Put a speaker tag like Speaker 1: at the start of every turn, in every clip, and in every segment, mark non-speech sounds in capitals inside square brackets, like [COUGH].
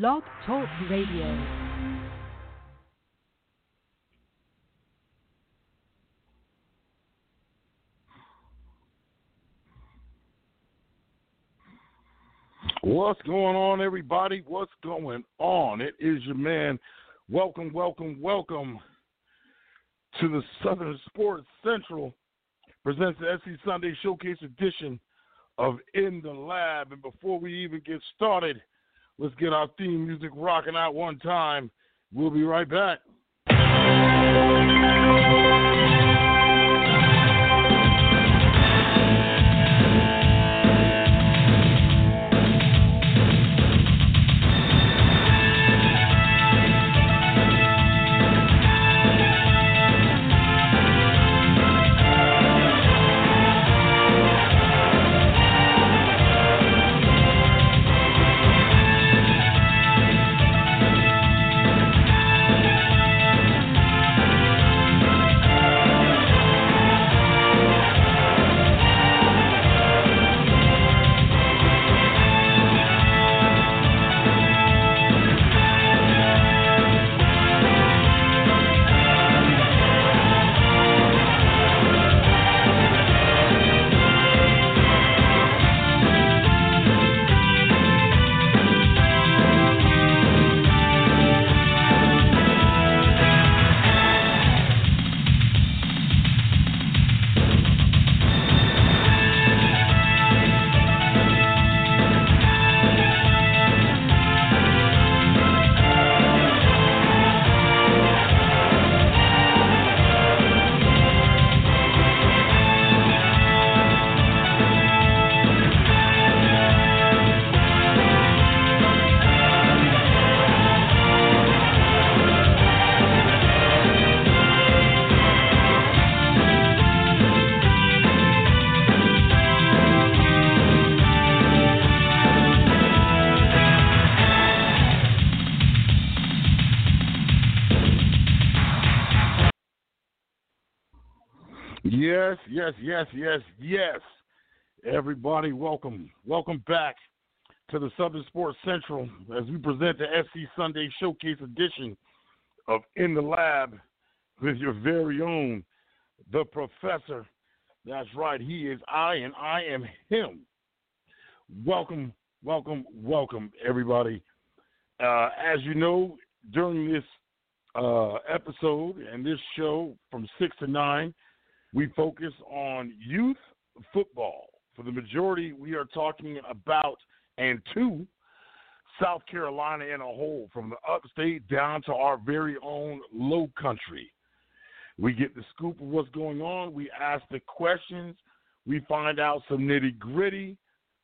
Speaker 1: Blog Talk Radio.
Speaker 2: What's going on, everybody? What's going on? It is your man. Welcome, welcome, welcome to the Southern Sports Central presents the SC Sunday Showcase edition of In the Lab. And before we even get started, let's get our theme music rocking out one time. We'll be right back. Yes, yes, yes, yes, yes. Everybody, welcome. Welcome back to the Southern Sports Central as we present the SC Sunday Showcase edition of In the Lab with your very own, the professor. That's right, he is I and I am him. Welcome, welcome, welcome, everybody. Uh, as you know, during this uh, episode and this show from 6 to 9, we focus on youth football. For the majority, we are talking about and to South Carolina in a whole, from the upstate down to our very own low country. We get the scoop of what's going on. We ask the questions. We find out some nitty gritty.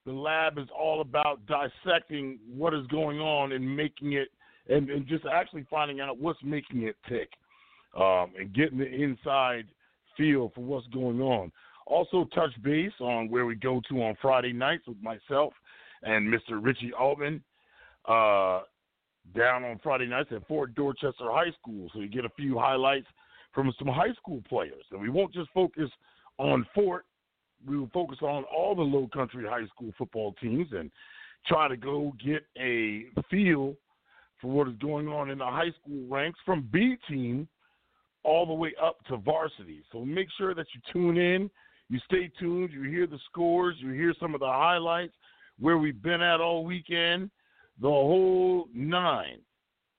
Speaker 2: The lab is all about dissecting what is going on and making it, and, and just actually finding out what's making it tick um, and getting the inside feel for what's going on. Also, touch base on where we go to on Friday nights with myself and Mr. Richie Altman uh, down on Friday nights at Fort Dorchester High School. So you get a few highlights from some high school players. And we won't just focus on Fort, we will focus on all the low country high school football teams and try to go get a feel for what is going on in the high school ranks from B team all the way up to varsity. So make sure that you tune in, you stay tuned, you hear the scores, you hear some of the highlights, where we've been at all weekend, the whole nine,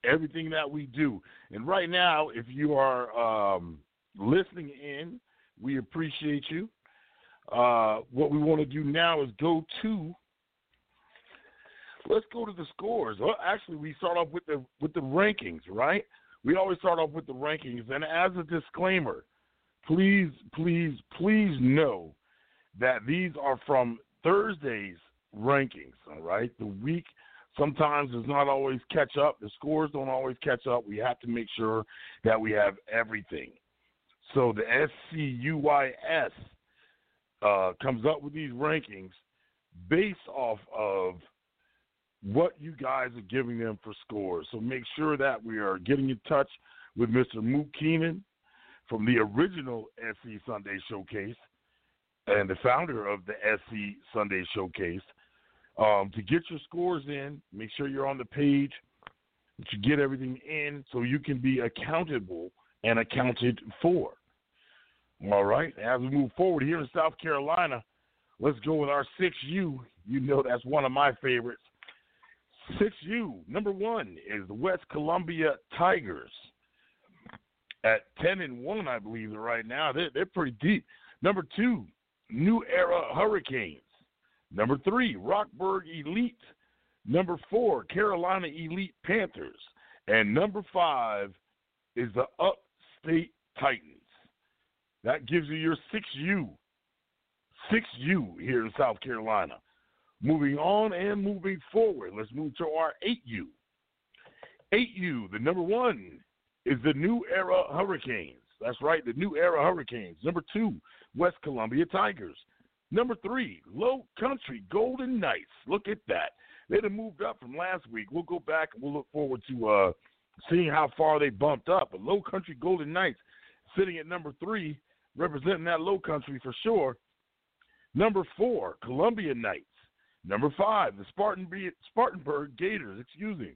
Speaker 2: everything that we do. And right now, if you are um, listening in, we appreciate you. Uh, what we want to do now is go to. Let's go to the scores. Well, actually, we start off with the with the rankings, right? We always start off with the rankings. And as a disclaimer, please, please, please know that these are from Thursday's rankings, all right? The week sometimes does not always catch up. The scores don't always catch up. We have to make sure that we have everything. So the SCUYS uh, comes up with these rankings based off of what you guys are giving them for scores. So make sure that we are getting in touch with Mr. Mook Keenan from the original SC Sunday Showcase and the founder of the SC Sunday Showcase. Um, to get your scores in, make sure you're on the page, that you get everything in so you can be accountable and accounted for. All right. As we move forward here in South Carolina, let's go with our 6U. You know that's one of my favorites. 6U, number one, is the West Columbia Tigers. At 10 and 1, I believe, right now. They're, they're pretty deep. Number two, New Era Hurricanes. Number three, Rockburg Elite. Number four, Carolina Elite Panthers. And number five is the Upstate Titans. That gives you your 6U. 6U here in South Carolina. Moving on and moving forward, let's move to our 8U. 8U, the number one is the New Era Hurricanes. That's right, the New Era Hurricanes. Number two, West Columbia Tigers. Number three, Low Country Golden Knights. Look at that. They'd have moved up from last week. We'll go back and we'll look forward to uh, seeing how far they bumped up. But Low Country Golden Knights sitting at number three, representing that Low Country for sure. Number four, Columbia Knights. Number five, the Spartanburg Gators, excuse me.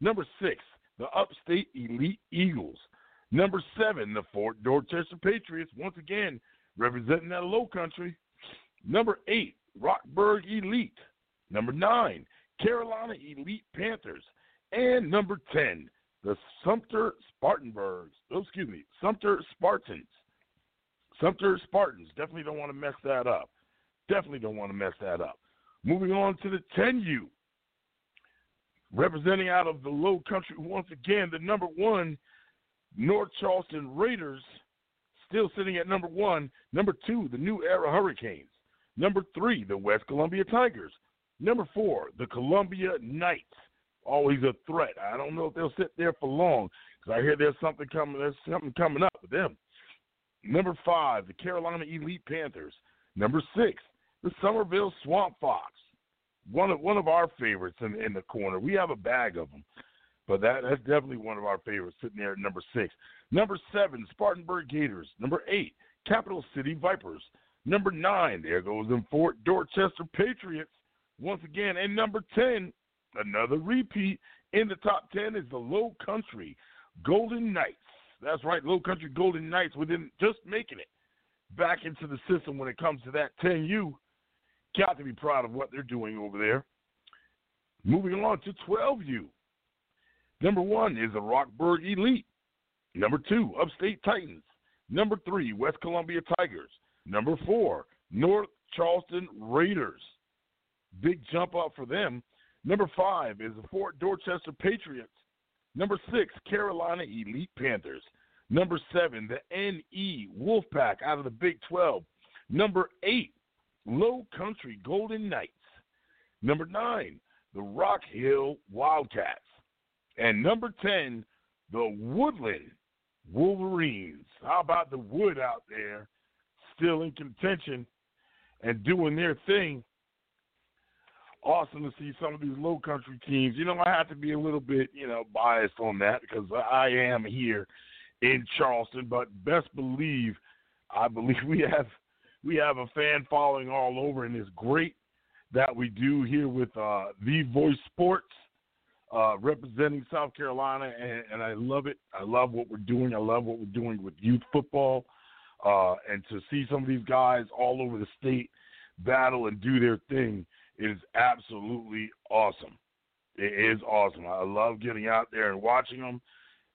Speaker 2: Number six, the Upstate Elite Eagles. Number seven, the Fort Dorchester Patriots, once again representing that low country. Number eight, Rockburg Elite. Number nine, Carolina Elite Panthers. And number 10, the Sumter Spartanburgs. Oh, excuse me, Sumter Spartans. Sumter Spartans. Definitely don't want to mess that up. Definitely don't want to mess that up. Moving on to the 10U. Representing out of the low country, once again, the number one North Charleston Raiders, still sitting at number one. Number two, the New Era Hurricanes. Number three, the West Columbia Tigers. Number four, the Columbia Knights. Always a threat. I don't know if they'll sit there for long because I hear there's something coming. There's something coming up with them. Number five, the Carolina Elite Panthers. Number six, the Summerville Swamp Fox. One of one of our favorites in, in the corner. We have a bag of them, but that that's definitely one of our favorites sitting there at number six. Number seven, Spartanburg Gators. Number eight, Capital City Vipers. Number nine, there goes in Fort Dorchester Patriots once again. And number ten, another repeat in the top ten is the Low Country Golden Knights. That's right, Low Country Golden Knights within just making it back into the system when it comes to that 10U. Got to be proud of what they're doing over there. Moving on to 12U. Number one is the Rockburg Elite. Number two, Upstate Titans. Number three, West Columbia Tigers. Number four, North Charleston Raiders. Big jump up for them. Number five is the Fort Dorchester Patriots. Number six, Carolina Elite Panthers. Number seven, the NE Wolfpack out of the Big 12. Number eight, Low Country Golden Knights. Number nine, the Rock Hill Wildcats. And number 10, the Woodland Wolverines. How about the Wood out there still in contention and doing their thing? Awesome to see some of these low country teams. You know, I have to be a little bit, you know, biased on that because I am here in Charleston, but best believe I believe we have we have a fan following all over, and it's great that we do here with uh, the Voice Sports uh, representing South Carolina, and, and, I love it. I love what we're doing. I love what we're doing with youth football, uh, and to see some of these guys all over the state battle and do their thing is absolutely awesome. It is awesome. I love getting out there and watching them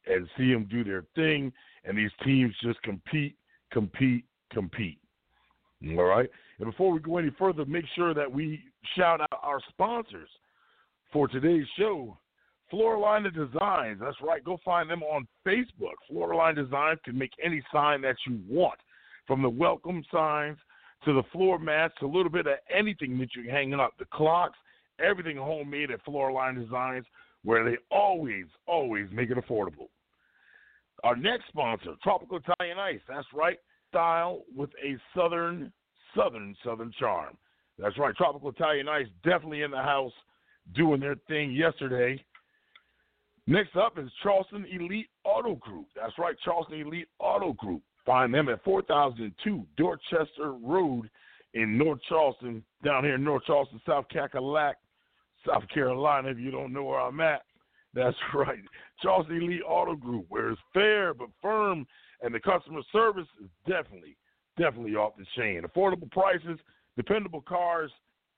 Speaker 2: and see them do their thing, and these teams just compete, compete, compete. All right. And before we go any further, make sure that we shout out our sponsors for today's show. Floorliner Designs. That's right. Go find them on Facebook. Floorline Designs can make any sign that you want, from the welcome signs to the floor mats to a little bit of anything that you're hanging up. The clocks, everything homemade at Floorline Designs, where they always, always make it affordable. Our next sponsor, Tropical Italian Ice. That's right style with a southern, southern, southern charm. That's right. Tropical Italian Ice definitely in the house doing their thing yesterday. Next up is Charleston Elite Auto Group. That's right, Charleston Elite Auto Group. Find them at 4002 Dorchester Road in North Charleston, down here in North Charleston, South Cackalack, South Carolina. If you don't know where I'm at, that's [LAUGHS] right. Charleston Elite Auto Group, where it's fair but firm, and the customer service is definitely, definitely off the chain. Affordable prices, dependable cars.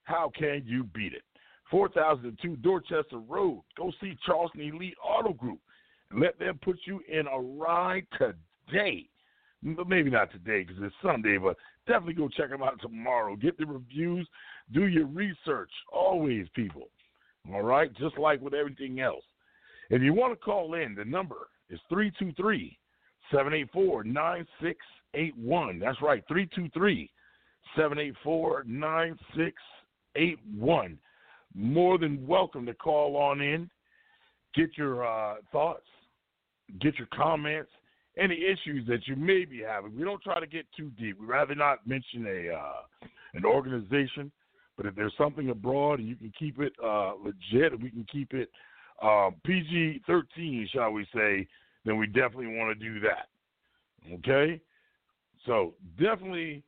Speaker 2: How can you beat it? 4002 Dorchester Road. Go see Charleston Elite Auto Group and let them put you in a ride today. Maybe not today because it's Sunday, but definitely go check them out tomorrow. Get the reviews, do your research. Always, people. All right? Just like with everything else. If you want to call in, the number is 323 784 9681. That's right, 323 784 9681. More than welcome to call on in, get your uh, thoughts, get your comments, any issues that you may be having. We don't try to get too deep. We rather not mention a uh, an organization, but if there's something abroad and you can keep it uh, legit, we can keep it uh, PG 13, shall we say, then we definitely want to do that. Okay? So definitely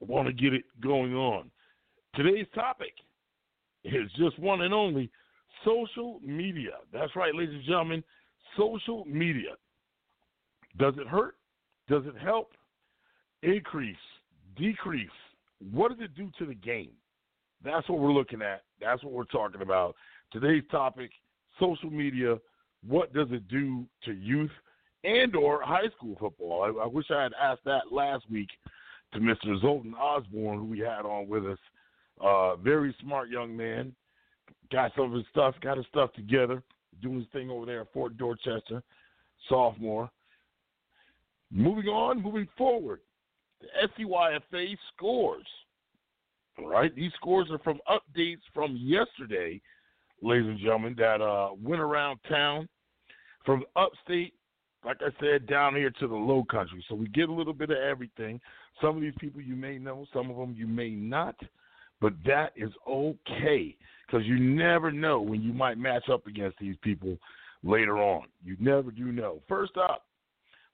Speaker 2: want to get it going on. Today's topic is just one and only social media. That's right, ladies and gentlemen, social media. Does it hurt? Does it help? Increase? Decrease? What does it do to the game? That's what we're looking at. That's what we're talking about. Today's topic, social media, what does it do to youth and or high school football? I, I wish I had asked that last week to Mr. Zoltan Osborne, who we had on with us. Uh, very smart young man. Got some of his stuff, got his stuff together, doing his thing over there at Fort Dorchester, sophomore. Moving on, moving forward, the SCYFA scores. All right, these scores are from updates from yesterday ladies and gentlemen, that uh, went around town from upstate, like I said, down here to the low country. So we get a little bit of everything. Some of these people you may know, some of them you may not, but that is okay because you never know when you might match up against these people later on. You never do know. First up,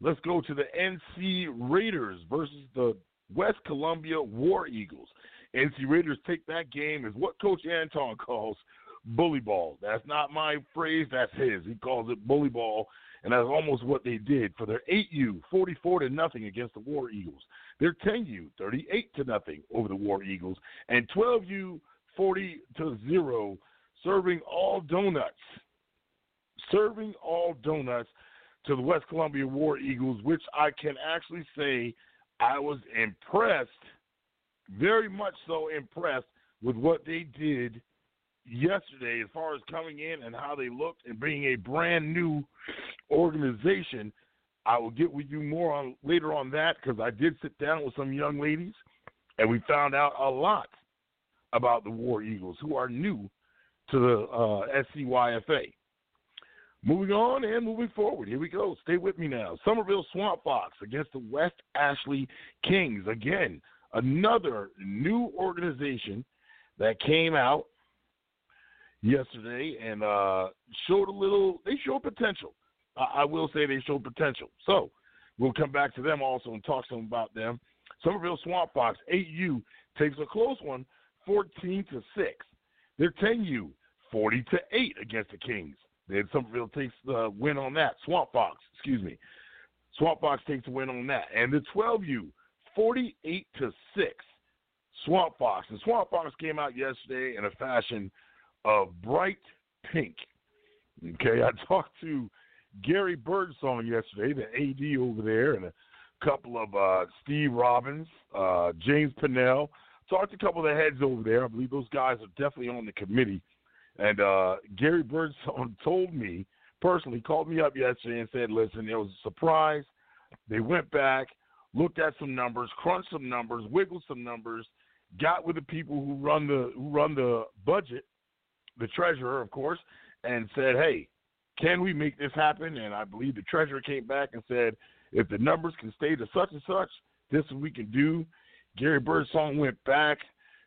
Speaker 2: let's go to the NC Raiders versus the West Columbia War Eagles. NC Raiders take that game as what Coach Anton calls bully ball. That's not my phrase, that's his. He calls it bully ball, and that's almost what they did for their 8U, 44 to nothing against the War Eagles. Their 10U, 38 to nothing over the War Eagles, and 12U, 40 to 0, serving all donuts. Serving all donuts to the West Columbia War Eagles, which I can actually say I was impressed, very much so impressed with what they did yesterday as far as coming in and how they looked and being a brand new organization. I will get with you more on later on that because I did sit down with some young ladies and we found out a lot about the War Eagles who are new to the uh, SCYFA. Moving on and moving forward. Here we go. Stay with me now. Summerville Swamp Fox against the West Ashley Kings. Again, another new organization that came out yesterday and uh, showed a little. They showed potential. I, I will say they showed potential. So we'll come back to them also and talk some about them. Summerville Swamp Fox 8U takes a close one, 14 to six. Their 10U 40 to eight against the Kings. Then Summerville takes the win on that. Swamp Fox, excuse me. Swamp Fox takes the win on that. And the 12U 48 to six. Swamp Fox. And Swamp Fox came out yesterday in a fashion of bright pink. Okay, I [LAUGHS] talked to Gary Birdsong yesterday, the AD over there, and a couple of uh, Steve Robbins, uh, James Pinnell. Talked to a couple of the heads over there. I believe those guys are definitely on the committee. And uh, Gary Birdsong [LAUGHS] told me personally, called me up yesterday and said, "Listen, it was a surprise. They went back, looked at some numbers, crunched some numbers, wiggled some numbers, got with the people who run the who run the budget, the treasurer, of course, and said, "Hey, can we make this happen?" And I believe the treasurer came back and said, "If the numbers can stay to such and such, this we can do." Gary Birdsong went back,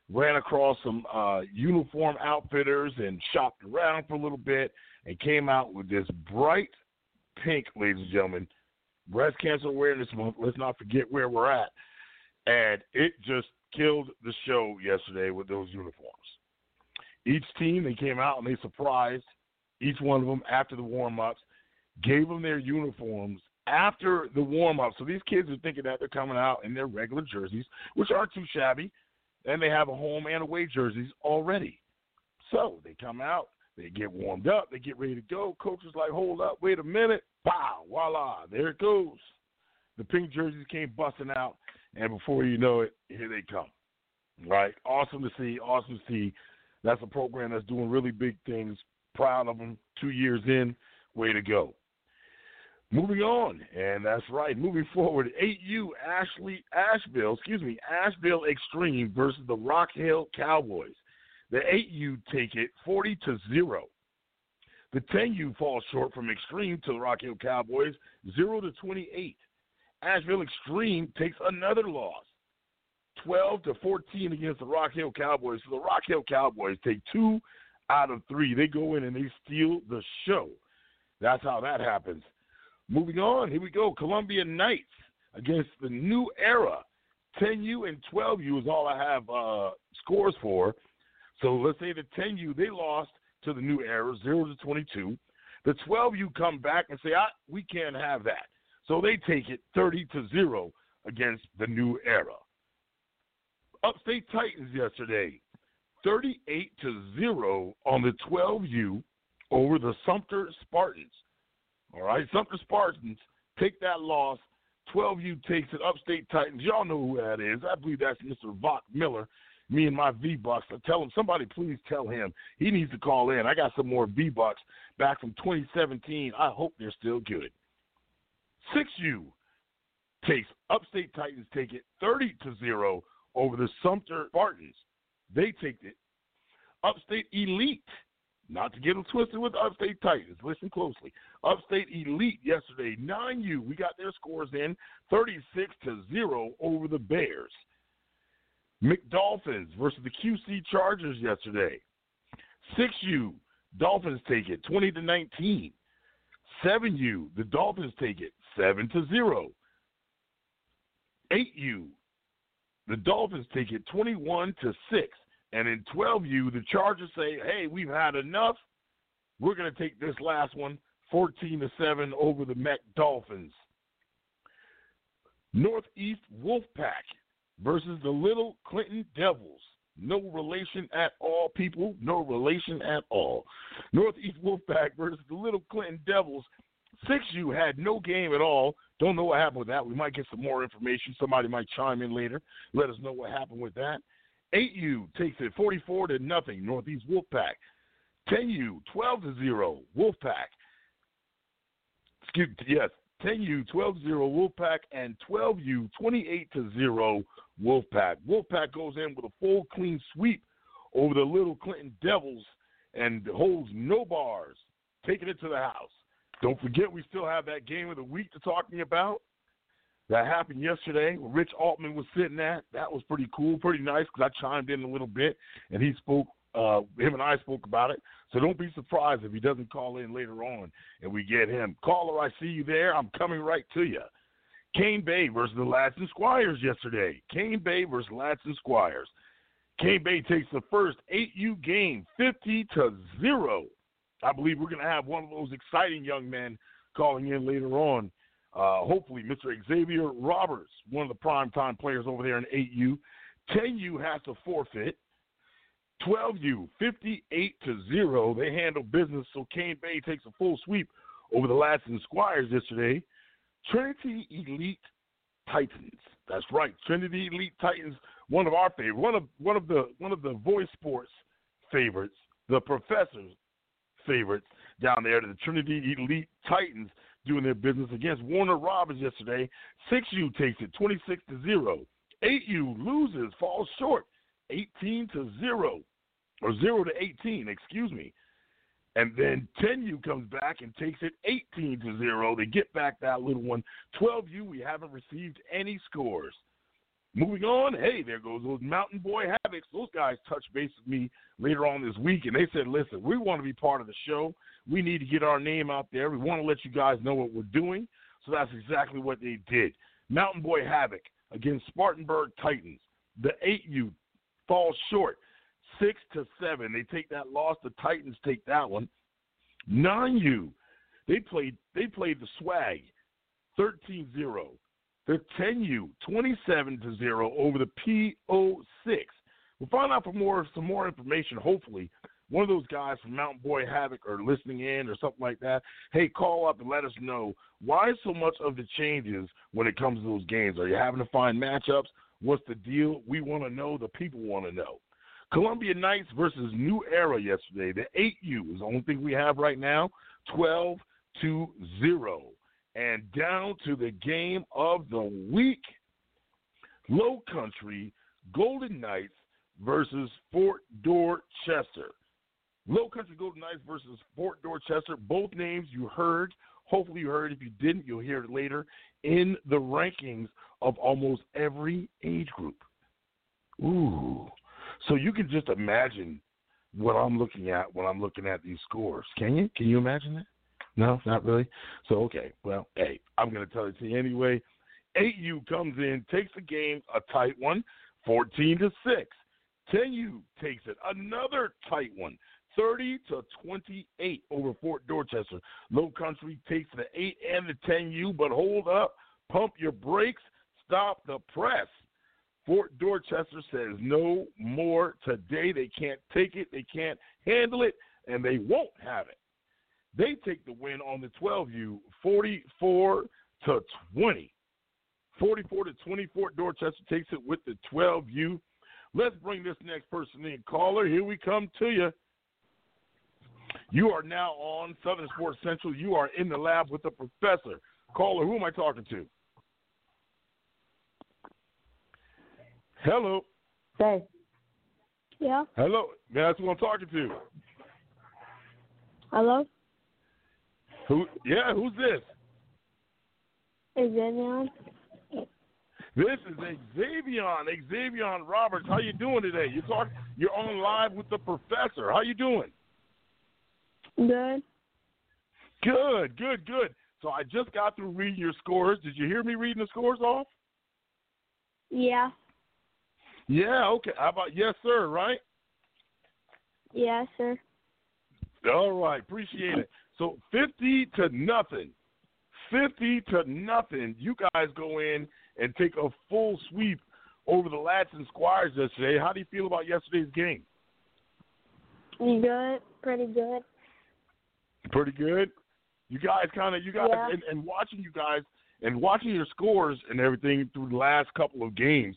Speaker 2: ran across some uh, uniform outfitters, and shopped around for a little bit, and came out with this bright pink, ladies and gentlemen, breast cancer awareness month. Let's not forget where we're at, and it just killed the show yesterday with those uniforms. Each team, they came out and they surprised each one of them after the warm ups, gave them their uniforms after the warm up. So these kids are thinking that they're coming out in their regular jerseys, which aren't too shabby, and they have a home and away jerseys already. So they come out, they get warmed up, they get ready to go. Coach is like, hold up, wait a minute. Pow, voila, there it goes. The pink jerseys came busting out, and before you know it, here they come. Right? Awesome to see, awesome to see. That's a program that's doing really big things. Proud of them. Two years in, way to go. Moving on, and that's right. Moving forward, 8U Ashley Asheville, excuse me, Asheville Extreme versus the Rock Hill Cowboys. The 8U take it 40 to 0. The 10U falls short from Extreme to the Rock Hill Cowboys 0 to 28. Asheville Extreme takes another loss 12 to 14 against the Rock Hill Cowboys. So the Rock Hill Cowboys take two out of three. They go in and they steal the show. That's how that happens. Moving on, here we go. Columbia Knights against the New Era. 10U and 12U is all I have uh, scores for. So let's say the 10U they lost to the New Era, zero to 22. The 12U come back and say, ah, we can't have that. So they take it 30 to zero against the New Era. Upstate Titans yesterday, 38 to zero on the 12U over the Sumter Spartans. All right, Sumter Spartans take that loss. 12U takes it. Upstate Titans, y'all know who that is. I believe that's Mr. Vok Miller. Me and my V Bucks. I tell him, somebody please tell him he needs to call in. I got some more V Bucks back from 2017. I hope they're still good. 6U takes Upstate Titans take it 30 to 0 over the Sumter Spartans. They take it. Upstate Elite not to get them twisted with Upstate Titans. Listen closely. Upstate Elite yesterday, 9U. We got their scores in 36 to 0 over the Bears. McDolphins versus the QC Chargers yesterday. 6U, Dolphins take it 20 to 19. 7U, the Dolphins take it 7 to 0. 8U, the Dolphins take it 21 to 6. And in 12U, the Chargers say, hey, we've had enough. We're going to take this last one 14 to 7 over the Mac Dolphins. Northeast Wolfpack versus the Little Clinton Devils. No relation at all, people. No relation at all. Northeast Wolfpack versus the Little Clinton Devils. 6U had no game at all. Don't know what happened with that. We might get some more information. Somebody might chime in later. Let us know what happened with that. 8U takes it 44 to nothing, Northeast Wolfpack. 10U 12 to 0, Wolfpack. Excuse yes, 10U 12 0 Wolfpack and 12U 28 to 0 Wolfpack. Wolfpack goes in with a full clean sweep over the Little Clinton Devils and holds no bars, taking it to the house. Don't forget, we still have that game of the week to talking about that happened yesterday where Rich Altman was sitting at. That was pretty cool, pretty nice because I chimed in a little bit and he spoke. Uh, him and I spoke about it. So don't be surprised if he doesn't call in later on and we get him. Caller, I see you there. I'm coming right to you. Cane Bay versus the Ladson Squires yesterday. Cane Bay versus Ladson Squires. Cane Bay takes the first 8U game 50 to 0. I believe we're going to have one of those exciting young men calling in later on uh, hopefully, Mr. Xavier Roberts, one of the primetime players over there in 8U. 10U has to forfeit. 12U, 58 to 0. They handle business, so Cane Bay takes a full sweep over the Ladson Squires yesterday. Trinity Elite Titans. That's right. Trinity Elite Titans, one of our favorites, one of one of the one of the voice sports favorites, the professors favorites down there, to the Trinity Elite Titans doing their business against Warner Robins yesterday. 6U takes it 26 to 0. 8U loses, falls short 18 to 0 or 0 to 18, excuse me. And then 10U comes back and takes it 18 to 0. They get back that little one. 12U, we haven't received any scores. Moving on, hey, there goes those Mountain Boy Havocs. Those guys touched base with me later on this week, and they said, listen, we want to be part of the show. We need to get our name out there. We want to let you guys know what we're doing. So that's exactly what they did. Mountain Boy Havoc against Spartanburg Titans. The 8U falls short, six to seven. They take that loss. The Titans take that one. 9U, they played they played the swag, 13-0. The 10U, 27 to zero over the PO6. We'll find out for more some more information. Hopefully, one of those guys from Mountain Boy Havoc are listening in or something like that. Hey, call up and let us know why so much of the changes when it comes to those games. Are you having to find matchups? What's the deal? We want to know. The people want to know. Columbia Knights versus New Era yesterday. The 8U is the only thing we have right now. 12 to 0. And down to the game of the week. Low Country Golden Knights versus Fort Dorchester. Low Country Golden Knights versus Fort Dorchester. Both names you heard. Hopefully you heard. If you didn't, you'll hear it later in the rankings of almost every age group. Ooh. So you can just imagine what I'm looking at when I'm looking at these scores. Can you? Can you imagine that? No, not really. So okay, well, hey, I'm to tell it to you anyway. 8U comes in, takes the game, a tight one, 14 to six. 10U takes it, another tight one, 30 to 28 over Fort Dorchester. Low Country takes the 8 and the 10U, but hold up, pump your brakes, stop the press. Fort Dorchester says no more today. They can't take it, they can't handle it, and they won't have it. They take the win on the 12U, 44 to 20. 44 to 20. Fort Dorchester takes it with the 12U. Let's bring this next person in. Caller, here we come to you. You are now on Southern Sports Central. You are in the lab with the professor. Caller, who am I talking to? Hello.
Speaker 3: Hey. Yeah.
Speaker 2: Hello. That's who I'm talking to.
Speaker 3: Hello.
Speaker 2: Who? Yeah. Who's this?
Speaker 3: Xavier.
Speaker 2: This is Xavier. Xavier Roberts. How you doing today? You talk. You're on live with the professor. How you doing?
Speaker 3: Good.
Speaker 2: Good. Good. Good. So I just got through reading your scores. Did you hear me reading the scores off?
Speaker 3: Yeah.
Speaker 2: Yeah, okay. How about yes, sir, right?
Speaker 3: Yes, sir.
Speaker 2: All right, appreciate it. So 50 to nothing. 50 to nothing. You guys go in and take a full sweep over the Ladson Squires yesterday. How do you feel about yesterday's game?
Speaker 3: Good, pretty good.
Speaker 2: Pretty good. You guys kind of, you guys,
Speaker 3: yeah.
Speaker 2: and, and watching you guys and watching your scores and everything through the last couple of games,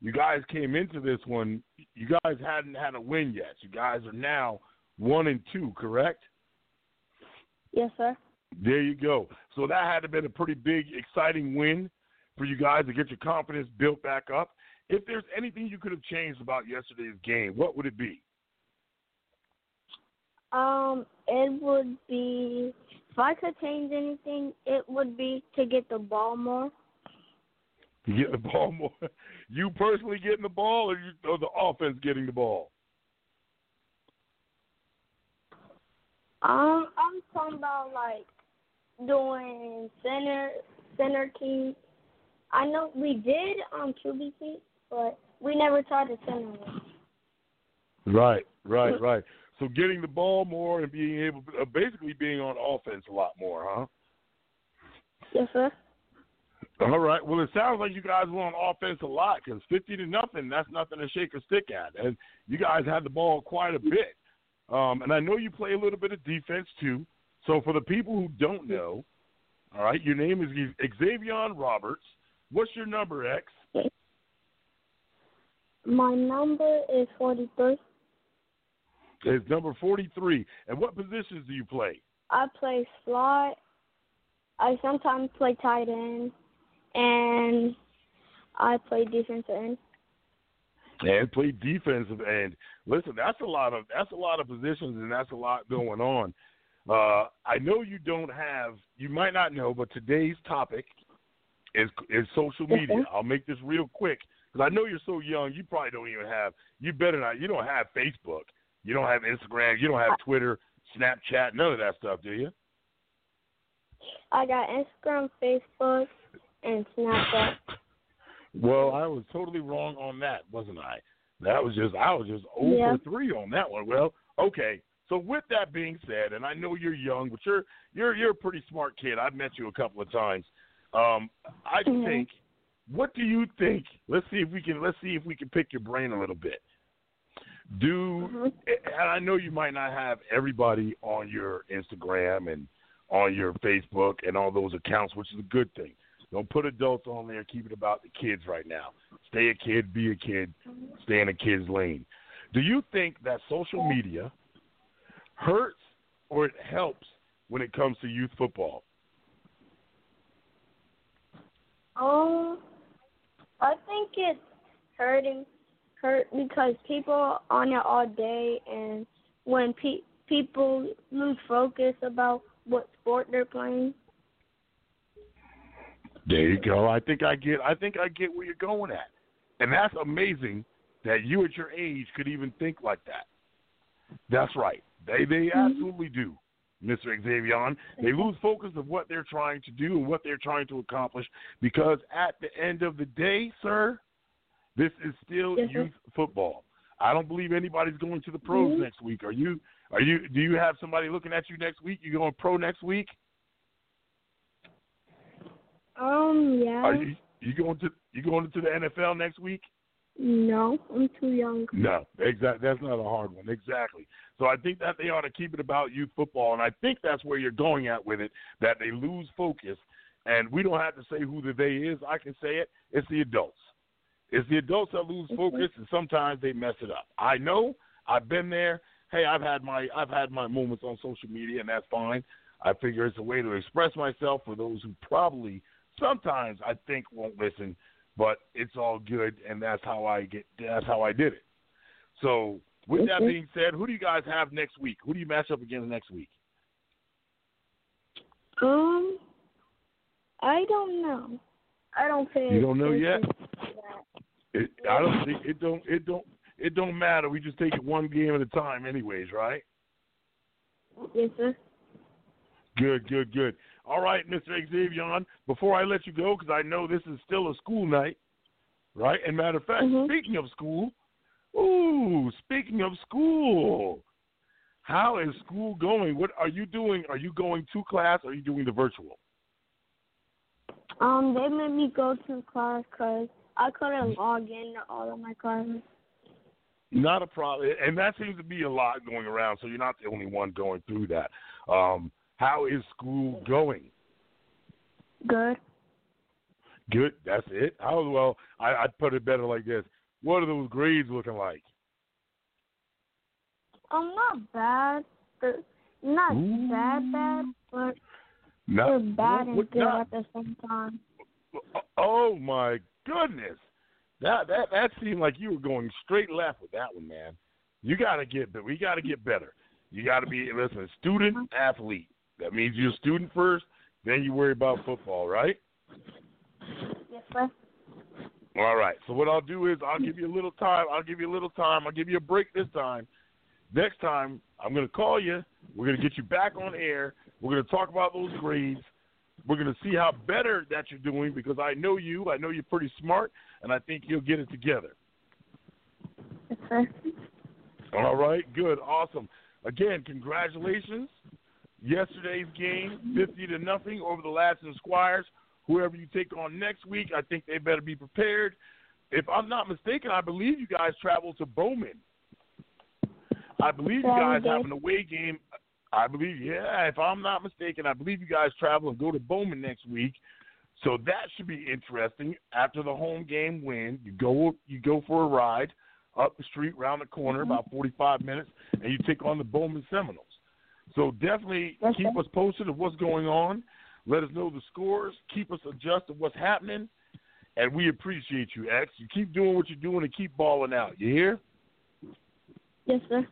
Speaker 2: you guys came into this one. You guys hadn't had a win yet. You guys are now one and two, correct?
Speaker 3: Yes, sir.
Speaker 2: There you go. So that had to been a pretty big, exciting win for you guys to get your confidence built back up. If there's anything you could have changed about yesterday's game, what would it be?
Speaker 3: Um, it would be if I could change anything, it would be to get the ball more.
Speaker 2: To get the ball more. [LAUGHS] You personally getting the ball, or, you, or the offense getting the ball?
Speaker 3: Um, I'm talking about like doing center center key. I know we did on QB keep, but we never tried to center one.
Speaker 2: Right, right, right. So getting the ball more and being able, uh, basically being on offense a lot more, huh?
Speaker 3: Yes, sir.
Speaker 2: All right. Well, it sounds like you guys were on offense a lot because fifty to nothing, that's nothing to shake a stick at, and you guys had the ball quite a bit. Um, and I know you play a little bit of defense too. So for the people who don't know, all right, your name is Xavier Roberts. What's your number, X?
Speaker 3: My number is forty-three.
Speaker 2: It's number forty-three. And what positions do you play?
Speaker 3: I play slot. I sometimes play tight end, and I play defensive end.
Speaker 2: And play defensive end. Listen, that's a lot of that's a lot of positions, and that's a lot going on. Uh, I know you don't have. You might not know, but today's topic is is social media.
Speaker 3: Mhm.
Speaker 2: I'll make this real quick because I know you're so young. You probably don't even have. You better not. You don't have Facebook. You don't have Instagram. You don't have Twitter, Snapchat, none of that stuff, do you?
Speaker 3: I got Instagram, Facebook, and Snapchat. [LAUGHS]
Speaker 2: Well, I was totally wrong on that, wasn't I? That was just I was just over
Speaker 3: Yeah.
Speaker 2: three on that one. Well, okay. So with that being said, and I know you're young, but you're you're you're a pretty smart kid. I've met you a couple of times. Um, I
Speaker 3: Mhm.
Speaker 2: think. What do you think? Let's see if we can. Let's see if we can pick your brain a little bit. Do
Speaker 3: Mhm.
Speaker 2: and I know you might not have everybody on your Instagram and on your Facebook and all those accounts, which is a good thing. Don't put adults on there. Keep it about the kids right now. Stay a kid, be a kid, stay in a kid's lane. Do you think that social media hurts or it helps when it comes to youth football?
Speaker 3: Um, I think it's hurting, hurt because people are on it all day, and when pe- people lose focus about what sport they're playing.
Speaker 2: There you go. I think I get. I think I get where you're going at, and that's amazing that you at your age could even think like that. That's right. They they absolutely do, Mr. Xavier. They lose focus of what they're trying to do and what they're trying to accomplish because at the end of the day, sir, this is still
Speaker 3: Yes, sir.
Speaker 2: youth football. I don't believe anybody's going to the pros
Speaker 3: Mhm.
Speaker 2: next week. Are you? Are you? Do you have somebody looking at you next week? You going pro next week?
Speaker 3: Um, yeah.
Speaker 2: Are you? You going to? You going into the NFL next week?
Speaker 3: No, I'm too young.
Speaker 2: No, exactly. That's not a hard one. Exactly. So I think that they ought to keep it about youth football, and I think that's where you're going at with it. That they lose focus, and we don't have to say who the they is. I can say it. It's the adults. It's the adults that lose focus, and sometimes they mess it up. I know. I've been there. Hey, I've had my I've had my moments on social media, and that's fine. I figure it's a way to express myself for those who probably sometimes I think won't listen, but it's all good, and that's how I get. That's how I did it. So, with that being said, who do you guys have next week? Who do you match up against next week?
Speaker 3: Um, I don't know. I don't think
Speaker 2: You don't know yet? It, I don't think it don't it don't it don't matter. We just take it one game at a time, anyways, right?
Speaker 3: Yes, sir.
Speaker 2: Good, good, good. All right, Mr. Xavier. Before I let you go, because I know this is still a school night, right? And matter of fact,
Speaker 3: Mhm.
Speaker 2: speaking of school, ooh, speaking of school, how is school going? What are you doing? Are you going to class? Or are you doing the virtual?
Speaker 3: Um, they made me go to class because I couldn't log in to all of my classes.
Speaker 2: Not a problem, and that seems to be a lot going around. So you're not the only one going through that. Um, how is school going?
Speaker 3: Good.
Speaker 2: Good. That's it. How well? I, I'd put it better like this. What are those grades looking like?
Speaker 3: Um, not bad. They're not
Speaker 2: Ooh.
Speaker 3: bad, bad, but
Speaker 2: Not,
Speaker 3: they're bad and
Speaker 2: what-
Speaker 3: good
Speaker 2: not-
Speaker 3: at the same time.
Speaker 2: oh my goodness, that that that seemed like you were going straight left with that one, man. You got to get, but we got to get better. You got to be listen, student athlete. That means you're a student first, then you worry about football, right?
Speaker 3: Yes, sir.
Speaker 2: All right. So what I'll do is I'll give you a little time. I'll give you a little time. I'll give you a break this time. Next time I'm going to call you. We're going to get you back on air. We're going to talk about those grades. We're going to see how better that you're doing because I know you. I know you're pretty smart, and I think you'll get it together.
Speaker 3: Yes, sir.
Speaker 2: All right. Good. Awesome. Again, congratulations. Yesterday's game, 50 to nothing over the Ladson Squires. Whoever you take on next week, I think they better be prepared. If I'm not mistaken, I believe you guys travel to Bowman. I believe you guys have an away game. I believe, yeah, if I'm not mistaken, I believe you guys travel and go to Bowman next week. So that should be interesting. After the home game win, you go you go for a ride up the street, round the corner,
Speaker 3: Mm-hmm.
Speaker 2: about 45 minutes, and you take on the Bowman Seminoles. So definitely
Speaker 3: Yes,
Speaker 2: keep us posted of what's going on. Let us know the scores. Keep us adjusted of what's happening, and we appreciate you, X. You keep doing what you're doing and keep balling out. You hear?
Speaker 3: Yes, sir.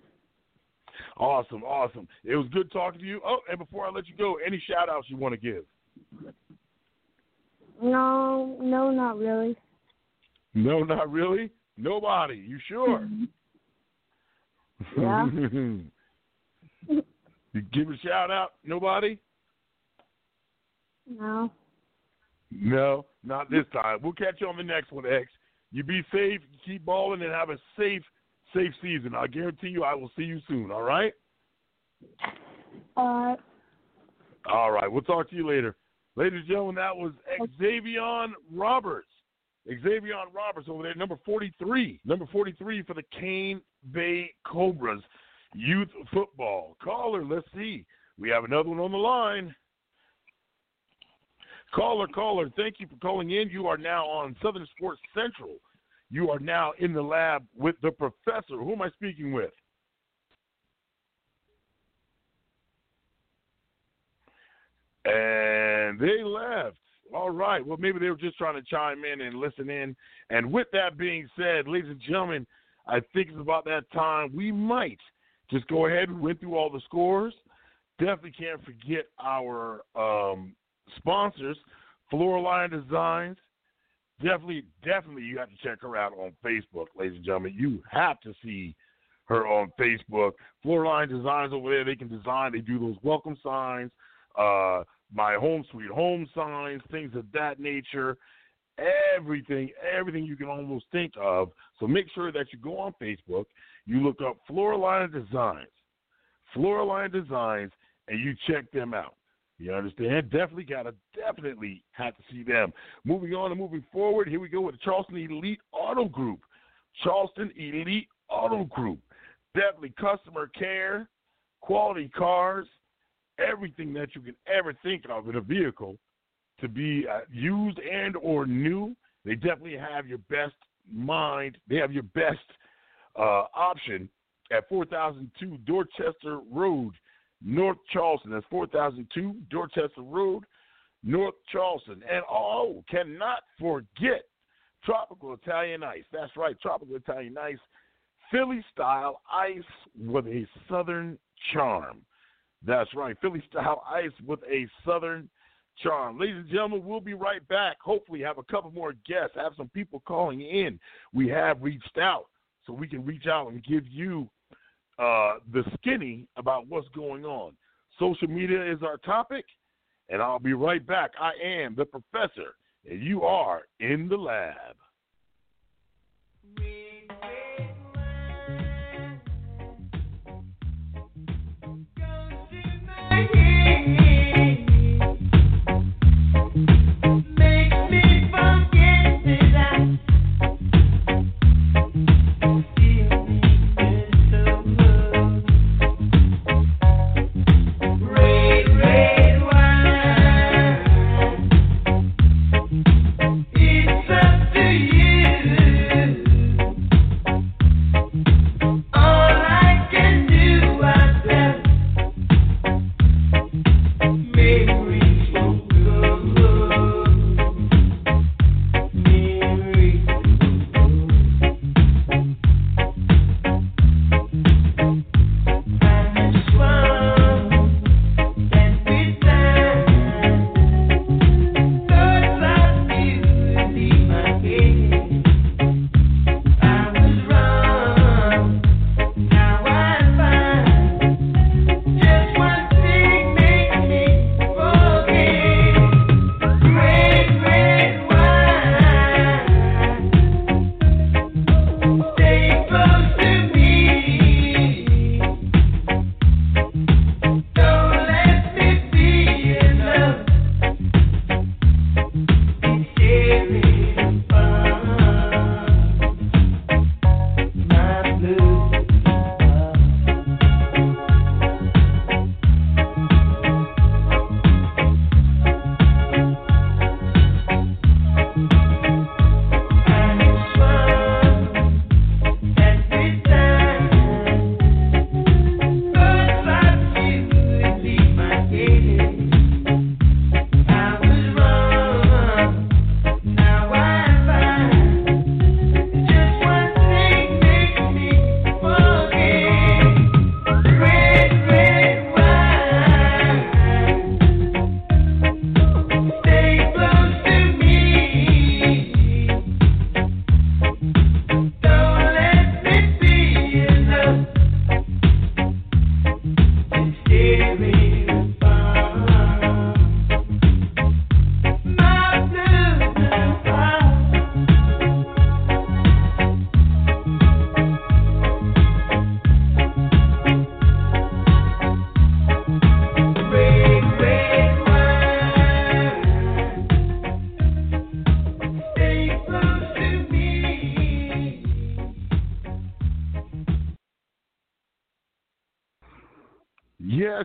Speaker 2: Awesome, awesome. It was good talking to you. Oh, and before I let you go, any shout outs you want to give?
Speaker 3: No, no, not really.
Speaker 2: No, not really. Nobody. You sure? Mm-hmm.
Speaker 3: Yeah. [LAUGHS]
Speaker 2: you give a shout out. Nobody.
Speaker 3: No.
Speaker 2: No, not this time. We'll catch you on the next one, X. You be safe, keep balling, and have a safe, safe season. I guarantee you I will see you soon, all right?
Speaker 3: Uh,
Speaker 2: All right, we'll talk to you later. Ladies and gentlemen, that was Xavier Roberts. Xavier Roberts over there, number 43. Number 43 for the Cane Bay Cobras Youth Football. Caller, let's see. We have another one on the line. Caller, caller, thank you for calling in. You are now on Southern Sports Central. You are now in the lab with the professor. Who am I speaking with? And they left. All right. Well, maybe they were just trying to chime in and listen in. And with that being said, ladies and gentlemen, I think it's about that time we might just go ahead and went through all the scores. Definitely can't forget our um, sponsors, Floraline Designs. Definitely, definitely, you have to check her out on Facebook, ladies and gentlemen. You have to see her on Facebook. Floraline Designs over there, they can design. They do those welcome signs, uh, my home sweet home signs, things of that nature. Everything, everything you can almost think of. So make sure that you go on Facebook, you look up Floraline Designs, Floraline Designs, and you check them out. You understand? Definitely gotta definitely have to see them. Moving on and moving forward, here we go with the Charleston Elite Auto Group. Charleston Elite Auto Group. Definitely customer care, quality cars, everything that you can ever think of in a vehicle to be uh, used and or new. They definitely have your best mind. They have your best uh, option at 4002 Dorchester Road North Charleston. That's 4002 Dorchester Road, North Charleston. And oh, cannot forget Tropical Italian Ice. That's right, Tropical Italian Ice. Philly style ice with a southern charm. That's right, Philly style ice with a southern charm. Ladies and gentlemen, we'll be right back. Hopefully, have a couple more guests, have some people calling in. We have reached out, so we can reach out and give you uh, the skinny about what's going on. Social media is our topic, and I'll be right back. I am the professor, and you are in the lab.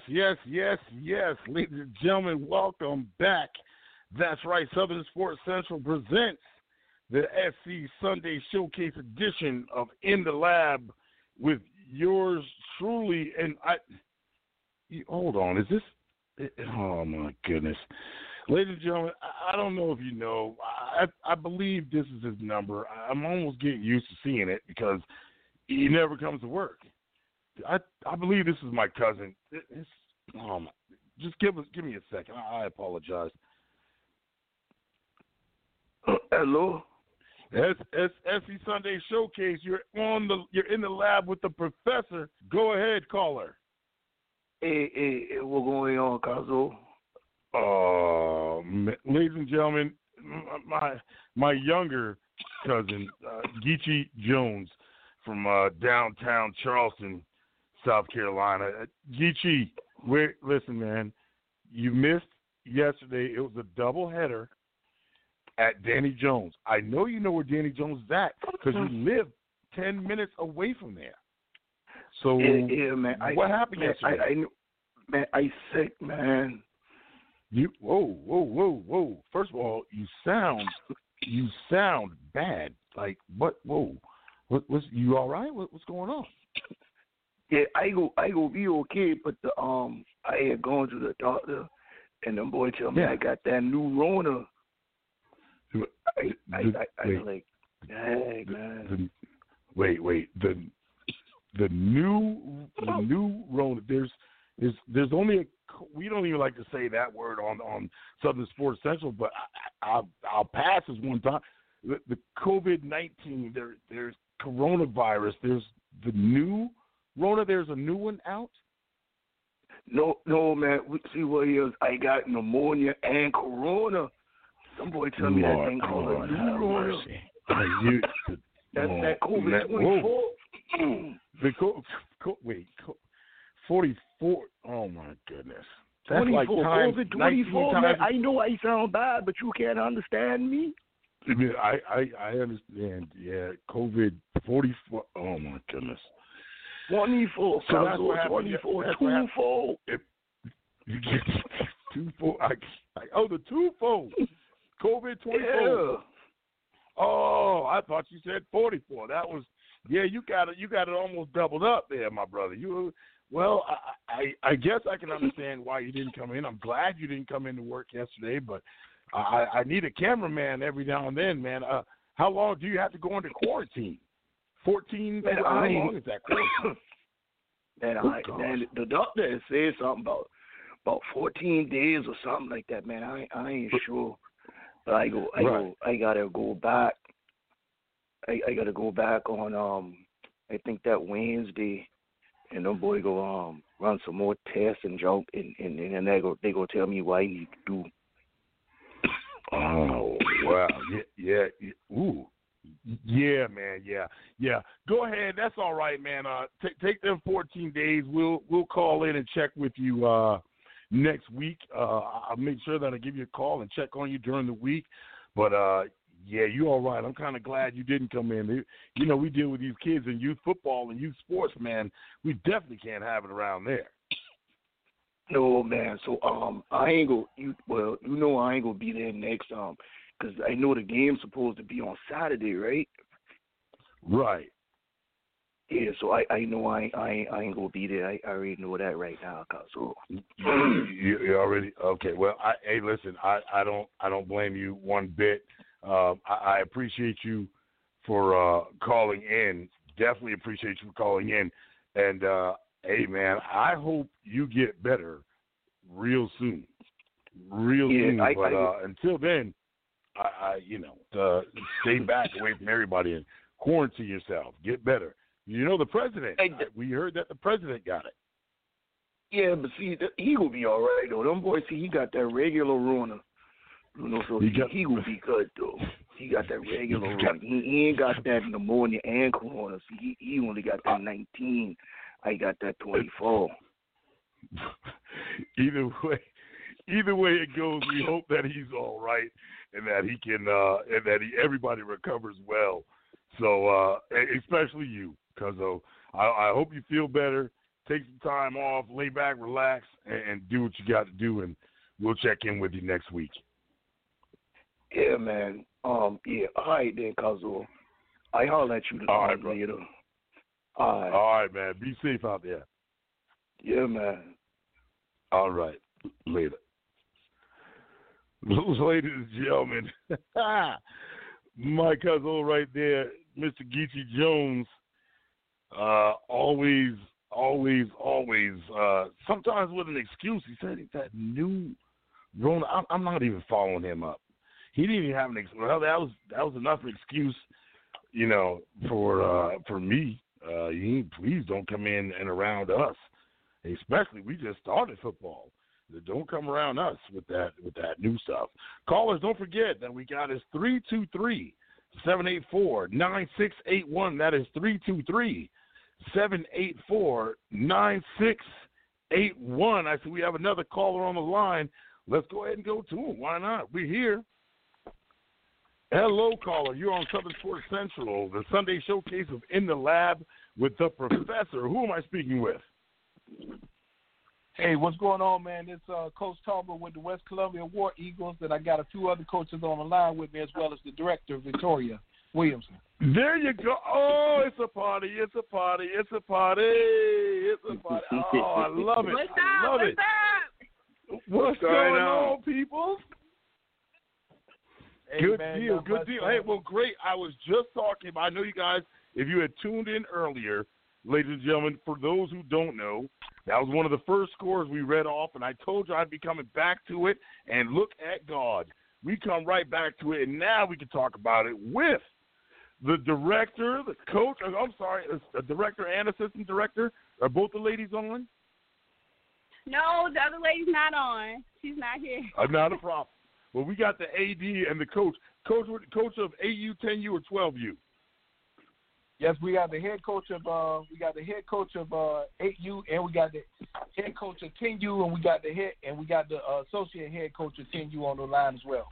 Speaker 2: Yes, yes, yes. Ladies and gentlemen, welcome back. That's right. Southern Sports Central presents the SC Sunday Showcase edition of In the Lab with yours truly. And I, hold on, is this? Oh my goodness, ladies and gentlemen, I don't know if you know. I I believe this is his number. I'm almost getting used to seeing it because he never comes to work. I I believe this is my cousin. It's, um, just give us give me a second. I, I apologize.
Speaker 4: hello.
Speaker 2: S Sunday Showcase. You're on the. You're in the lab with the professor. Go ahead, caller.
Speaker 4: Hey, hey, hey what's going on, Cuzzo?
Speaker 2: Uh, ladies and gentlemen, my my younger cousin, uh, Geechee Jones, from uh, downtown Charleston, South Carolina. Uh, Geechee, wait, listen, man, you missed yesterday. It was a double header at Danny Jones. I know you know where Danny Jones is at because you [LAUGHS] live ten minutes away from there. So
Speaker 4: yeah, yeah man.
Speaker 2: What
Speaker 4: I,
Speaker 2: happened
Speaker 4: man,
Speaker 2: yesterday?
Speaker 4: I, I, man, I sick, man.
Speaker 2: You whoa whoa whoa whoa. First of all, you sound you sound bad. Like what? Whoa. What was you all right? What, what's going on?
Speaker 4: Yeah, I go I go be okay, but the um I had gone to the doctor and the boy tell me
Speaker 2: Yeah.
Speaker 4: I got that new Rona.
Speaker 2: The-
Speaker 4: I I, I, I
Speaker 2: wait.
Speaker 4: like, dang
Speaker 2: the-
Speaker 4: man.
Speaker 2: the- wait, wait. The the new the new Rona. There's there's there's only a we don't even like to say that word on on Southern Sports Central, but I, I, I'll I'll pass this one time. The, the COVID nineteen. There there's coronavirus. There's the new Rona. There's a new one out.
Speaker 4: No, no, man. We, see what it is? I got pneumonia and corona. Some boy tell me that thing called a
Speaker 2: Lord
Speaker 4: new
Speaker 2: have
Speaker 4: corona.
Speaker 2: mercy. You, [LAUGHS]
Speaker 4: That's that COVID
Speaker 2: man,
Speaker 4: twenty
Speaker 2: whoa.
Speaker 4: four.
Speaker 2: The co- co- wait, co- forty-four. Oh my goodness, that's like
Speaker 4: 24,
Speaker 2: times
Speaker 4: COVID 24, man.
Speaker 2: times.
Speaker 4: I know I sound bad, but you can't understand me.
Speaker 2: I, I I understand. Yeah, COVID forty-four. Oh my goodness.
Speaker 4: 24,
Speaker 2: So that's what happened.
Speaker 4: 24,
Speaker 2: That's what
Speaker 4: twofold.
Speaker 2: You get [LAUGHS] two fold. I, I, oh, the two fold. COVID twenty-four.
Speaker 4: Yeah.
Speaker 2: Oh, I thought you said forty-four. That was yeah. You got it. You got it almost doubled up there, my brother. You well, I, I I guess I can understand why you didn't come in. I'm glad you didn't come into work yesterday, but I I need a cameraman every now and then, man. Uh, how long do you have to go into quarantine? Fourteen.
Speaker 4: Man,
Speaker 2: how
Speaker 4: I
Speaker 2: long is that [COUGHS] quarantine?
Speaker 4: Man,
Speaker 2: Oh,
Speaker 4: I,
Speaker 2: gosh.
Speaker 4: man, the doctor said something about about 14 days or something like that. Man, I I ain't sure. But I go, I
Speaker 2: Right.
Speaker 4: go, I gotta go back. I I gotta go back on um, I think that Wednesday, and them boy go um run some more tests and jump, and and and then they go they go tell me what I need to do. [COUGHS]
Speaker 2: Oh wow! Yeah, yeah, yeah. Ooh, yeah, man. Yeah, yeah. Go ahead. That's all right, man. Uh, take take them 14 days. We'll we'll call in and check with you uh next week. Uh, I'll make sure that I give you a call and check on you during the week. But uh, yeah, you all right. I'm kind of glad you didn't come in. You- You know, we deal with these kids in youth football and youth sports, man. We definitely can't have it around there.
Speaker 4: No man, so um, I ain't go. You well, you know I ain't gonna be there next um, cause I know the game's supposed to be on Saturday, right?
Speaker 2: Right.
Speaker 4: Yeah, so I I know I I ain't, I ain't gonna be there. I, I already know that right now, cause so
Speaker 2: you, you already okay. Well, I, hey, listen, I, I don't I don't blame you one bit. Um, I, I appreciate you for uh, calling in. Definitely appreciate you for calling in. And uh, hey, man, I hope you get better real soon, real
Speaker 4: Yeah,
Speaker 2: soon.
Speaker 4: I-
Speaker 2: but
Speaker 4: I-
Speaker 2: uh, until then, I, I you know uh, stay back away from everybody and quarantine yourself. Get better. You know the president.
Speaker 4: Hey,
Speaker 2: I- we heard that the president got it.
Speaker 4: yeah, but see th- he gonna be all right though. Them boys see he got that regular Rona, you know, so
Speaker 2: He
Speaker 4: he,
Speaker 2: got-
Speaker 4: he gonna be good though. He got that regular
Speaker 2: He
Speaker 4: Rona. He, he ain't got that pneumonia and corona. See, he he only got that 19. I got that 24. [LAUGHS]
Speaker 2: either way, either way it goes, we hope that he's all right and that he can uh and that he everybody recovers well. So uh especially you, Cuzzo. I, I hope you feel better take some time off, lay back, relax, and, and do what you got to do, and we'll check in with you next week.
Speaker 4: Yeah, man. Um, yeah, all right then, Cuzzo. I holler at you
Speaker 2: all right,
Speaker 4: later.
Speaker 2: Bro.
Speaker 4: All right.
Speaker 2: All right, man. Be safe out there.
Speaker 4: Yeah, man.
Speaker 2: All right. Later. [LAUGHS] Ladies and gentlemen, [LAUGHS] my cousin right there, Mr. Geechee Jones, uh, always, always, always, uh, sometimes with an excuse. He said that new Rona. I'm, I'm not even following him up. He didn't even have an excuse. Well, that was that was enough excuse, you know, for uh, for me. Uh, you please don't come in and around us, especially we just started football. Don't come around us with that with that new stuff. Callers, don't forget that we got is 323 784 9681. That is 323 784 9681. I see we have another caller on the line. Let's go ahead and go to him. Why not? We're here. Hello, caller. You're on Southern Sports Central, the Sunday showcase of In the Lab with the Professor. Who am I speaking with?
Speaker 5: Hey, what's going on, man? It's uh, Coach Talbot with the West Columbia War Eagles, and I got a few other coaches on the line with me as well as the director, Victoria Williamson.
Speaker 2: There you go. Oh, it's a party. It's a party. It's a party. It's a party. [LAUGHS] Oh, I love it.
Speaker 6: What's up?
Speaker 2: I love
Speaker 6: What's
Speaker 2: it.
Speaker 6: up?
Speaker 2: What's
Speaker 4: going
Speaker 2: going
Speaker 4: on?
Speaker 2: on, people?
Speaker 5: Hey,
Speaker 2: good
Speaker 5: man,
Speaker 2: deal. Good deal.
Speaker 5: man.
Speaker 2: Hey, well, great. I was just talking about, I know you guys, if you had tuned in earlier, ladies and gentlemen, for those who don't know, that was one of the first scores we read off, and I told you I'd be coming back to it. And look at God. We come right back to it, and now we can talk about it with the director, the coach. uh, I'm sorry, a director and assistant director. Are both the ladies on?
Speaker 6: No, the other lady's not on. She's not here.
Speaker 2: Uh, not a problem. Well, we got the AD and the coach. Coach, coach of 8U, 10U, or 12U.
Speaker 5: Yes, we got the head coach of uh, we got the head coach of uh, 8U, and we got the head coach of 10U, and we got the head and we got the uh, associate head coach of 10U on the line as well.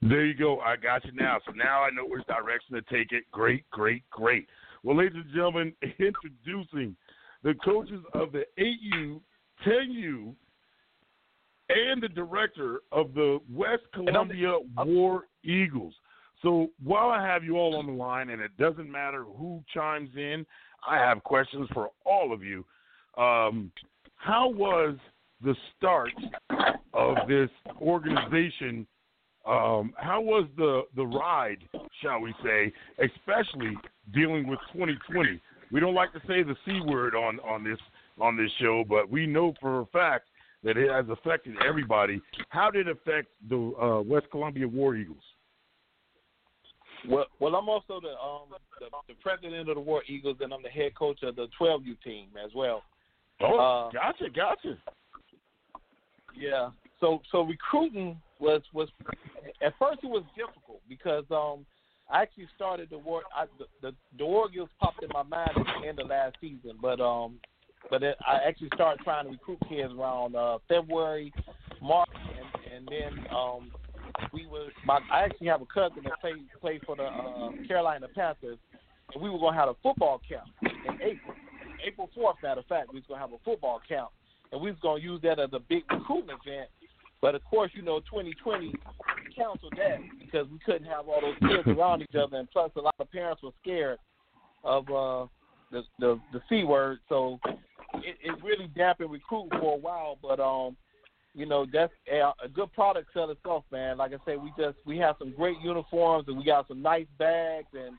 Speaker 2: There you go. I got you now. So now I know which direction to take it. Great, great, great. Well, ladies and gentlemen, [LAUGHS] introducing the coaches of the 8U, 10U, and the director of the West Columbia War Eagles. So while I have you all on the line, and it doesn't matter who chimes in, I have questions for all of you. Um, how was the start of this organization? Um, how was the the ride, shall we say, especially dealing with 2020? We don't like to say the c word on on this on this show, but we know for a fact that it has affected everybody. How did it affect the uh, West Columbia War Eagles?
Speaker 5: Well, well, I'm also the um the, the president of the War Eagles, and I'm the head coach of the 12U team as well.
Speaker 2: Oh,
Speaker 5: Uh,
Speaker 2: gotcha, gotcha.
Speaker 5: Yeah. So so recruiting was was at first it was difficult because um I actually started the war I, the, the the War Eagles popped in my mind at the end of last season, but um but it, I actually started trying to recruit kids around uh February, March, and and then um we was my I actually have a cousin that played played for the uh, Carolina Panthers, and we were gonna have a football camp in April. April fourth, matter of fact, we was gonna have a football camp, and we was gonna use that as a big recruitment event. But of course, you know, 2020 canceled that because we couldn't have all those kids around each other, and plus, a lot of parents were scared of uh, the the the c word, so it, it really dampened recruiting for a while. But um, you know, that's a, a good product sell itself, man. Like I say, we just we have some great uniforms, and we got some nice bags, and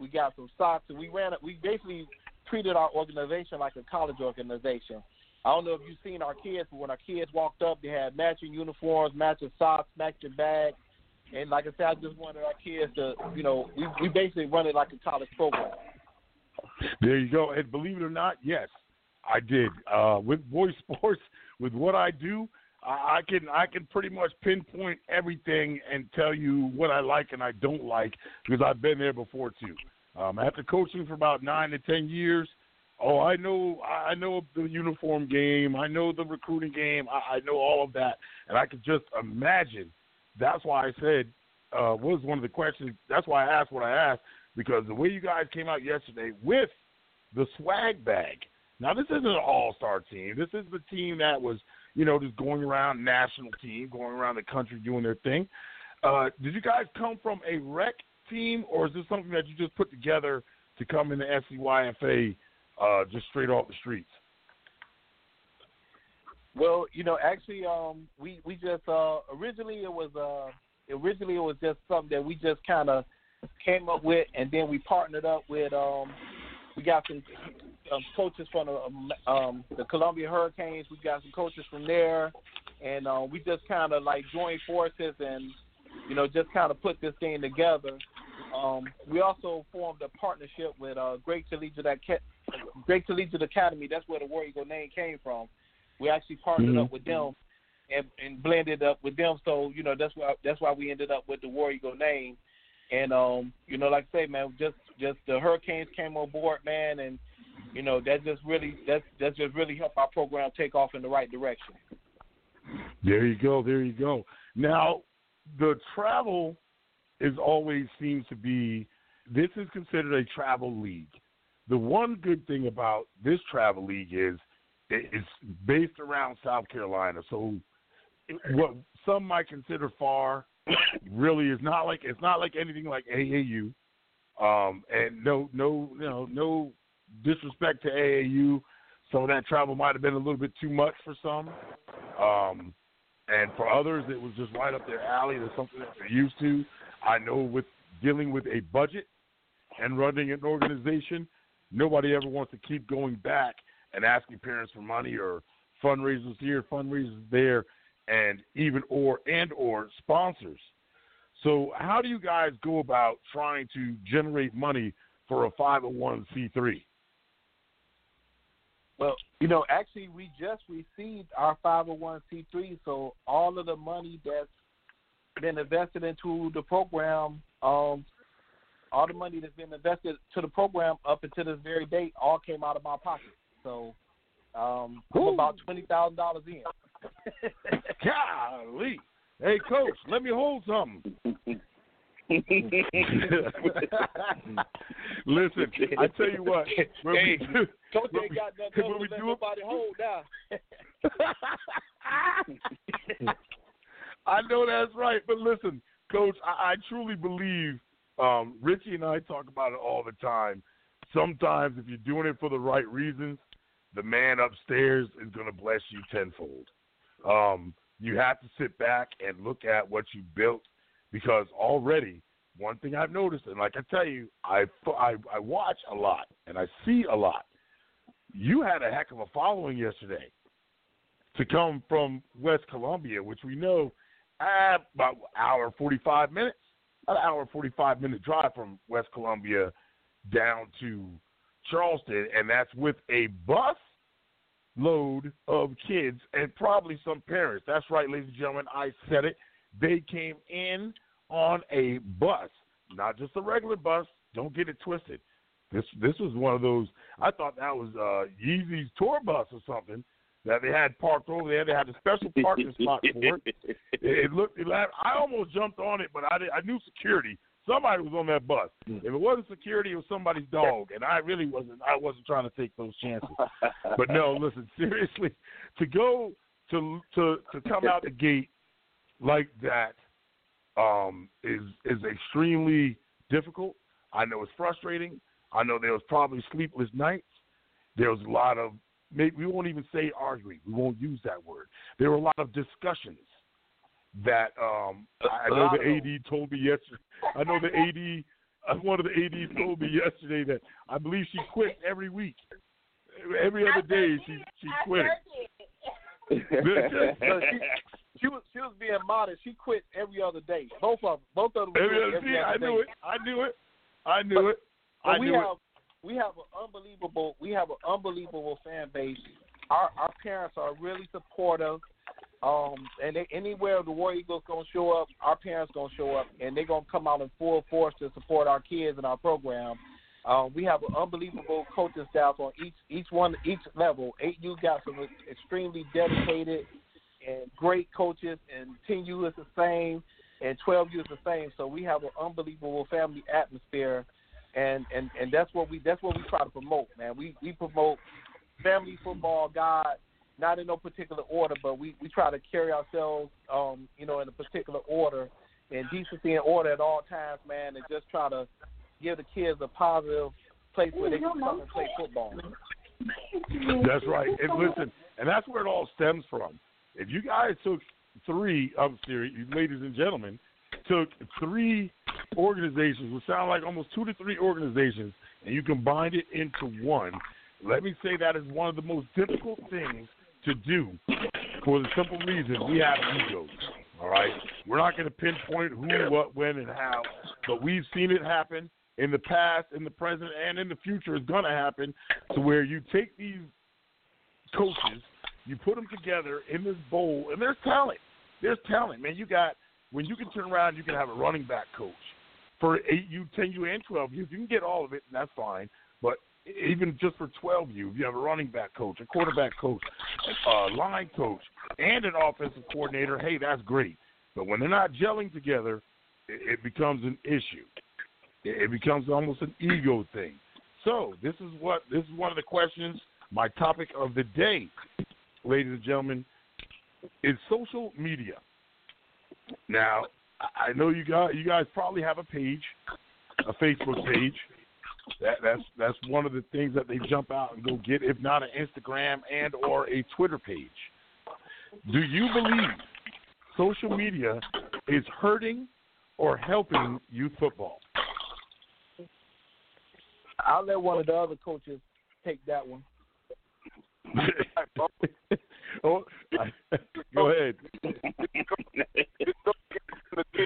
Speaker 5: we got some socks, and we ran. We basically treated our organization like a college organization. I don't know if you've seen our kids, but when our kids walked up, they had matching uniforms, matching socks, matching bags. And like I said, I just wanted our kids to, you know, we, we basically run it like a college program.
Speaker 2: There you go. And believe it or not, yes, I did. Uh, with boys sports, [LAUGHS] with what I do, I, can I can pretty much pinpoint everything and tell you what I like and I don't like because I've been there before too. Um, after coaching for about nine to ten years, oh, I know I know the uniform game, I know the recruiting game, I, I know all of that, and I could just imagine. That's why I said uh, was one of the questions. That's why I asked what I asked because the way you guys came out yesterday with the swag bag, Now this isn't an all star team. This is the team that was, you know, just going around national team, going around the country doing their thing. Uh, did you guys come from a rec team, or is this something that you just put together to come into SCYFA uh, just straight off the streets?
Speaker 5: Well, you know, actually, um, we we just uh, originally it was uh, originally it was just something that we just kind of came up with, and then we partnered up with um, we got some um, coaches from the, um, um, the Columbia Hurricanes. We got some coaches from there, and uh, we just kind of like joined forces and you know just kind of put this thing together. Um, we also formed a partnership with uh, Gray Collegiate Gray Collegiate Academy. That's where the War Eagle name came from. We actually partnered
Speaker 2: Mhm.
Speaker 5: up with them and, and blended up with them. So you know that's why that's why we ended up with the War Eagle name. And um, you know, like I say, man, just just the Hurricanes came on board, man, and you know that just really that's that's just really helped our program take off in the right direction.
Speaker 2: There you go. There you go. Now, the travel is always seems to be this is considered a travel league. The one good thing about this travel league is it's based around South Carolina. So what some might consider far really is not like it's not like anything like AAU. Um, and no, no, you know, no disrespect to AAU. Some of that travel might have been a little bit too much for some. Um, and for others, it was just right up their alley. There's something that they're used to. I know with dealing with a budget and running an organization, nobody ever wants to keep going back and asking parents for money or fundraisers here, fundraisers there, and even or and or sponsors. So, how do you guys go about trying to generate money for a 501c3?
Speaker 5: Well, you know, actually, we just received our 501c3, so all of the money that's been invested into the program, um, all the money that's been invested to the program up until this very date, all came out of my pocket. So um, I'm about twenty thousand dollars in. [LAUGHS]
Speaker 2: Golly. Hey, coach, let me hold something. [LAUGHS] [LAUGHS] Listen, I tell you what. When
Speaker 5: Hey,
Speaker 2: we do,
Speaker 5: Coach ain't got nothing [LAUGHS]
Speaker 2: when we do it-
Speaker 5: nobody hold now. [LAUGHS]
Speaker 2: I know that's right, but listen, Coach, I, I truly believe um, Richie and I talk about it all the time. Sometimes, if you're doing it for the right reasons, the man upstairs is going to bless you tenfold. Um, you have to sit back and look at what you built because already one thing I've noticed, and like I tell you, I, I I watch a lot and I see a lot. You had a heck of a following yesterday to come from West Columbia, which we know uh, about hour forty five minutes, an hour forty five minute drive from West Columbia down to Charleston, and that's with a bus load of kids and probably some parents. That's right, ladies and gentlemen. I said it. They came in on a bus, not just a regular bus. Don't get it twisted. This this was one of those. I thought that was uh, Yeezy's tour bus or something that they had parked over there. They had a special parking spot for it. [LAUGHS] It, it looked. It, I almost jumped on it, but I did, I knew security. Somebody was on that bus. If it wasn't security, it was somebody's dog, and I really wasn't. I wasn't trying to take those chances. But no, listen, [LAUGHS] seriously, to go to to to come out the gate like that um, is is extremely difficult. I know it's frustrating. I know there was probably sleepless nights. There was a lot of maybe we won't even say arguing. We won't use that word. There were a lot of discussions that um, I know the AD told me yesterday. I know the AD. [LAUGHS] One of the ADs told me yesterday that I believe she quit every week. Every other day she she quit.
Speaker 5: So [LAUGHS] she, she was she was being modest. She quit every other day. Both of them. Both of them.
Speaker 2: Every other,
Speaker 5: every
Speaker 2: see,
Speaker 5: other
Speaker 2: I
Speaker 5: day.
Speaker 2: knew it. I knew it. I knew it.
Speaker 5: But
Speaker 2: I
Speaker 5: we
Speaker 2: knew
Speaker 5: have
Speaker 2: it.
Speaker 5: we have an unbelievable we have an unbelievable fan base. Our our parents are really supportive. Um, and they, anywhere the War Eagles gonna show up, our parents gonna show up, and they're gonna come out in full force to support our kids and our program. Um, we have an unbelievable coaching staff on each each one each level. Eight U got some extremely dedicated and great coaches, and ten U is the same, and twelve U is the same. So we have an unbelievable family atmosphere, and and and that's what we that's what we try to promote, man. We we promote family football God, not in no particular order, but we we try to carry ourselves, um, you know, in a particular order, and decency and order at all times, man, and just try to give the kids a positive place where they can come and play football.
Speaker 2: That's right. And listen, and that's where it all stems from. If you guys took three, I'm serious, ladies and gentlemen, took three organizations, which sound like almost two to three organizations, and you combined it into one, let me say that is one of the most difficult things to do for the simple reason we have egos. All right? We're not going to pinpoint who, what, when, and how, but we've seen it happen in the past, in the present, and in the future. It's going to happen to where you take these coaches, you put them together in this bowl, and there's talent. There's talent, man. You got when you can turn around, you can have a running back coach for eight U, ten U, and twelve. You can get all of it, and that's fine. But even just for twelve U, you have a running back coach, a quarterback coach, a line coach, and an offensive coordinator, hey, that's great. But when they're not gelling together, it, becomes an issue. It becomes almost an ego thing. So this is what this is one of the questions. My topic of the day, ladies and gentlemen, is social media. Now, I know you guys you guys probably have a page, a Facebook page. That, that's that's one of the things that they jump out and go get, if not an Instagram and or a Twitter page. Do you believe social media is hurting or helping youth football?
Speaker 5: I'll let one of the other coaches take that one. [LAUGHS]
Speaker 2: oh, go ahead.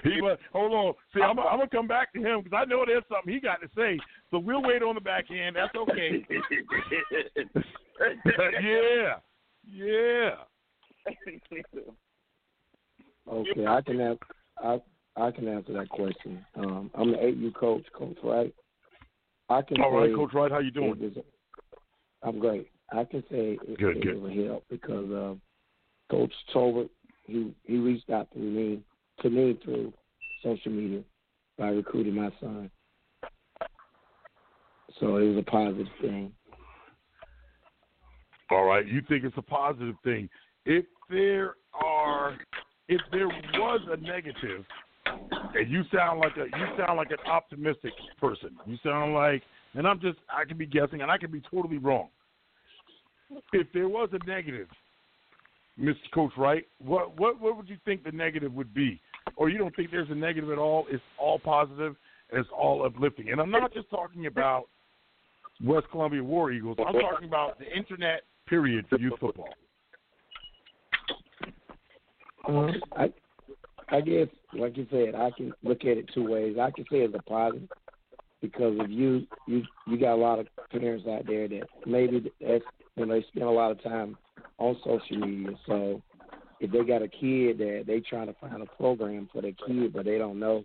Speaker 2: he was, hold on. See, I'm, I'm gonna come back to him because I know there's something he got to say. So we'll wait on the back end. That's okay. [LAUGHS] yeah, yeah.
Speaker 7: Okay, I can answer. I I can answer that question. Um, I'm the eight U coach, Coach Wright. I can.
Speaker 2: All right, Coach Wright, how you doing?
Speaker 7: I'm great. I can say it,
Speaker 2: Good,
Speaker 7: it
Speaker 2: good.
Speaker 7: was a help because uh, Coach Tolbert he he reached out to me to me through social media by recruiting my son. So it was a positive thing.
Speaker 2: All right, you think it's a positive thing. If there are, if there was a negative, and you sound like a, you sound like an optimistic person. You sound like, and I'm just, I could be guessing, and I could be totally wrong. If there was a negative, Mr. Coach Wright, what what what would you think the negative would be? Or you don't think there's a negative at all? It's all positive and it's all uplifting. And I'm not just talking about West Columbia War Eagles. I'm talking about the internet period for youth football.
Speaker 7: Um, I I guess, like you said, I can look at it two ways. I can say it's a positive because if you you you got a lot of parents out there that maybe that's you know they spend a lot of time on social media. So if they got a kid that they trying to find a program for their kid, but they don't know,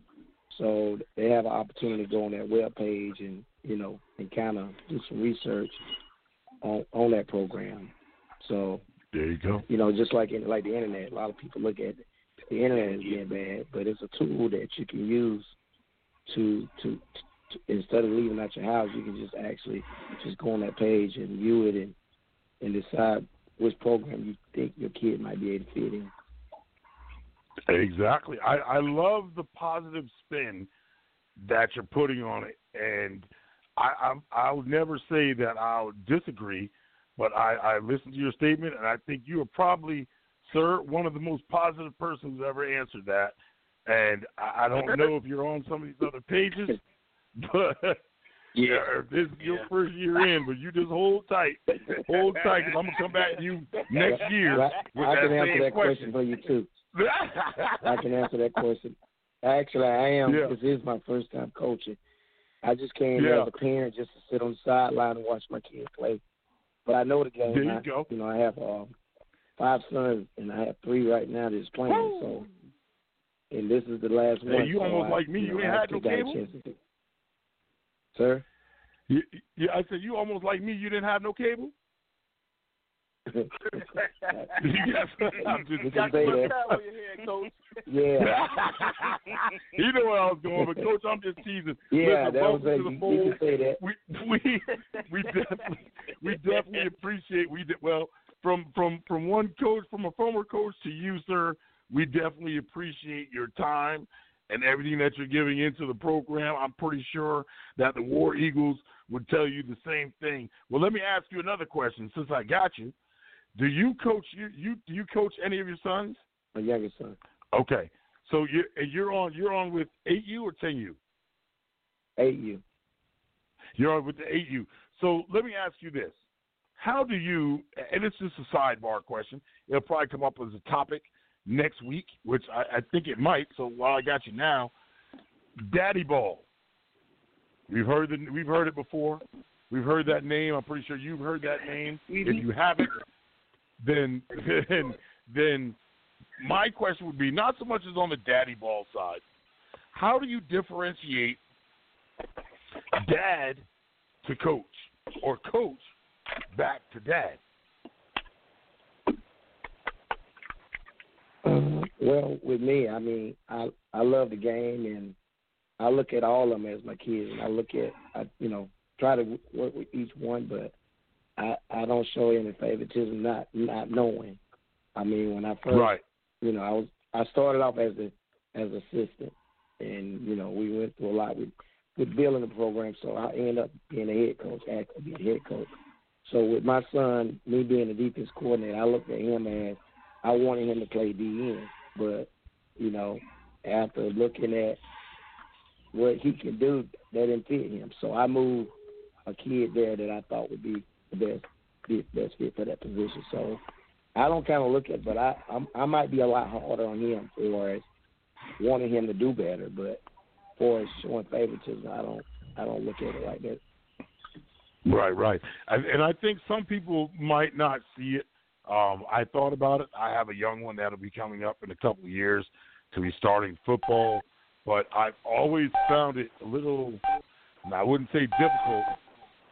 Speaker 7: so they have an opportunity to go on that web page and you know and kind of do some research on on that program. So
Speaker 2: There you go.
Speaker 7: you know, just like in like the internet, a lot of people look at the internet as being bad, but it's a tool that you can use to to, to instead of leaving out your house, you can just actually just go on that page and view it and and decide which program you think your kid might be able to fit in.
Speaker 2: Exactly. I, I love the positive spin that you're putting on it, and I I, I would never say that I'll disagree, but I, I listened to your statement, and I think you are probably, sir, one of the most positive persons who's ever answered that. And I, I don't [LAUGHS] know if you're on some of these other pages, [LAUGHS] but
Speaker 4: Yeah. [LAUGHS]
Speaker 2: this is your
Speaker 4: Yeah.
Speaker 2: first year in, but you just hold tight, hold tight, because I'm gonna come back to you next year
Speaker 7: I, I can answer that question for you too. I can answer that question. Actually, I am.
Speaker 2: Yeah.
Speaker 7: This is my first time coaching. I just came
Speaker 2: Yeah.
Speaker 7: as a parent just to sit on the sideline and watch my kids play. But I know the game.
Speaker 2: There you
Speaker 7: I,
Speaker 2: go.
Speaker 7: You know, I have um, five sons, and I have three right now that's playing. So, and this is the last
Speaker 2: Hey,
Speaker 7: one.
Speaker 2: you
Speaker 7: so
Speaker 2: almost
Speaker 7: I,
Speaker 2: like me. You
Speaker 7: know,
Speaker 2: ain't
Speaker 7: I
Speaker 2: had no cable?
Speaker 7: Chance to do- Sir,
Speaker 2: You, yeah, I said you almost like me. You didn't have no cable. [LAUGHS] yes, [LAUGHS] [LAUGHS] I'm just
Speaker 7: You
Speaker 5: Got your
Speaker 7: that.
Speaker 5: time on your head, coach.
Speaker 7: Yeah.
Speaker 2: you know where I was going, but coach, I'm just teasing.
Speaker 7: Yeah,
Speaker 2: Listen,
Speaker 7: that was
Speaker 2: welcome
Speaker 7: it.
Speaker 2: to the
Speaker 7: You,
Speaker 2: fold.
Speaker 7: you can say that.
Speaker 2: we we we definitely we definitely appreciate we de- well from from from one coach from a former coach to you sir we definitely appreciate your time and everything that you're giving into the program i'm pretty sure that the war eagles would tell you the same thing well let me ask you another question since i got you do you coach you you do you coach any of your sons
Speaker 7: My youngest son.
Speaker 2: okay so you're you're on you're on with 8u or 10u
Speaker 7: Eight you.
Speaker 2: You're on with the 8U. So let me ask you this. How do you, and it's just a sidebar question, it'll probably come up as a topic next week, which I, I think it might. So while I got you now, Daddy Ball. We've heard the, we've heard it before. We've heard that name. I'm pretty sure you've heard that name. If you haven't, then then then my question would be not so much as on the Daddy Ball side. How do you differentiate dad to coach or coach back to dad?
Speaker 7: Uh, well, with me, I mean, I I love the game, and I look at all of them as my kids. And I look at, I, you know, try to work with each one, but I I don't show any favoritism, not not knowing. I mean, when I first,
Speaker 2: Right.
Speaker 7: you know, I was I started off as a as assistant, and you know, we went through a lot with with building the program. So I ended up being a head coach, actually being a head coach. So with my son, me being a defense coordinator, I looked at him as I wanted him to play DN, but you know, after looking at what he can do, that didn't fit him. So I moved a kid there that I thought would be the best fit, best fit for that position. So I don't kind of look at, but I I'm, I might be a lot harder on him for wanting him to do better, but for showing favoritism, I don't I don't look at it like that.
Speaker 2: Right, right. And I think some people might not see it. Um, I thought about it. I have a young one that'll be coming up in a couple of years to be starting football, but I've always found it a little, and I wouldn't say difficult,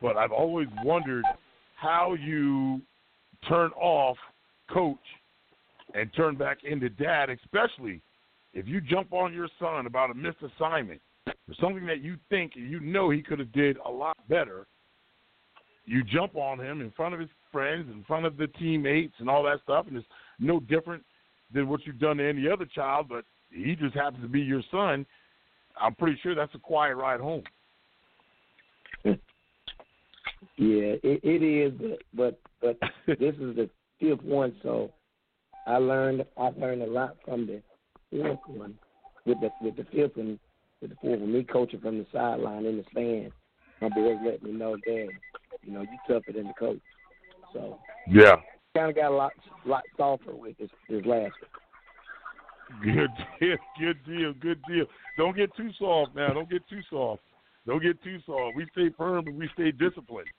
Speaker 2: but I've always wondered how you turn off coach and turn back into dad, especially if you jump on your son about a missed assignment or something that you think and you know he could have did a lot better you jump on him in front of his friends, in front of the teammates, and all that stuff, and it's no different than what you've done to any other child, but he just happens to be your son. I'm pretty sure that's a quiet ride home.
Speaker 7: Yeah, it, it is, but but but [LAUGHS] this is the fifth one, so I learned I learned a lot from the fourth one. With the with the fifth one, with the fourth one, me coaching from the sideline in the stand, my boys let me know that you know you tougher than the coach. So
Speaker 2: Yeah.
Speaker 7: kind of got a lot lot softer with this this last one.
Speaker 2: Good deal, good deal, good deal. Don't get too soft now. Don't get too soft. Don't get too soft. We stay firm and we stay disciplined.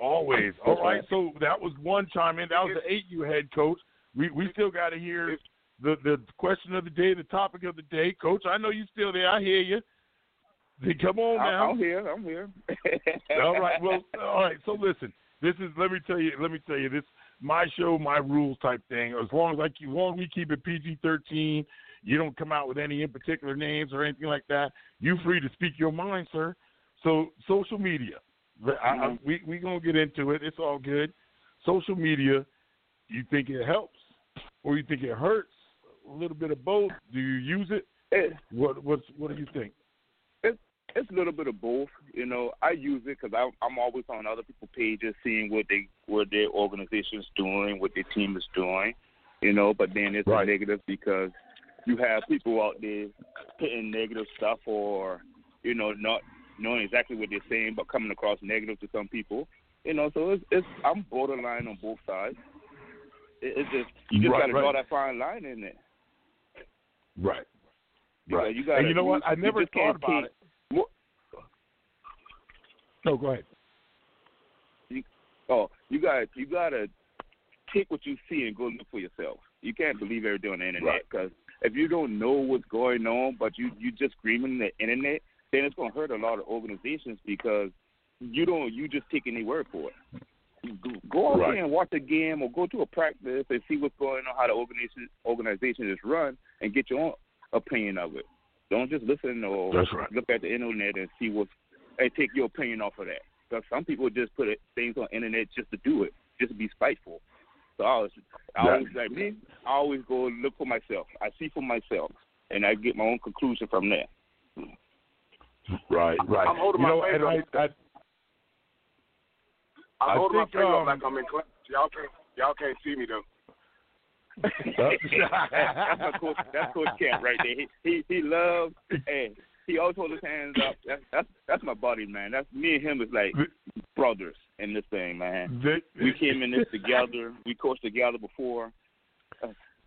Speaker 2: Always. All right. So that was one chime in. That was the eight you head coach. We we still got to hear the the question of the day, the topic of the day, Coach. I know you still there. I hear you. Come on now.
Speaker 8: I'm here. I'm here. [LAUGHS]
Speaker 2: all right. Well, all right. So listen, this is let me tell you. Let me tell you this. My show, my rules type thing. As long as I keep, as long as we keep it PG thirteen, you don't come out with any in particular names or anything like that. You free to speak your mind, sir. So social media. I, I, mm-hmm. we we gonna get into it. It's all good. Social media. You think it helps, or you think it hurts? A little bit of both. Do you use it?
Speaker 8: It,
Speaker 2: What what's what do you think?
Speaker 8: It's a little bit of both. You know, I use it because I'm always on other people's pages, seeing what they what their organization's doing, what their team is doing. You know, but then it's
Speaker 2: Right.
Speaker 8: a negative because you have people out there putting negative stuff or you know not knowing exactly what they're saying but coming across negative to some people. You know, so it's, it's I'm borderline on both sides. It, it's just you just
Speaker 2: Right,
Speaker 8: got to
Speaker 2: right.
Speaker 8: draw that fine line in there.
Speaker 2: Right.
Speaker 8: You
Speaker 2: Right.
Speaker 8: know, you gotta,
Speaker 2: and you know what? I never thought about it. No, go ahead.
Speaker 8: Oh, you got you gotta take what you see and go look for yourself. You can't believe everything on the internet
Speaker 2: Right.
Speaker 8: because if you don't know what's going on, but you you just screaming the internet, then it's gonna hurt a lot of organizations because you don't you just take any word for it. go out
Speaker 2: Right.
Speaker 8: there and watch a game or go to a practice and see what's going on, how the organization organization is run, and get your own opinion of it. Don't just listen or
Speaker 2: right.
Speaker 8: look at the internet and see what's and take your opinion off of that. Because some people just put it, things on the internet just to do it, just to be spiteful. So I always, I
Speaker 2: Yeah.
Speaker 8: always like me. I always go look for myself. I see for myself, and I get my own conclusion from there.
Speaker 2: Right, right.
Speaker 9: I'm holding
Speaker 2: you
Speaker 9: my
Speaker 2: know,
Speaker 9: finger
Speaker 2: and I, I,
Speaker 9: I'm
Speaker 2: I
Speaker 9: holding
Speaker 2: think,
Speaker 9: my finger
Speaker 2: um,
Speaker 9: like I'm in class. Y'all can't y'all can't see me though. [LAUGHS]
Speaker 8: that's my coach. That's Coach Camp right there. He he, he loves and he always holds his hands up. That's that's that's my buddy, man. That's me and him is like brothers in this thing, man. We came in this together. We coached together before.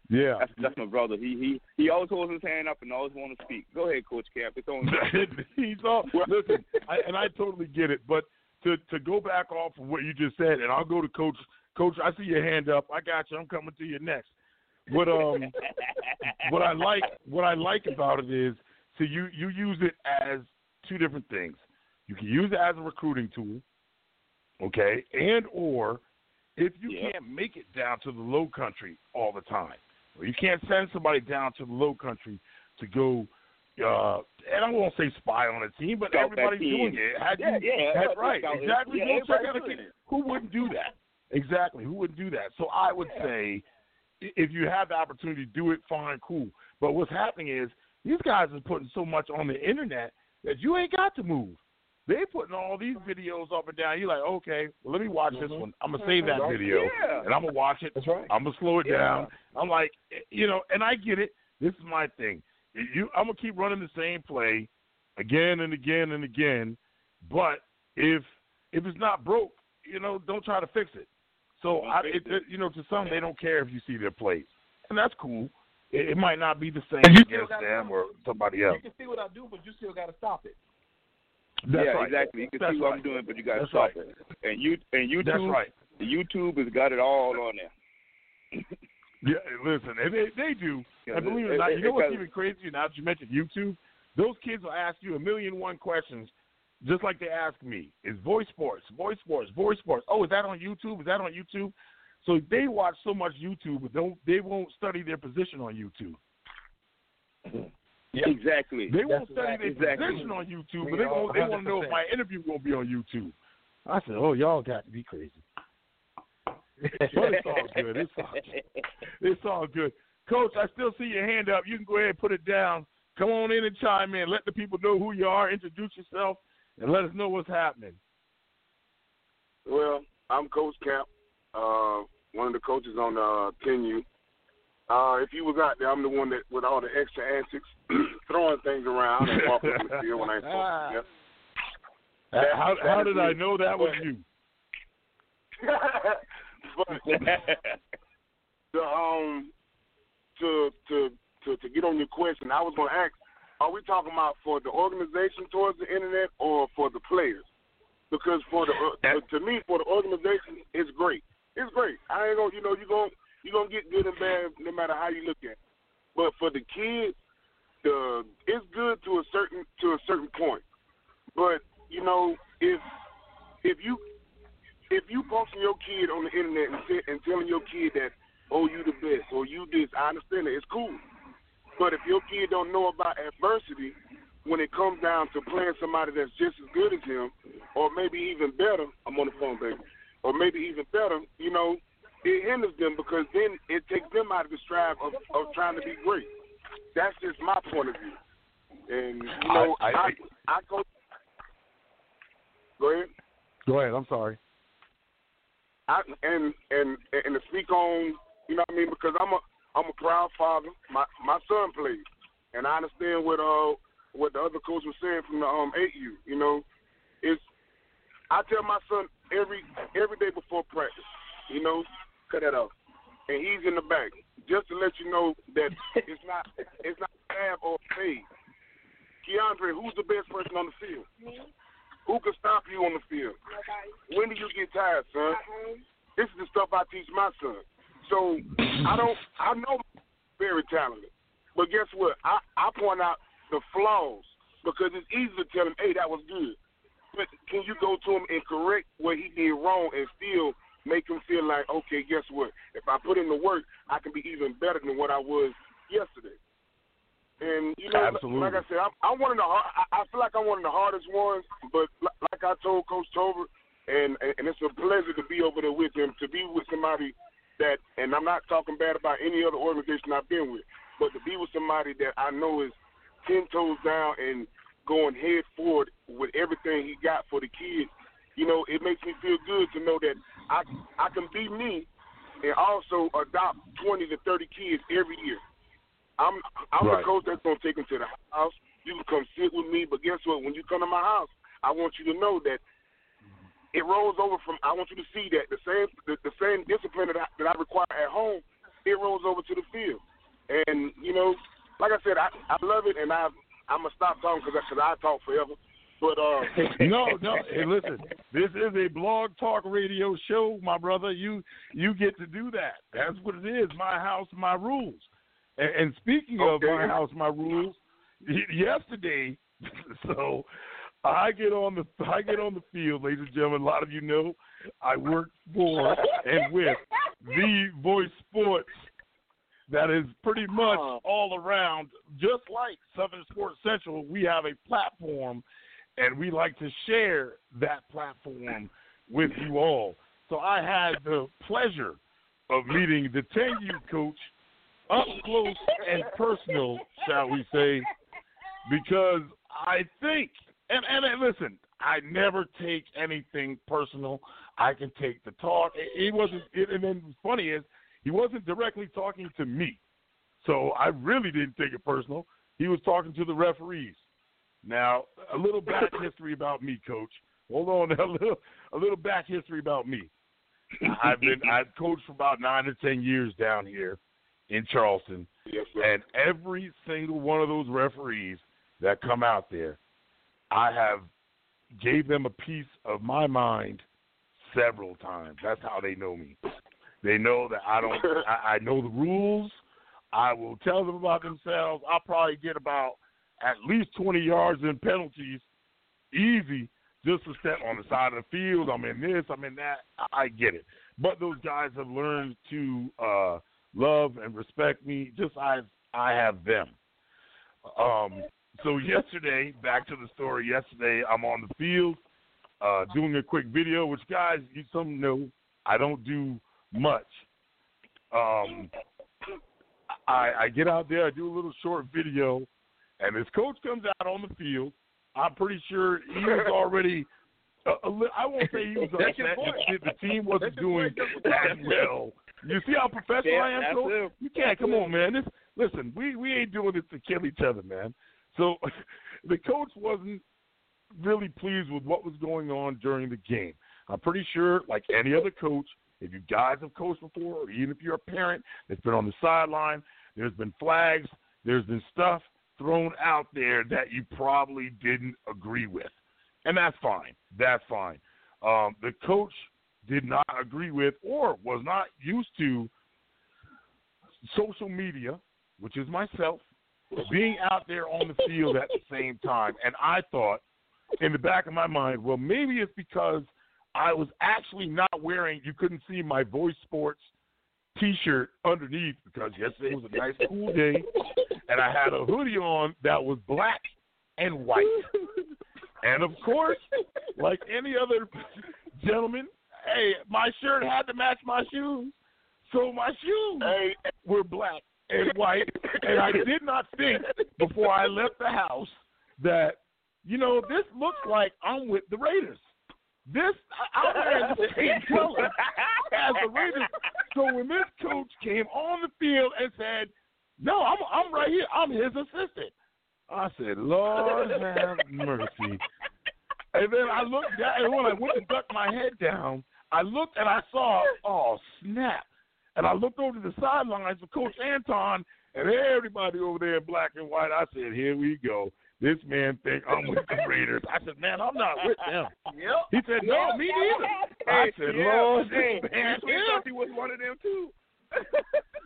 Speaker 2: yeah.
Speaker 8: That's that's my brother. He he he always holds his hand up and always want to speak. Go ahead, Coach Camp. It's on. [LAUGHS]
Speaker 2: He's all listen, I, and I totally get it. But to to go back off of what you just said, and I'll go to Coach. Coach, I see your hand up. I got you. I'm coming to you next. What um, what I like, what I like about it is, so you you use it as two different things. You can use it as a recruiting tool, okay, and or if you
Speaker 8: Yeah.
Speaker 2: can't make it down to the low country all the time, or you can't send somebody down to the low country to go uh, and I won't say spy on a team, but
Speaker 8: Scout
Speaker 2: everybody's
Speaker 8: team.
Speaker 2: doing it. Had
Speaker 8: Yeah,
Speaker 2: you,
Speaker 8: yeah,
Speaker 2: had- right, exactly.
Speaker 8: yeah,
Speaker 2: Go check out
Speaker 8: everybody's
Speaker 2: a
Speaker 8: doing it.
Speaker 2: Who wouldn't do that? Exactly. Who wouldn't do that? So I would say, if you have the opportunity to do it, fine, cool. But what's happening is these guys are putting so much on the internet that you ain't got to move. They're putting all these videos up and down. You're like, okay, well, let me watch this mm-hmm. one. I'm gonna mm-hmm. save that oh, video
Speaker 8: Yeah.
Speaker 2: and I'm gonna watch it.
Speaker 7: That's right.
Speaker 2: I'm gonna slow it
Speaker 8: Yeah.
Speaker 2: down. I'm like, you know, and I get it. This is my thing. You, I'm gonna keep running the same play again and again and again. But if if it's not broke, you know, don't try to fix it. So I, it, it, you know, to some they don't care if you see their plays, and that's cool. It, it might not be the same
Speaker 5: And you still
Speaker 2: against them or somebody else.
Speaker 5: You can see what I do, but you still got to stop it.
Speaker 2: That's
Speaker 8: yeah,
Speaker 2: right.
Speaker 8: exactly. You can
Speaker 2: That's
Speaker 8: see what
Speaker 2: right.
Speaker 8: I'm doing, but you got to stop
Speaker 2: right.
Speaker 8: it. And you and YouTube,
Speaker 2: That's right.
Speaker 8: YouTube has got it all on there. [LAUGHS]
Speaker 2: Yeah, listen, they they do. I believe it or
Speaker 8: it-
Speaker 2: not,
Speaker 8: it-
Speaker 2: you know
Speaker 8: it
Speaker 2: what's even crazier now that you mentioned YouTube? Those kids will ask you a million and one questions, just like they ask me. Is voice sports, voice sports, voice sports? Oh, is that on YouTube? Is that on YouTube? So they watch so much YouTube, but don't they won't study their position on YouTube.
Speaker 8: Exactly.
Speaker 2: They won't
Speaker 5: That's
Speaker 2: study
Speaker 5: exactly-
Speaker 2: their
Speaker 8: exactly.
Speaker 2: position on YouTube,
Speaker 5: We
Speaker 2: but they
Speaker 5: all-
Speaker 2: won't, they want to know if my interview gonna be on YouTube. I said, oh, y'all got to be crazy. [LAUGHS] But it's all good. It's all good. It's all good. Coach, I still see your hand up. You can go ahead and put it down. Come on in and chime in. Let the people know who you are. Introduce yourself and let us know what's happening.
Speaker 9: Well, I'm Coach Camp, uh, one of the coaches on uh, 10U. Uh, if you was out there, I'm the one that with all the extra antics, [CLEARS THROAT] throwing things around and walking the field when I ain't supposed to. That- [LAUGHS]
Speaker 2: how
Speaker 9: that
Speaker 2: how did
Speaker 9: me.
Speaker 2: I know that was you? [LAUGHS]
Speaker 9: but [LAUGHS] to um to to to to get on your question, I was going to ask: Are we talking about for the organization towards the internet or for the players? Because for the uh, to me, for the organization, it's great. It's great. I ain't gonna, you know, you going you gonna get good and bad no matter how you look at. it. But for the kids, the it's good to a certain to a certain point. But you know, if if you if you posting your kid on the internet and, t- and telling your kid that oh you the best or you this, I understand it. It's cool. But if your kid don't know about adversity when it comes down to playing somebody that's just as good as him, or maybe even better, I'm on the phone, baby, or maybe even better, you know, it hinders them because then it takes them out of the strive of, of trying to be great. That's just my point of view. And you know,
Speaker 2: I-
Speaker 9: I
Speaker 2: I-
Speaker 9: I, go. Go ahead.
Speaker 2: Go ahead. I'm sorry.
Speaker 9: I, and and and to speak on, you know what I mean, because I'm a I'm a proud father. My my son plays, and I understand what uh what the other coach was saying from the um 8U. You know, it's I tell my son every every day before practice, you know, cut that off, and he's in the back just to let you know that [LAUGHS] it's not it's not fab or fade. Keandre, who's the best person on the field? Me. Who can stop you on the field? Nobody. When do you get tired, son? This is the stuff I teach my son. So I don't I know very talented. But guess what? I, I point out the flaws because it's easy to tell him, hey, that was good. But can you go to him and correct what he did wrong and still make him feel like, okay, guess what? If I put in the work, I can be even better than what I was yesterday. And you know,
Speaker 2: Absolutely.
Speaker 9: like I said, I'm, I'm one of the. I I feel like I'm one of the hardest ones. But like I told Coach Tober, and and it's a pleasure to be over there with him, to be with somebody that, and I'm not talking bad about any other organization I've been with, but to be with somebody that I know is ten toes down and going head forward with everything he got for the kids. You know, it makes me feel good to know that I I can be me and also adopt twenty to thirty kids every year. I'm I'm
Speaker 2: Right.
Speaker 9: the coach that's gonna take them to the house. You can come sit with me, but guess what? When you come to my house, I want you to know that it rolls over from. I want you to see that the same the, the same discipline that I, that I require at home, it rolls over to the field. And you know, like I said, I I love it, and I I'm gonna stop talking because I talk forever. But uh, [LAUGHS]
Speaker 2: no, no. Hey, listen, this is a blog talk radio show, my brother. You you get to do that. That's what it is. My house, my rules. And, and speaking of my house, my rules, yesterday, [LAUGHS] so I get on the I get on the field, ladies and gentlemen. A lot of you know I work for and with the Voice Sports. That is pretty much all around, just like Southern Sports Central. We have a platform and we like to share that platform with you all. So I had the pleasure of meeting the 10U coach up close and personal, shall we say, because I think, and, and, and listen, I never take anything personal. I can take the talk. It, it wasn't, it, and then funny is he wasn't directly talking to me. So I really didn't take it personal. He was talking to the referees. Now, a little back [COUGHS] history about me, Coach. Hold on, [LAUGHS] a little a little back history about me. I've been I've coached for about nine to ten years down here in Charleston,
Speaker 9: yes,
Speaker 2: and every single one of those referees that come out there, I have gave them a piece of my mind several times. That's how they know me. They know that I don't. [LAUGHS] I, I know the rules. I will tell them about themselves. I'll probably get about at least 20 yards in penalties, easy, just to step on the side of the field. I'm in this, I'm in that. I, I get it. But those guys have learned to uh, love and respect me, just as I have them. Um, so yesterday, back to the story. Yesterday, I'm on the field uh, doing a quick video, which guys, you some know, I don't do much. Um, I, I get out there, I do a little short video, and this coach comes out on the field. I'm pretty sure he was [LAUGHS] already. Uh, a li- I won't say he was [LAUGHS] upset. that The team wasn't doing as well. You see how professional
Speaker 5: Yeah,
Speaker 2: I am, coach? You can't come on, man. This listen, we we ain't doing this to kill each other, man. So [LAUGHS] the coach wasn't really pleased with what was going on during the game. I'm pretty sure, like any other coach, if you guys have coached before, or even if you're a parent that's been on the sideline, there's been flags, there's been stuff thrown out there that you probably didn't agree with. And that's fine. That's fine. Um, the coach did not agree with or was not used to social media, which is myself, being out there on the field at the same time. And I thought in the back of my mind, well, maybe it's because I was actually not wearing, you couldn't see my Voice Sports t shirt underneath because yesterday was a nice cool day. And I had a hoodie on that was black and white. And of course, like any other gentleman, hey, my shirt had to match my shoes. So my shoes
Speaker 9: Hey,
Speaker 2: were black and white. And I did not think before I left the house that, you know, this looks like I'm with the Raiders. This, I'm wearing the same color as the Raiders. So when this coach came on the field and said, no, I'm, I'm right here. I'm his assistant. I said, Lord have mercy. And then I looked down, and when I went to duck my head down, I looked and I saw, oh, snap. And I looked over to the sidelines of Coach Anton and everybody over there in black and white. I said, here we go. This man think I'm with the Raiders. I said, man, I'm not with them.
Speaker 5: Yep.
Speaker 2: He said, no, me neither. I said,
Speaker 5: yeah,
Speaker 2: Lord,
Speaker 5: hey,
Speaker 2: this man
Speaker 5: we thought he was one of them too. [LAUGHS]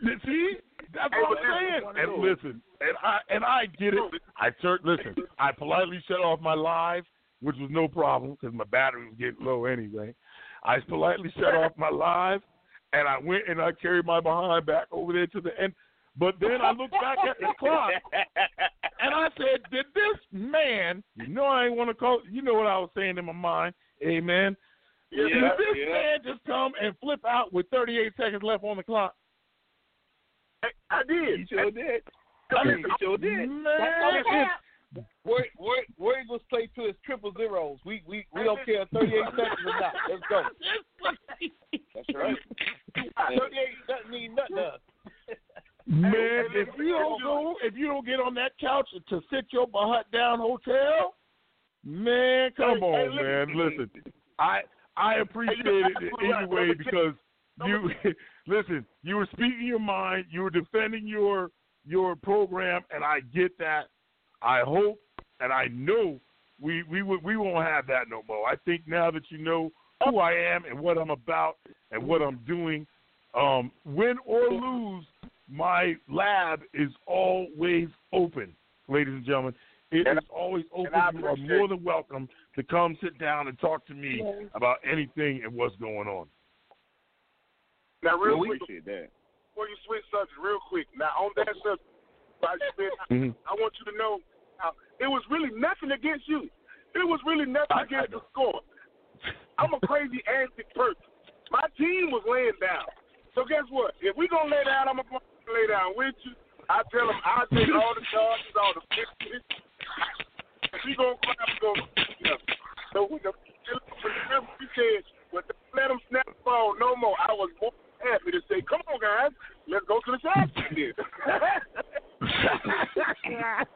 Speaker 2: You See, that's
Speaker 9: Hey,
Speaker 2: what I'm saying. And listen, and I and I get it. I tur listen. I politely shut off my live, which was no problem because my battery was getting low anyway. I politely shut off my live, and I went and I carried my behind back over there to the end. But then I looked back at the clock, and I said, "Did this man? [LAUGHS] You know I ain't want to call. You know what I was saying in my mind, Amen.
Speaker 8: Yeah,
Speaker 2: Did this
Speaker 8: yeah.
Speaker 2: man just come and flip out with 38 seconds left on the clock?
Speaker 9: I, I did.
Speaker 8: He sure did.
Speaker 2: I mean,
Speaker 8: He sure did.
Speaker 2: Man,
Speaker 5: That's
Speaker 2: it's-
Speaker 5: Where where where Eagles play to his triple zeros. We we we don't care thirty eight seconds or not. Let's go. [LAUGHS]
Speaker 8: That's right. [LAUGHS]
Speaker 5: Thirty eight doesn't mean nothing to us.
Speaker 2: Man, if you don't go, if you don't get on that couch to sit your butt down hotel, man, come
Speaker 9: Hey,
Speaker 2: on,
Speaker 9: hey,
Speaker 2: man. Listen, I I appreciate it anyway because you [LAUGHS] listen. You were speaking your mind. You were defending your your program, and I get that. I hope and I know we we we won't have that no more. I think now that you know who I am and what I'm about and what I'm doing, um, win or lose, my lab is always open, ladies and gentlemen. It
Speaker 9: And
Speaker 2: is always open. You are more than welcome to come sit down and talk to me about anything and what's going on.
Speaker 9: Now, real
Speaker 8: We
Speaker 9: quick,
Speaker 8: appreciate that.
Speaker 9: before you switch subject, real quick. Now, on that subject, I,
Speaker 2: Mhm.
Speaker 9: I want you to know uh, it was really nothing against you. It was really nothing
Speaker 2: I- I
Speaker 9: against
Speaker 2: know.
Speaker 9: the score. I'm a crazy antic person. My team was laying down. So guess what? If we're gonna lay down, I'm gonna lay down with you. I tell them I take all the charges, all the fixes. If we gonna cry, we gonna yeah. So we the remember we said, but don't let them snap the ball no more. I was more happy to say, come on guys, let's go to the side [LAUGHS]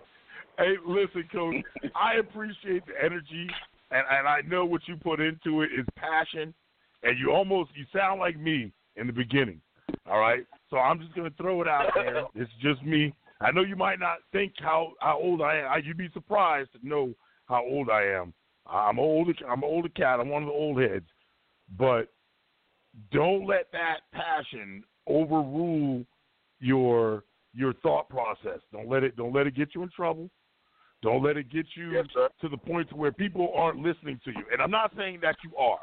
Speaker 2: hey, listen, coach. I appreciate the energy, and and I know what you put into it is passion, and you almost you sound like me in the beginning. All right, so I'm just gonna throw it out there. [LAUGHS] It's just me. I know you might not think how how old I am. I, you'd be surprised to know how old I am. I'm older I'm an older cat. I'm one of the old heads, but don't let that passion overrule your your thought process. Don't let it don't let it get you in trouble. Don't let it get you
Speaker 9: Yes,
Speaker 2: to the point to where people aren't listening to you. And I'm not saying that you are.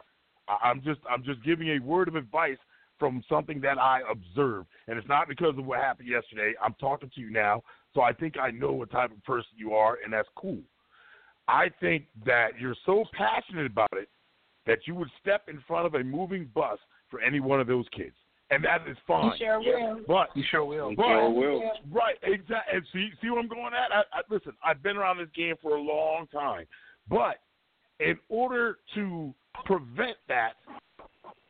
Speaker 2: I- I'm just I'm just giving a word of advice from something that I observed. And it's not because of what happened yesterday. I'm talking to you now, so I think I know what type of person you are, and that's cool. I think that you're so passionate about it that you would step in front of a moving bus for any one of those kids. And that is fine.
Speaker 6: You sure will.
Speaker 2: But
Speaker 5: You sure will.
Speaker 2: but
Speaker 8: Sure will.
Speaker 2: right, exactly. And see, see what I'm going at? I, I, listen, I've been around this game for a long time, but in order to prevent that,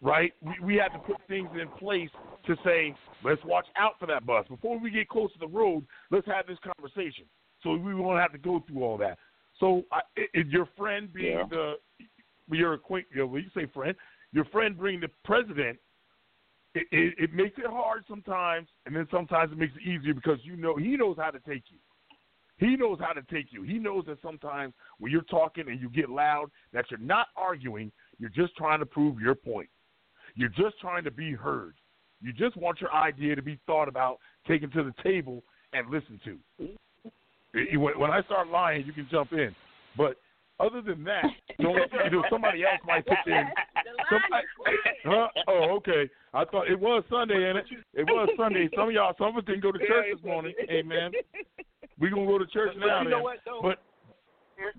Speaker 2: right, we, we have to put things in place to say, let's watch out for that bus before we get close to the road. Let's have this conversation, so we won't have to go through all that. So, I, i- i- your friend being
Speaker 8: Yeah.
Speaker 2: the your acquaintance, you know, you say friend, your friend being the president it, it, it makes it hard sometimes, and then sometimes it makes it easier because you know he knows how to take you. He knows how to take you. He knows that sometimes when you're talking and you get loud, that you're not arguing. You're just trying to prove your point. You're just trying to be heard. You just want your idea to be thought about, taken to the table, and listened to. When when I start lying, you can jump in. But other than that, [LAUGHS] don't, you know, somebody else might pitch in. Somebody, huh? Oh, okay. I thought it was Sunday, and it it was Sunday. Some of y'all, some of us didn't go to church this morning. Amen. We gonna go to church
Speaker 5: But
Speaker 2: now.
Speaker 5: you know what, though?
Speaker 2: But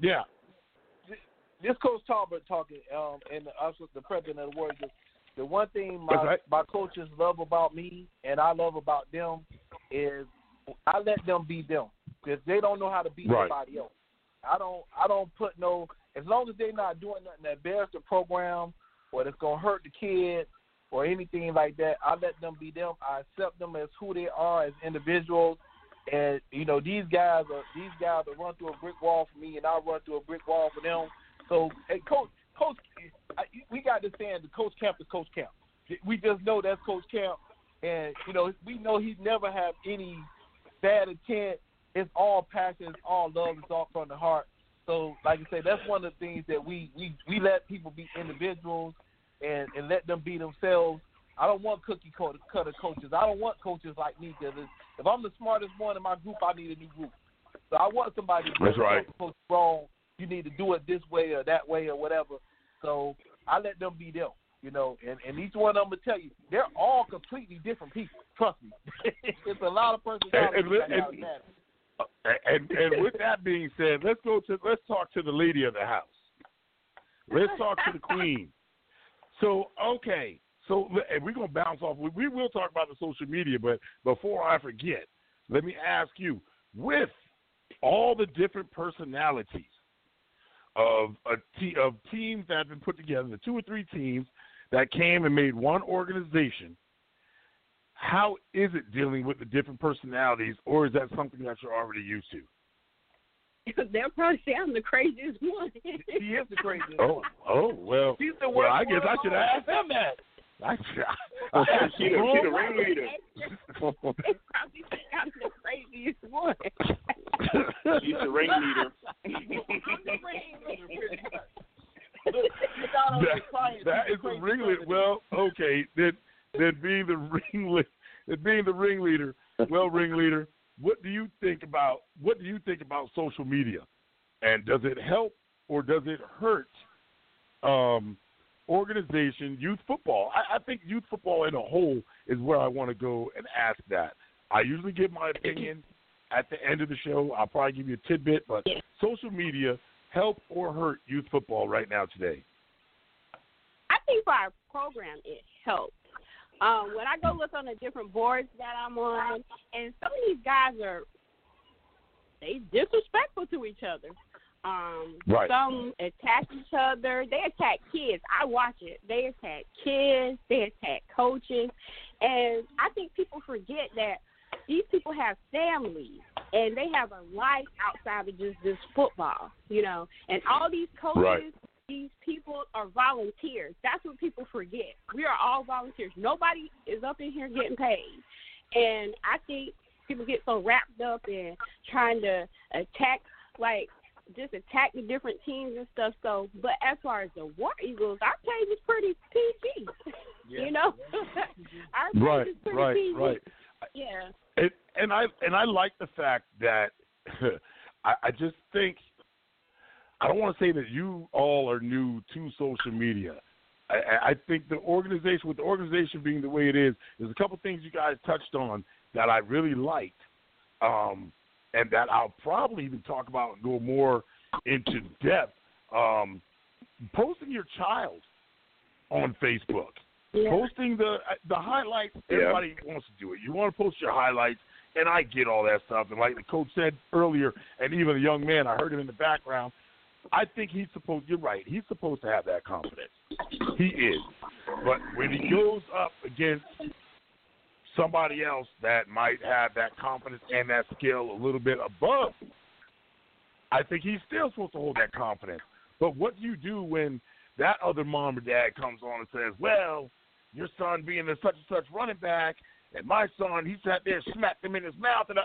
Speaker 2: yeah,
Speaker 5: this Coach Talbot talking, um, and us with the president of the Warriors. The one thing my
Speaker 2: right.
Speaker 5: my coaches love about me, and I love about them, is I let them be them because they don't know how to be
Speaker 2: Right.
Speaker 5: somebody else. I don't I don't put no as long as they're not doing nothing that bears the program or that's gonna hurt the kid or anything like that. I let them be them. I accept them as who they are as individuals. And you know these guys are these guys will run through a brick wall for me, and I run through a brick wall for them. So, hey, coach, coach, I, we got this saying: the coach camp is coach camp. We just know that's coach camp, and you know we know he never have any bad intent. It's all passion, it's all love, it's all from the heart. So, like I say, that's one of the things that we we we let people be individuals and and let them be themselves. I don't want cookie cutter cutter coaches. I don't want coaches like me because if I'm the smartest one in my group, I need a new group. So I want somebody to
Speaker 2: That's right.
Speaker 5: Coach wrong. You need to do it this way or that way or whatever. So I let them be them. You know, and, and each one of them will tell you they're all completely different people. Trust me, [LAUGHS] it's a lot of personalities.
Speaker 2: And- and- and- And and with that being said, let's go to let's talk to the lady of the house. Let's talk to the queen. So okay, so and we're gonna bounce off. We, we will talk about the social media, but before I forget, let me ask you: with all the different personalities of a te- of teams that have been put together, the two or three teams that came and made one organization, how is it dealing with the different personalities, or is that something that you're already used to? [LAUGHS]
Speaker 6: They'll probably say I'm the craziest one.
Speaker 5: He is the [LAUGHS] craziest.
Speaker 2: Oh, oh well.
Speaker 5: He's the
Speaker 2: Well, I guess I should have asked them that. I, [LAUGHS] I, I
Speaker 8: she, the, she the ringleader.
Speaker 6: they [LAUGHS] probably think I'm the craziest one.
Speaker 8: She's the ringleader. [LAUGHS]
Speaker 5: I'm the ringleader, pretty much. Look, look
Speaker 2: that,
Speaker 5: the clients,
Speaker 2: that
Speaker 5: he's
Speaker 2: is
Speaker 5: the
Speaker 2: the ringleader. Well, okay, then then being the ringleader, then being the ringleader. Well, ringleader, what do you think about what do you think about social media, and does it help or does it hurt um, organization youth football? I, I think youth football in a whole is where I want to go and ask that. I usually give my opinion at the end of the show. I'll probably give you a tidbit, but
Speaker 6: Yeah.
Speaker 2: social media help or hurt youth football right now today?
Speaker 6: I think for our program, it helps. Um, when I go look on the different boards that I'm on, and some of these guys are they disrespectful to each other. Um,
Speaker 2: Right.
Speaker 6: Some attack each other. They attack kids. I watch it. They attack kids. They attack coaches, and I think people forget that these people have families and they have a life outside of just this football. You know, and all these coaches
Speaker 2: Right.
Speaker 6: these people are volunteers. That's what people forget. We are all volunteers. Nobody is up in here getting paid. And I think people get so wrapped up in trying to attack, like, just attack the different teams and stuff. So, but as far as the War Eagles, our page is pretty PG. [LAUGHS] You know, [LAUGHS] our page
Speaker 2: Right,
Speaker 6: is pretty
Speaker 2: right,
Speaker 6: PG.
Speaker 2: right.
Speaker 6: Yeah.
Speaker 2: And, and I and I like the fact that [LAUGHS] I, I just think I don't want to say that you all are new to social media. I, I- I think the organization, with the organization being the way it is, there's a couple things you guys touched on that I really liked, um, and that I'll probably even talk about and go more into depth. Um, posting your child on Facebook
Speaker 6: Yeah.
Speaker 2: posting the the highlights.
Speaker 8: Yeah.
Speaker 2: Everybody wants to do it. You want to post your highlights, and I get all that stuff. And like the coach said earlier, and even the young man, I heard him in the background. I think he's supposed. You're right. He's supposed to have that confidence. He is. But when he goes up against somebody else that might have that confidence and that skill a little bit above, I think he's still supposed to hold that confidence. But what do you do when that other mom or dad comes on and says, "Well, your son being a such and such running back, and my son, he sat there, smacked him in his mouth," and I,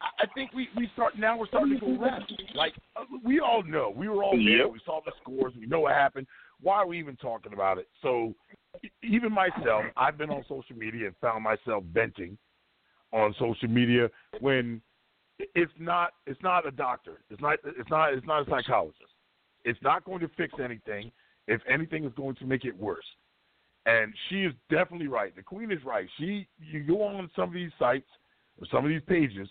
Speaker 2: I think we we start now we're starting to go left. Like uh, we all know, we were all there, we saw the scores, we know what happened. Why are we even talking about it? So even myself, I've been on social media and found myself venting on social media when it's not it's not a doctor, it's not it's not it's not a psychologist. It's not going to fix anything. If anything, is going to make it worse. And she is definitely right. The queen is right. She, you go on some of these sites or some of these pages,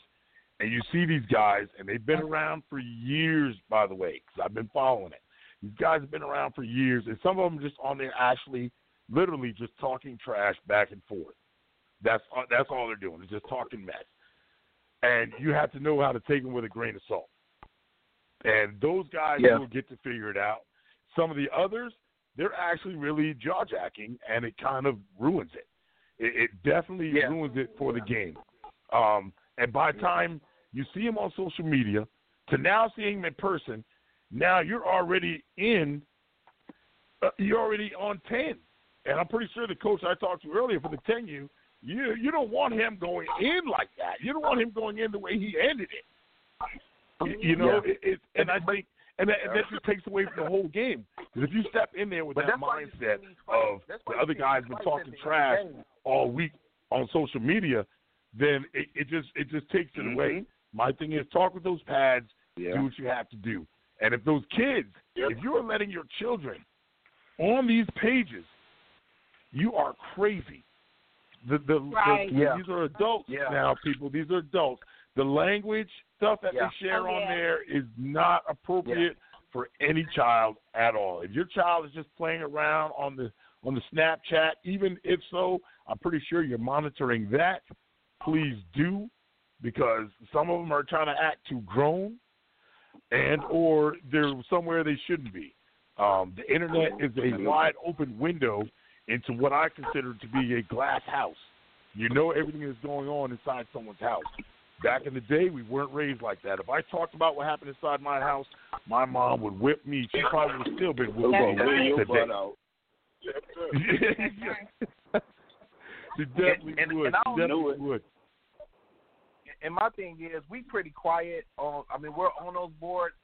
Speaker 2: and you see these guys, and they've been around for years. By the way, because I've been following it. These guys have been around for years, and some of them just on there actually, literally, just talking trash back and forth. That's all- that's all they're doing. They're just talking mess. And you have to know how to take them with a grain of salt. And those guys
Speaker 4: Yeah.
Speaker 2: will get to figure it out. Some of the others, they're actually really jaw jacking, and it kind of ruins it. It, it definitely
Speaker 5: Yeah.
Speaker 2: ruins it for the game. Um, and by the time you see him on social media, to now seeing him in person, now you're already in. Uh, you're already on ten, and I'm pretty sure the coach I talked to earlier for the ten U, you you don't want him going in like that. You don't want him going in the way he ended it. You, you know,
Speaker 5: Yeah.
Speaker 2: it, it, and I think, and that, and that just takes away from the whole game. Because if you step in there with
Speaker 5: But
Speaker 2: that
Speaker 5: that's why you see
Speaker 2: mindset of the other guy's been talking trash all week on social media, then it, it just it just takes it away. My thing is talk with those pads,
Speaker 8: Yeah.
Speaker 2: do what you have to do. And if those kids, if you're letting your children on these pages you are crazy. The the,
Speaker 6: Right.
Speaker 2: the
Speaker 5: Yeah.
Speaker 2: these are adults
Speaker 5: Yeah.
Speaker 2: now, people. These are adults. The language stuff that
Speaker 5: Yeah.
Speaker 2: they share
Speaker 6: Oh,
Speaker 2: on
Speaker 6: yeah.
Speaker 2: there is not appropriate for any child at all. If your child is just playing around on the on the Snapchat, even if so, I'm pretty sure you're monitoring that. Please do, because some of them are trying to act too grown, and or they're somewhere they shouldn't be. Um, the internet is a wide open window into what I consider to be a glass house. You know everything that's going on inside someone's house. Back in the day, we weren't raised like that. If I talked about what happened inside my house, my mom would whip me. She probably would still be whipping me
Speaker 8: wear your
Speaker 2: today.
Speaker 8: butt
Speaker 2: she definitely
Speaker 5: And- and-
Speaker 2: would.
Speaker 5: and I don't
Speaker 2: She
Speaker 5: know
Speaker 2: definitely
Speaker 5: it.
Speaker 2: would.
Speaker 5: And my thing is, we pretty quiet on. I mean, we're on those boards,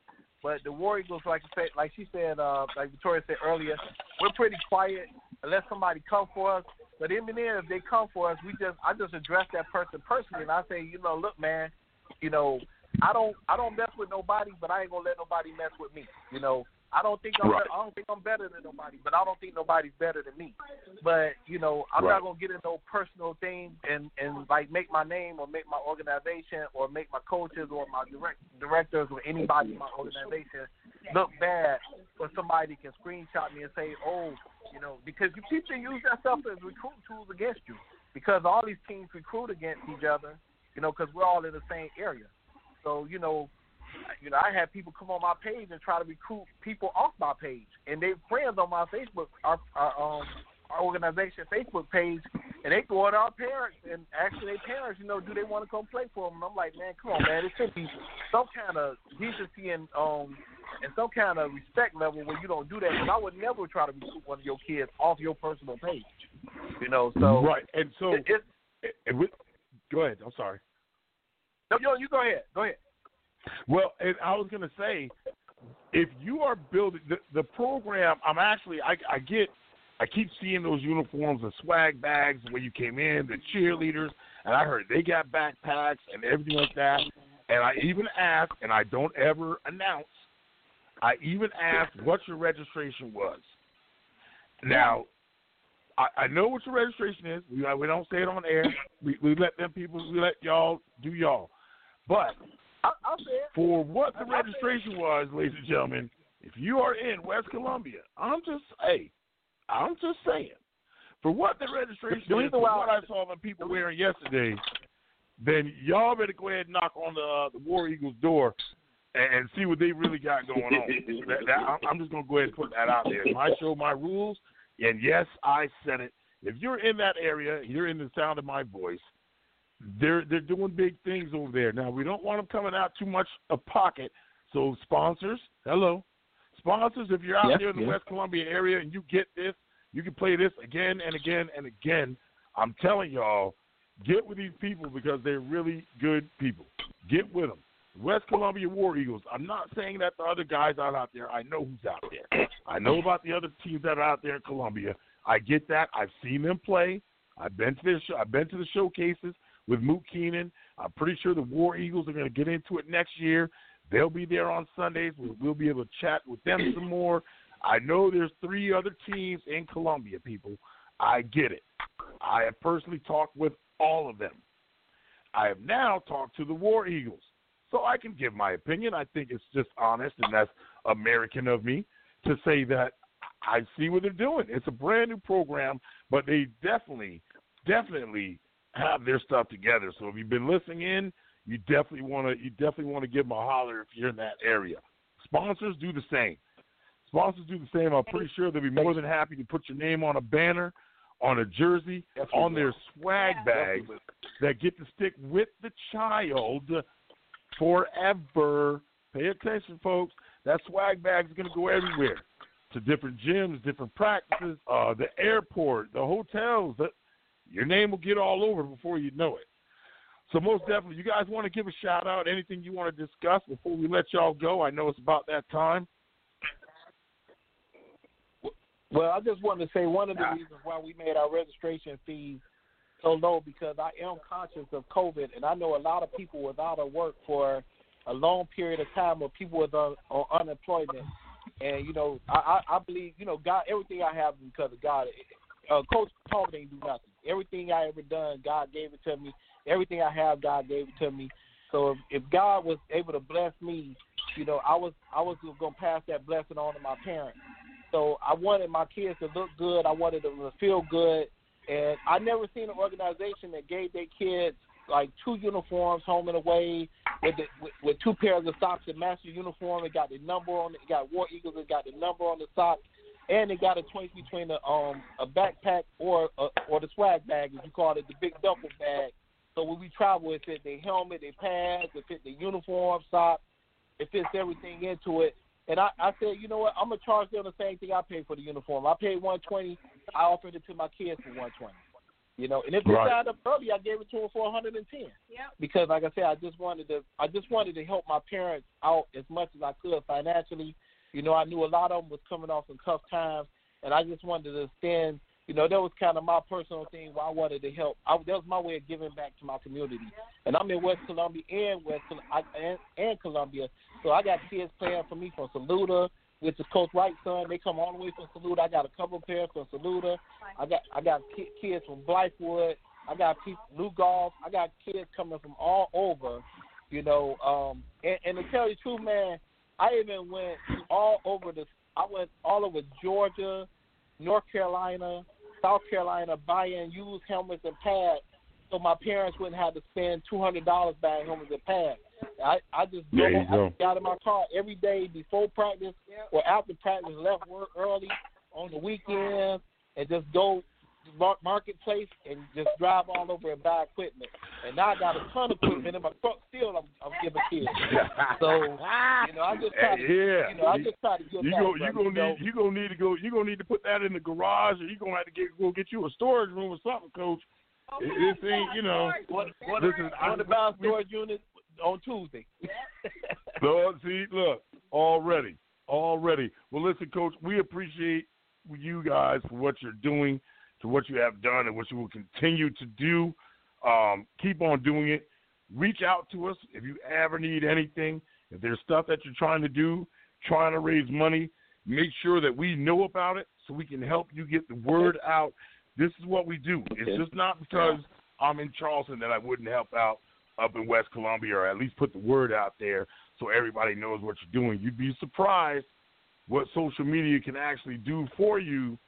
Speaker 5: but the War Eagles, like I said, like she said, uh, like Victoria said earlier, we're pretty quiet unless somebody come for us. But even then, if they come for us, we just I just address that person personally, and I say, you know, look, man, you know, I don't I don't mess with nobody, but I ain't gonna let nobody mess with me. You know, I don't think I'm
Speaker 2: Right.
Speaker 5: I don't think I'm better than nobody, but I don't think nobody's better than me. But you know, I'm
Speaker 2: Right.
Speaker 5: not gonna get into no personal thing and and like make my name or make my organization or make my coaches or my direct directors or anybody in my organization look bad or somebody can screenshot me and say, oh, you know, because you people use that stuff as recruiting tools against you because all these teams recruit against each other, you know, because we're all in the same area. So you know, you know, I had people come on my page and try to recruit people off my page, and they friends on my Facebook, our, our um our organization Facebook page, and they go to our parents and ask their parents, you know, do they want to come play for them? And I'm like, man, come on, man, it should be some kind of decency and um and some kind of respect level where you don't do that. And I would never try to recruit one of your kids off your personal page, you know. So
Speaker 2: right, and so
Speaker 5: it, it's
Speaker 2: and with, go ahead. I'm sorry.
Speaker 5: no, yo, you go ahead, go ahead.
Speaker 2: Well, I was going to say, if you are building the, the program, I'm actually I, I get I keep seeing those uniforms and swag bags when you came in, the cheerleaders, and I heard they got backpacks and everything like that. And I even asked, and I don't ever announce. I even asked what your registration was. Now, I, I know what your registration is. We we don't say it on air. We we let them people we let y'all do y'all. But
Speaker 5: I, I
Speaker 2: for what the registration was, ladies and gentlemen, if you are in West Columbia, I'm just hey, I'm just saying, for what the registration
Speaker 5: The
Speaker 2: is, for what I saw the people wearing yesterday, then y'all better go ahead and knock on the uh, the War Eagles door and, and see what they really got going on. [LAUGHS] that, that, I'm, I'm just gonna go ahead and put that out there. My show, my rules, and yes, I said it. If you're in that area, you're in the sound of my voice. They're they're doing big things over there. Now we don't want them coming out too much of pocket. So sponsors, hello, sponsors. If you're out
Speaker 5: Yeah,
Speaker 2: there in the
Speaker 5: yeah.
Speaker 2: West Columbia area and you get this, you can play this again and again and again. I'm telling y'all, get with these people because they're really good people. Get with them. West Columbia War Eagles. I'm not saying that the other guys aren't out there. I know who's out there. I know about the other teams that are out there in Columbia. I get that. I've seen them play. I've been to their show, I've been to the showcases with Moot Keenan. I'm pretty sure the War Eagles are going to get into it next year. They'll be there on Sundays. We'll, we'll be able to chat with them [CLEARS THROAT] some more. I know there's three other teams in Columbia, people. I get it. I have personally talked with all of them. I have now talked to the War Eagles. So I can give my opinion. I think it's just honest and that's American of me to say that I see what they're doing. It's a brand new program, but they definitely, definitely have their stuff together. So if you've been listening in, you definitely want to you definitely want to give them a holler if you're in that area. Sponsors do the same. Sponsors do the same. I'm pretty sure they'll be more than happy to put your name on a banner, on a jersey, on their swag bags that get to stick with the child forever. Pay attention, folks. That swag bag is going to go everywhere to different gyms, different practices, uh, the airport, the hotels. The, your name will get all over before you know it. So most definitely, you guys want to give a shout out? Anything you want to discuss before we let y'all go? I know it's about that time.
Speaker 5: Well, I just wanted to say one of the reasons why we made our registration fees so low because I am conscious of COVID, and I know a lot of people was out of work for a long period of time, or people was on, on unemployment. And you know, I, I I believe you know God. Everything I have because of God. uh, Coach Palmer didn't do nothing. Everything I ever done, God gave it to me. Everything I have, God gave it to me. So if, if God was able to bless me, you know, I was I was gonna pass that blessing on to my parents. So I wanted my kids to look good. I wanted them to feel good, and I never seen an organization that gave their kids like two uniforms home and away with, the, with with two pairs of socks the uniform. It got the number on it. It got War Eagles. It got the number on the sock, and it got a choice between a um a backpack or a, or the swag bag, as you call it, the big duffel bag. So when we travel, it fit their helmet, their pads, it fit the uniform, socks, it fits everything into it. And I, I said, you know what? I'm gonna charge them the same thing I paid for the uniform. I paid 120. I offered it to my kids for 120. You know, and if they
Speaker 2: Right.
Speaker 5: signed up early, I gave it to them for 110.
Speaker 6: Yep.
Speaker 5: Because, like I said, I just wanted to, I just wanted to help my parents out as much as I could financially. You know, I knew a lot of them was coming off some tough times, and I just wanted to stand. You know, that was kind of my personal thing where I wanted to help. I, that was my way of giving back to my community. And I'm in West Columbia and West and, and Columbia, so I got kids playing for me from Saluda, which is Coach Wright's son. They come all the way from Saluda. I got a couple pairs from Saluda. I got I got kids from Blythewood. I got people New Golf. I got kids coming from all over. You know, um, and, and to tell you the truth, man, I even went all over the. I went all over Georgia, North Carolina, South Carolina, buying used helmets and pads, so my parents wouldn't have to spend two hundred dollars buying helmets and pads. I I just
Speaker 2: There
Speaker 5: go,
Speaker 2: go.
Speaker 5: I got in my car every day before practice or after practice, left work early on the weekend, and just go marketplace and just drive all over and buy equipment. And now I got a ton of equipment in my truck. Still, I'm, I'm giving kids. [LAUGHS] So you know, I just try to,
Speaker 2: yeah.
Speaker 5: you know, I just try to give
Speaker 2: you
Speaker 5: back.
Speaker 2: go, you
Speaker 5: brother,
Speaker 2: gonna
Speaker 5: know.
Speaker 2: need, you gonna need to go, you gonna need to put that in the garage, or you gonna have to get go get you a storage room or something, Coach. It, this ain't, you know.
Speaker 5: What, what,
Speaker 2: Listen,
Speaker 5: I want to buy a storage unit on Tuesday. [LAUGHS]
Speaker 2: So see, look, already, already. Well, listen, Coach, we appreciate you guys for what you're doing, to what you have done, and what you will continue to do. Um, keep on doing it. Reach out to us if you ever need anything. If there's stuff that you're trying to do, trying to raise money, make sure that we know about it so we can help you get the word out. This is what we do. It's just not because I'm in Charleston that I wouldn't help out up in West Columbia or at least put the word out there so everybody knows what you're doing. You'd be surprised what social media can actually do for you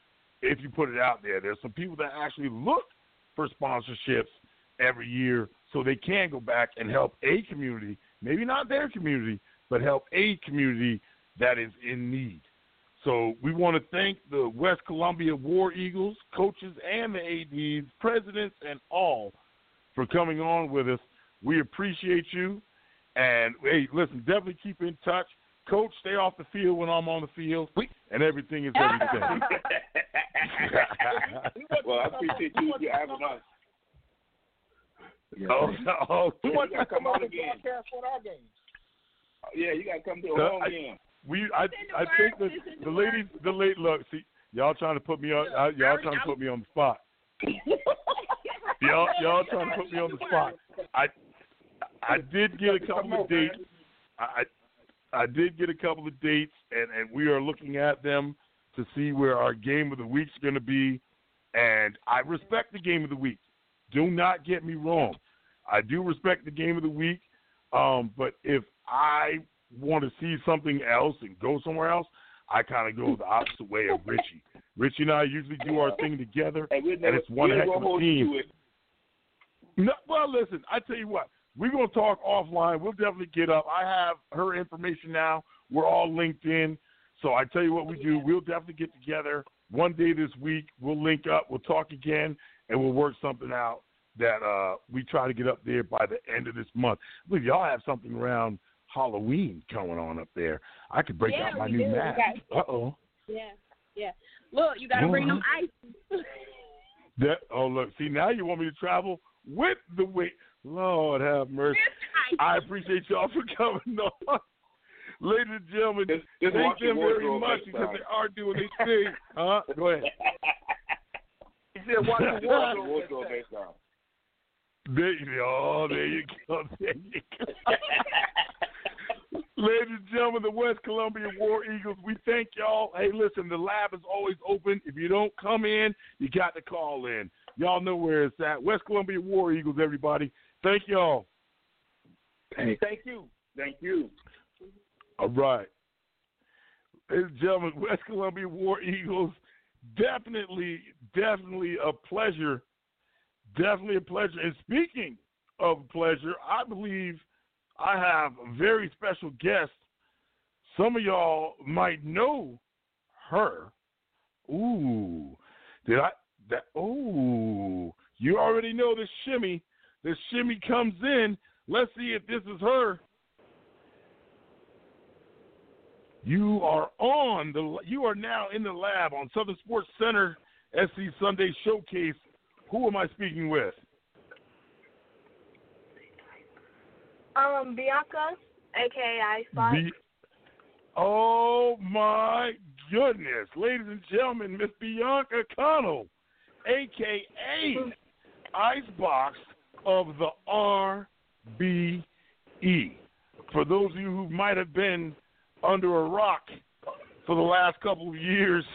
Speaker 2: if you put it out there. There's some people that actually look for sponsorships every year so they can go back and help a community, maybe not their community, but help a community that is in need. So we want to thank the West Columbia War Eagles, coaches and the ADs, presidents and all for coming on with us. We appreciate you. And hey, listen, definitely keep in touch. Coach, stay off the field when I'm on the field, and everything is everything. [LAUGHS]
Speaker 8: well, I appreciate you, you having us.
Speaker 2: oh, [LAUGHS] oh,
Speaker 5: We want you to come
Speaker 8: come
Speaker 5: on
Speaker 8: out
Speaker 5: and
Speaker 8: again.
Speaker 5: broadcast one our games.
Speaker 8: Yeah, you gotta come to a home game.
Speaker 2: we I I think the the ladies the late look see y'all trying to put me on uh, y'all trying to put me on the spot. Y'all y'all trying to put me on the spot. I I did get a couple of dates. I I did get a couple of dates and and we are looking at them to see where our game of the week's going to be. And I respect the game of the week. Do not get me wrong. I do respect the game of the week. Um, but if I want to see something else and go somewhere else, I kind of go the opposite way of Richie. [LAUGHS] Richie and I usually do our thing together,
Speaker 8: And
Speaker 2: and it's one heck of a team. No, well, listen, I tell you what, we're gonna talk offline. We'll definitely get up. I have her information now. We're all linked in. So I tell you what we do. We'll definitely get together one day this week. We'll link up. We'll talk again, and we'll work something out that uh we try to get up there by the end of this month. I believe y'all have something around Halloween going on up there. I could break
Speaker 6: Yeah,
Speaker 2: out my new
Speaker 6: do.
Speaker 2: Mask. Uh oh.
Speaker 6: Yeah, yeah. Look, you gotta bring them ice. [LAUGHS]
Speaker 2: That oh look, see now you want me to travel with the weight. Lord have mercy. I appreciate y'all for [LAUGHS] coming on. Ladies and gentlemen,
Speaker 8: Just, just
Speaker 2: thank them very much because
Speaker 8: time.
Speaker 2: they are doing their thing. [LAUGHS] Huh? Go ahead.
Speaker 5: He said, watch the
Speaker 8: Watch your [LAUGHS]
Speaker 5: wardrobe.
Speaker 8: wardrobe next time.
Speaker 2: There you go. Oh, there you go. There you go. Ladies and gentlemen, the West Columbia War Eagles, we thank y'all. Hey, listen, the lab is always open. If you don't come in, you got to call in. Y'all know where it's at. West Columbia War Eagles, everybody. Thank y'all.
Speaker 7: Hey,
Speaker 8: Thank you. Thank you.
Speaker 2: All right. Ladies and gentlemen, West Columbia War Eagles, definitely, definitely a pleasure. Definitely a pleasure. And speaking of pleasure, I believe I have a very special guest. Some of y'all might know her. Ooh. Did I that ooh. You already know the shimmy. The shimmy comes in. Let's see if this is her. You are on the. You are now in the lab on Southern Sports Center SC Sunday Showcase. Who am I speaking with?
Speaker 3: Um, Bianca, aka Icebox.
Speaker 2: The- oh my goodness, ladies and gentlemen, Miss Bianca Connell, aka Icebox of the RBE. For those of you who might have been under a rock for the last couple of years,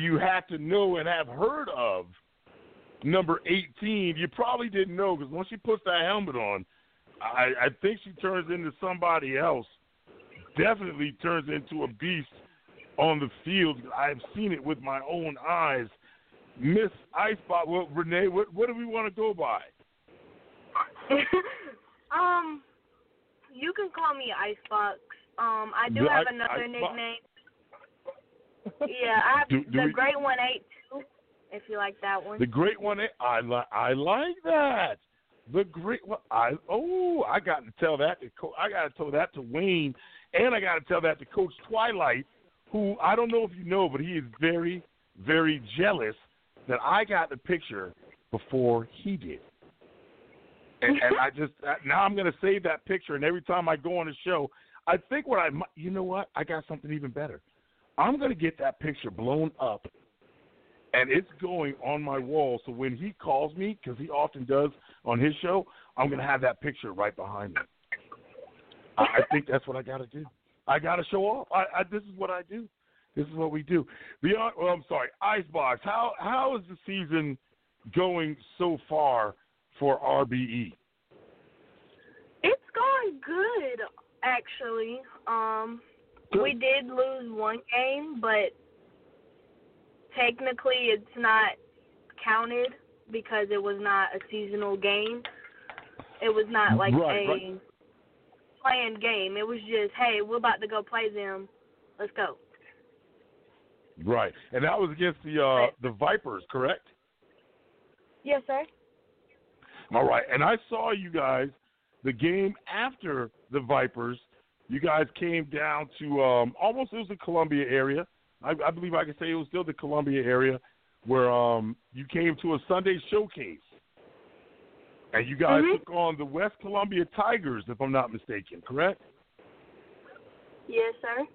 Speaker 2: you, have to know and have heard of number 18. You probably didn't know because once she puts that helmet on, I, I think she turns into somebody else. Definitely turns into a beast on the field. I've seen it with my own eyes. Miss Icebox, well, Renee, what, what do we want to go by? [LAUGHS]
Speaker 10: um, you can call me Icebox. Um, I do
Speaker 2: The
Speaker 10: have
Speaker 2: I-
Speaker 10: another nickname. Yeah, I have
Speaker 2: Do- [LAUGHS] do
Speaker 10: the
Speaker 2: we-
Speaker 10: Great One Eight Two. If you like that one.
Speaker 2: The great one. Eight. I like. I like that. The great one. I oh, I got to tell that to. Co- I got to tell that to Wayne, and I got to tell that to Coach Twilight, who I don't know if you know, but he is very, very jealous that I got the picture before he did. And, and [LAUGHS] I just now I'm going to save that picture, and every time I go on the show, I think what I might. You know what? I got something even better. I'm going to get that picture blown up and it's going on my wall. So when he calls me, because he often does on his show, I'm gonna have that picture right behind me. I, I think that's what I got to do. I got to show off. I, I, this is what I do. This is what we do. Beyond, well, I'm sorry, Icebox. How how is the season going so far for RBE?
Speaker 10: It's going good, actually. Um, we did lose one game, but technically it's not counted because it was not a seasonal game. It was not like
Speaker 2: Right,
Speaker 10: a
Speaker 2: right.
Speaker 10: planned game. It was just, hey, we're about to go play them. Let's go.
Speaker 2: Right, and that was against the uh, the Vipers, correct?
Speaker 10: Yes, sir.
Speaker 2: All right, and I saw you guys the game after the Vipers. You guys came down to um, almost it was the Columbia area. I, I believe I can say it was still the Columbia area where um, you came to a Sunday showcase, and you guys
Speaker 10: Mhm.
Speaker 2: took on the West Columbia Tigers, if I'm not mistaken. Correct?
Speaker 10: Yes, sir.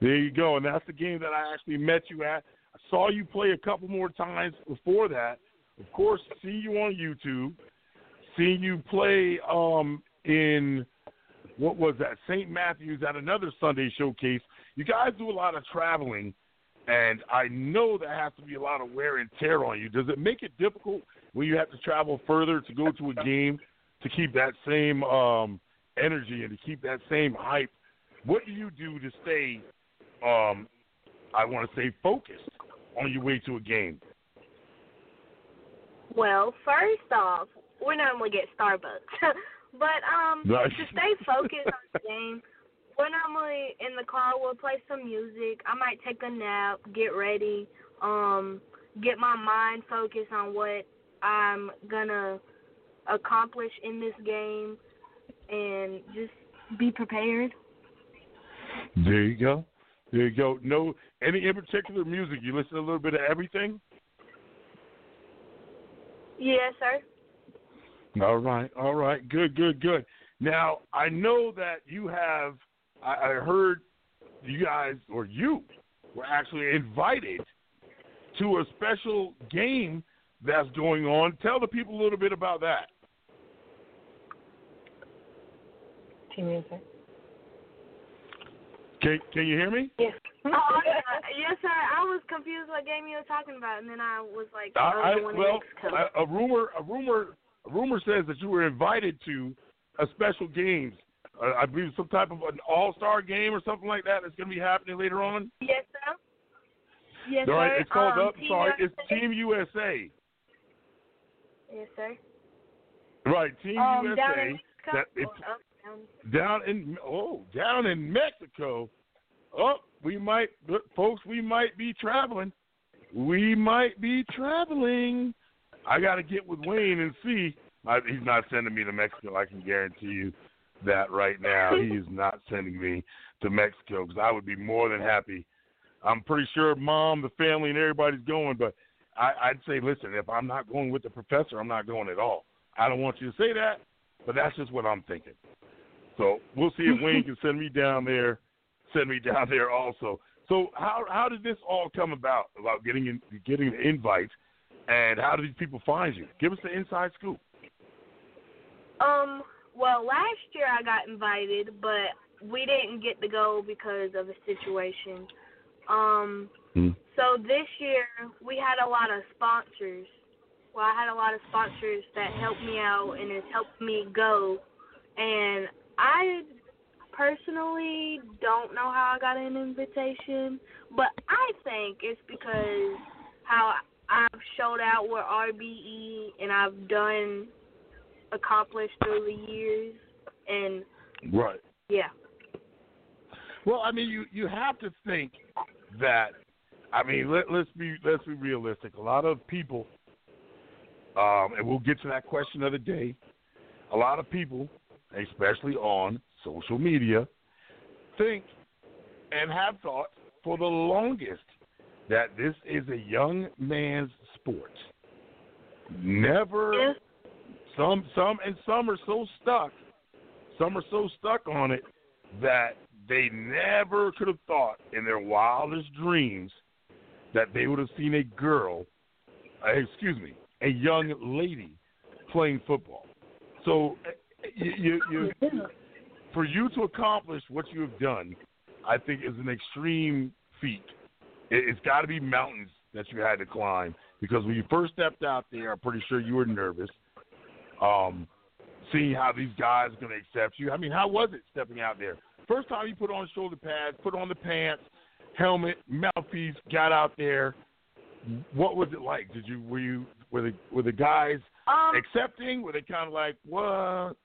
Speaker 2: There you go, and that's the game that I actually met you at. I saw you play a couple more times before that. Of course, see you on YouTube. Seeing you play um, in what was that St. Matthews at another Sunday showcase. You guys do a lot of traveling, and I know that has to be a lot of wear and tear on you. Does it make it difficult when you have to travel further to go to a game to keep that same um, energy and to keep that same hype? What do you do to stay um, I want to say focused on your way to a game.
Speaker 10: Well, first off, we normally get Starbucks, [LAUGHS] but um,
Speaker 2: Nice.
Speaker 10: to stay focused on the game, we're normally in the car. We'll play some music. I might take a nap, get ready, um, get my mind focused on what I'm gonna accomplish in this game, and just be prepared.
Speaker 2: There you go. There you go. No, any in particular music? You listen to a little bit of everything.
Speaker 10: Yes, sir.
Speaker 2: All right, all right, good, good, good. Now I know that you have. I, I heard you guys or you were actually invited to a special game that's going on. Tell the people a little bit about that.
Speaker 10: Team answer.
Speaker 2: Can Can you hear me?
Speaker 10: Yes. oh, yes, sir. I was confused what game you were talking about, and then I was like,
Speaker 2: I,
Speaker 10: oh,
Speaker 2: I,
Speaker 10: the one in
Speaker 2: well, a, a rumor, a rumor, a rumor says that you were invited to a special games. Uh, I believe some type of an All Star game or something like that that's going to be happening later on.
Speaker 10: yes, sir. Yes,
Speaker 2: All right,
Speaker 10: sir.
Speaker 2: it's called
Speaker 10: um,
Speaker 2: up. Sorry, it's Team USA.
Speaker 10: Yes, sir.
Speaker 2: Right, Team
Speaker 10: Um,
Speaker 2: USA. that it's
Speaker 10: up, down.
Speaker 2: in oh down in Mexico. Oh, we might, folks, we might be traveling. We might be traveling. I got to get with Wayne and see. I, he's not sending me to Mexico. I can guarantee you that right now. [LAUGHS] he is not sending me to Mexico because I would be more than happy. I'm pretty sure mom, the family, and everybody's going, but I, I'd say, listen, if I'm not going with the professor, I'm not going at all. I don't want you to say that, but that's just what I'm thinking. So we'll see if Wayne can send me down there, send me down there also. So how how did this all come about? About getting in, getting the invite, and how did these people find you? Give us the inside scoop.
Speaker 10: Um, well, last year I got invited, but we didn't get to go because of a situation. Um,
Speaker 2: Hmm.
Speaker 10: so this year we had a lot of sponsors. Well, I had a lot of sponsors that helped me out and has helped me go. And I personally don't know how I got an invitation, but I think it's because how I've showed out with RBE and I've done accomplished through the years and
Speaker 2: Right.
Speaker 10: yeah.
Speaker 2: Well, I mean, you you have to think that. I mean, let, let's be let's be realistic. A lot of people, um, and we'll get to that question of the day. A lot of people, especially on social media, think and have thought for the longest that this is a young man's sport. Never some some and some are so stuck some are so stuck on it that they never could have thought in their wildest dreams that they would have seen a girl uh, excuse me a young lady playing football so you, you, you for you to accomplish what you have done i think is an extreme feat it, it's got to be mountains that you had to climb because when you first stepped out there i'm pretty sure you were nervous um, seeing how these guys are going to accept you. I mean, how was it stepping out there? First time you put on shoulder pads, put on the pants, helmet, mouthpiece, got out there. What was it like? Did you were you were the were the guys
Speaker 10: Um
Speaker 2: accepting? Were they kind of like what?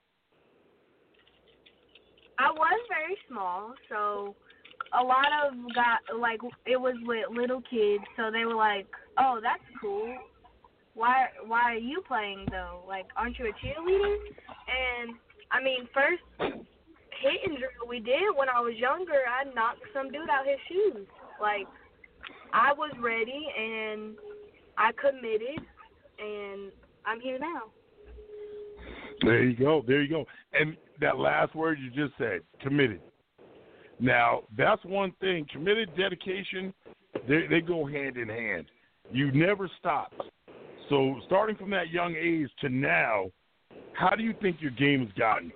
Speaker 10: I was very small, so a lot of got like it was with little kids, so they were like, "Oh, that's cool. Why why are you playing though? Like, aren't you a cheerleader?" And I mean, first hitting drill we did when I was younger, I knocked some dude out his shoes. Like, I was ready and I committed, and I'm here now.
Speaker 2: There you go. There you go. And that last word you just said, committed. Now, that's one thing. Committed, dedication, they, they go hand in hand. You never stop. So, starting from that young age to now, how do you think your game has gotten?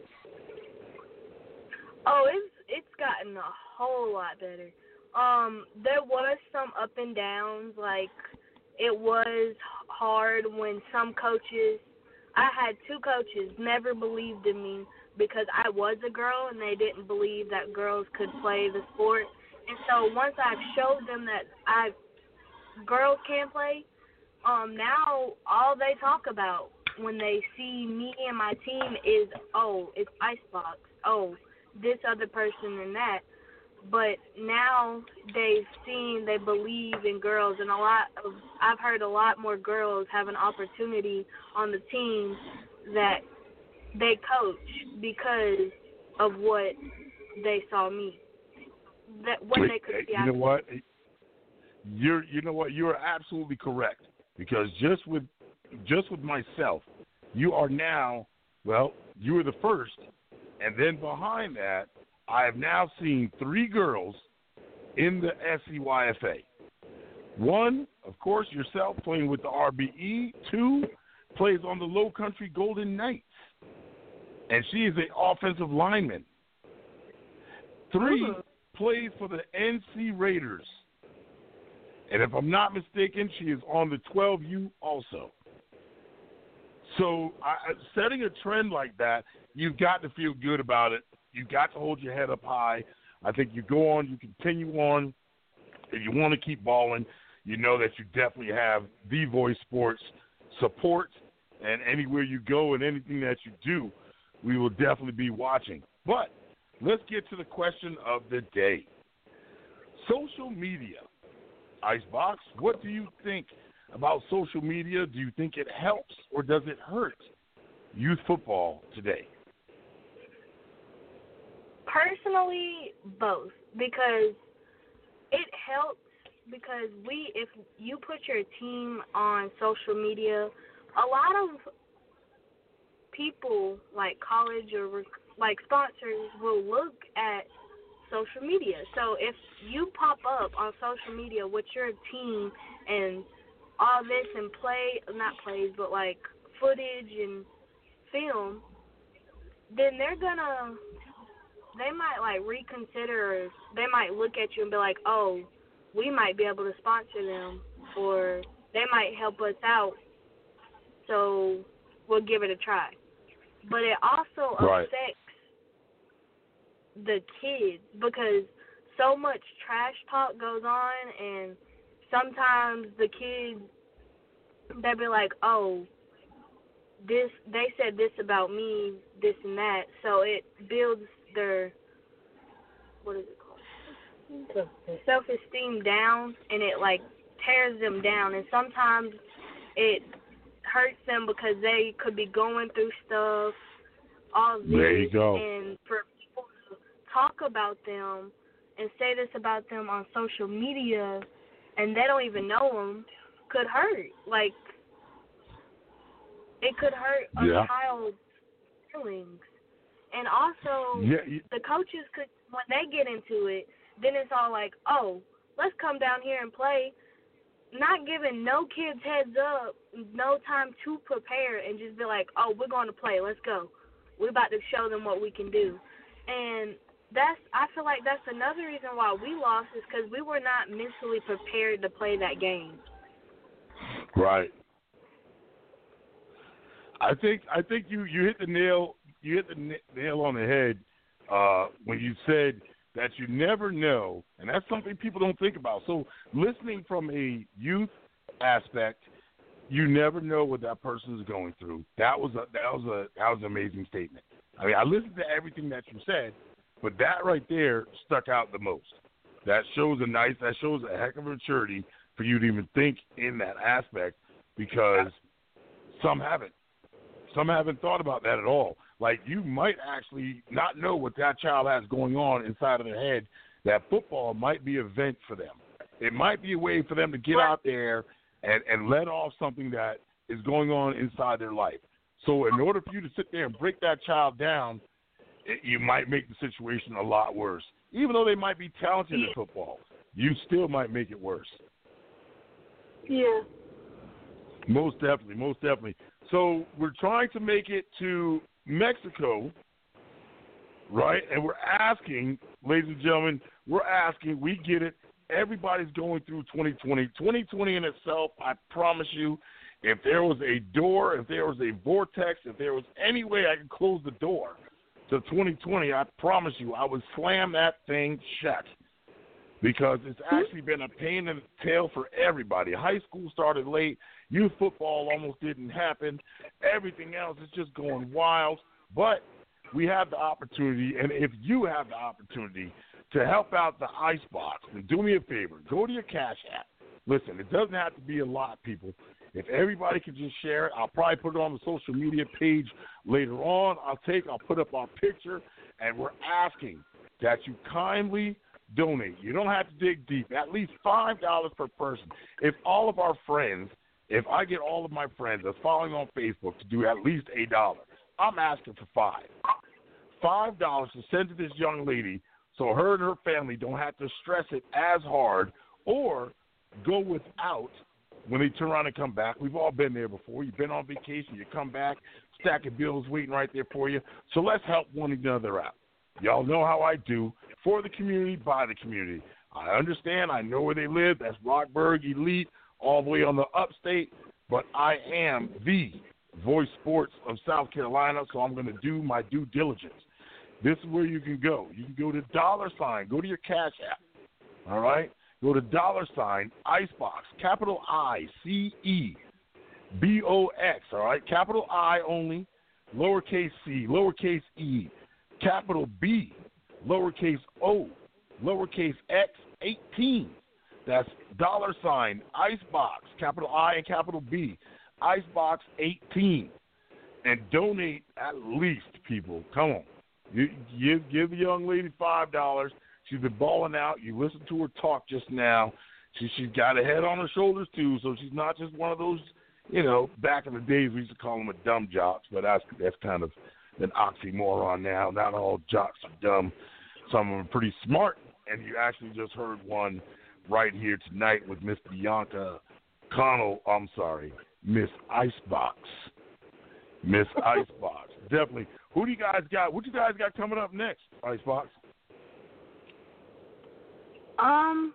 Speaker 10: Oh, it's it's gotten a whole lot better. Um, there was some up and downs. Like it was hard when some coaches. I had two coaches never believed in me because I was a girl and they didn't believe that girls could play the sport. And so once I've showed them that I girls can play, um, now all they talk about when they see me and my team is oh, it's icebox. Oh, this other person and that. But now they've seen, they believe in girls, and a lot of I've heard a lot more girls have an opportunity on the team that they coach because of what they saw me. That what they could eh, see.
Speaker 2: you know what? You're you know what? You are absolutely correct because just with just with myself, you are now well. You were the first, and then behind that, I have now seen three girls in the SEYFA. One, of course, yourself playing with the RBE. Two, plays on the Low Country Golden Knights, and she is an offensive lineman. Three, plays for the NC Raiders. And if I'm not mistaken, she is on the 12U also. So, I, setting a trend like that, you've got to feel good about it. You've got to hold your head up high. I think you go on, you continue on. If you want to keep balling, you know that you definitely have the Voice Sports support. And anywhere you go and anything that you do, we will definitely be watching. But let's get to the question of the day social media. Icebox, what do you think about social media? Do you think it helps or does it hurt youth football today?
Speaker 10: Personally, both because it helps because we if you put your team on social media, a lot of people like college or like sponsors will look at social media. So if you pop up on social media with your team and all this and play not plays but like footage and film, then they're gonna they might like reconsider they might look at you and be like, Oh, we might be able to sponsor them or they might help us out so we'll give it a try. But it also
Speaker 2: right.
Speaker 10: affects the kids because so much trash talk goes on and sometimes the kids they'll be like, Oh, this they said this about me, this and that so it builds their what is it called? Self esteem down and it like tears them down and sometimes it hurts them because they could be going through stuff all this
Speaker 2: there you go.
Speaker 10: and for people to talk about them and say this about them on social media and they don't even know them could hurt. Like, it could hurt a
Speaker 2: yeah.
Speaker 10: child's feelings. And also,
Speaker 2: yeah, you,
Speaker 10: the coaches could, when they get into it, then it's all like, oh, let's come down here and play. Not giving no kids heads up, no time to prepare, and just be like, oh, we're going to play. Let's go. We're about to show them what we can do. And that's I feel like that's another reason why we lost is because we were not mentally prepared to play that game.
Speaker 2: Right. I think I think you you hit the nail you hit the nail on the head uh, when you said that you never know, and that's something people don't think about. So listening from a youth aspect, you never know what that person is going through. That was a that was a that was an amazing statement. I mean, I listened to everything that you said, but that right there stuck out the most. That shows a nice, that shows a heck of a maturity for you to even think in that aspect because some haven't. Some haven't thought about that at all. Like you might actually not know what that child has going on inside of their head. That football might be a vent for them. It might be a way for them to get out there and, and let off something that is going on inside their life. So in order for you to sit there and break that child down, it, you might make the situation a lot worse. Even though they might be talented in football, you still might make it worse.
Speaker 10: Yeah.
Speaker 2: Most definitely, most definitely. So we're trying to make it to Mexico, right? And we're asking, ladies and gentlemen, we're asking, we get it. Everybody's going through 2020. 2020 in itself, I promise you, if there was a door, if there was a vortex, if there was any way I could close the door to 2020, I promise you, I would slam that thing shut because it's hmm? actually been a pain in the tail for everybody. High school started late, youth football almost didn't happen, everything else is just going wild. But we have the opportunity, and if you have the opportunity to help out the Icebox, then do me a favor, go to your Cash App. Listen, it doesn't have to be a lot, people. If everybody can just share it, I'll probably put it on the social media page later on. I'll take, I'll put up our picture, and we're asking that you kindly donate. You don't have to dig deep. At least five dollars per person. If all of our friends, if I get all of my friends that's following on Facebook to do at least a dollar, I'm asking for five. Five dollars to send to this young lady so her and her family don't have to stress it as hard or go without when they turn around and come back. We've all been there before. You've been on vacation, you come back, stack of bills waiting right there for you. So let's help one another out. Y'all know how I do. For the community, by the community. I understand. I know where they live. That's Rockburg Elite, all the way on the upstate. But I am the voice sports of South Carolina, so I'm going to do my due diligence. This is where you can go. You can go to dollar sign. Go to your Cash App. All right. Go to dollar sign Icebox, capital I C E B O X. All right. Capital I only, lowercase c, lowercase e, capital B, lowercase o, lowercase x, 18. That's dollar sign Icebox, capital I and capital B, Icebox 18. And donate at least, people. Come on. You, give give the young lady five dollars. She's been balling out. You listened to her talk just now. She she's got a head on her shoulders too, so she's not just one of those. You know, back in the days we used to call them a dumb jocks, but that's that's kind of an oxymoron now. Not all jocks are dumb. Some of them are pretty smart, and you actually just heard one right here tonight with Miss Bianca Connell. I'm sorry, Miss Icebox. Miss [LAUGHS] Icebox. Definitely. Who do you guys got? What you guys got coming up next, Icebox?
Speaker 10: Um,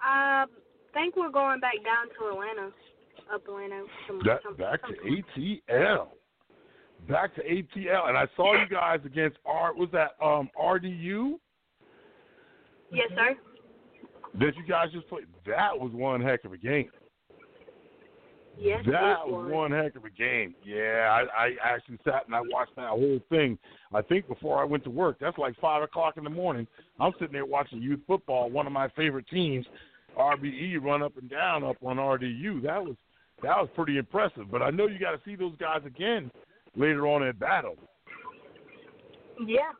Speaker 10: I think we're going back down to Atlanta, up Atlanta. Some,
Speaker 2: That,
Speaker 10: some,
Speaker 2: back
Speaker 10: some,
Speaker 2: to ATL. Back to ATL, and I saw you guys against R. Was that um RDU
Speaker 10: Yes, sir.
Speaker 2: that you guys just played? That was one heck of a game.
Speaker 10: Yes,
Speaker 2: That was one heck of a game. Yeah, I, I actually sat and I watched that whole thing. I think before I went to work. That's like five o'clock in the morning. I'm sitting there watching youth football. One of my favorite teams, RBE, run up and down up on RDU. That was that was pretty impressive. But I know you got to see those guys again later on in battle.
Speaker 10: Yeah.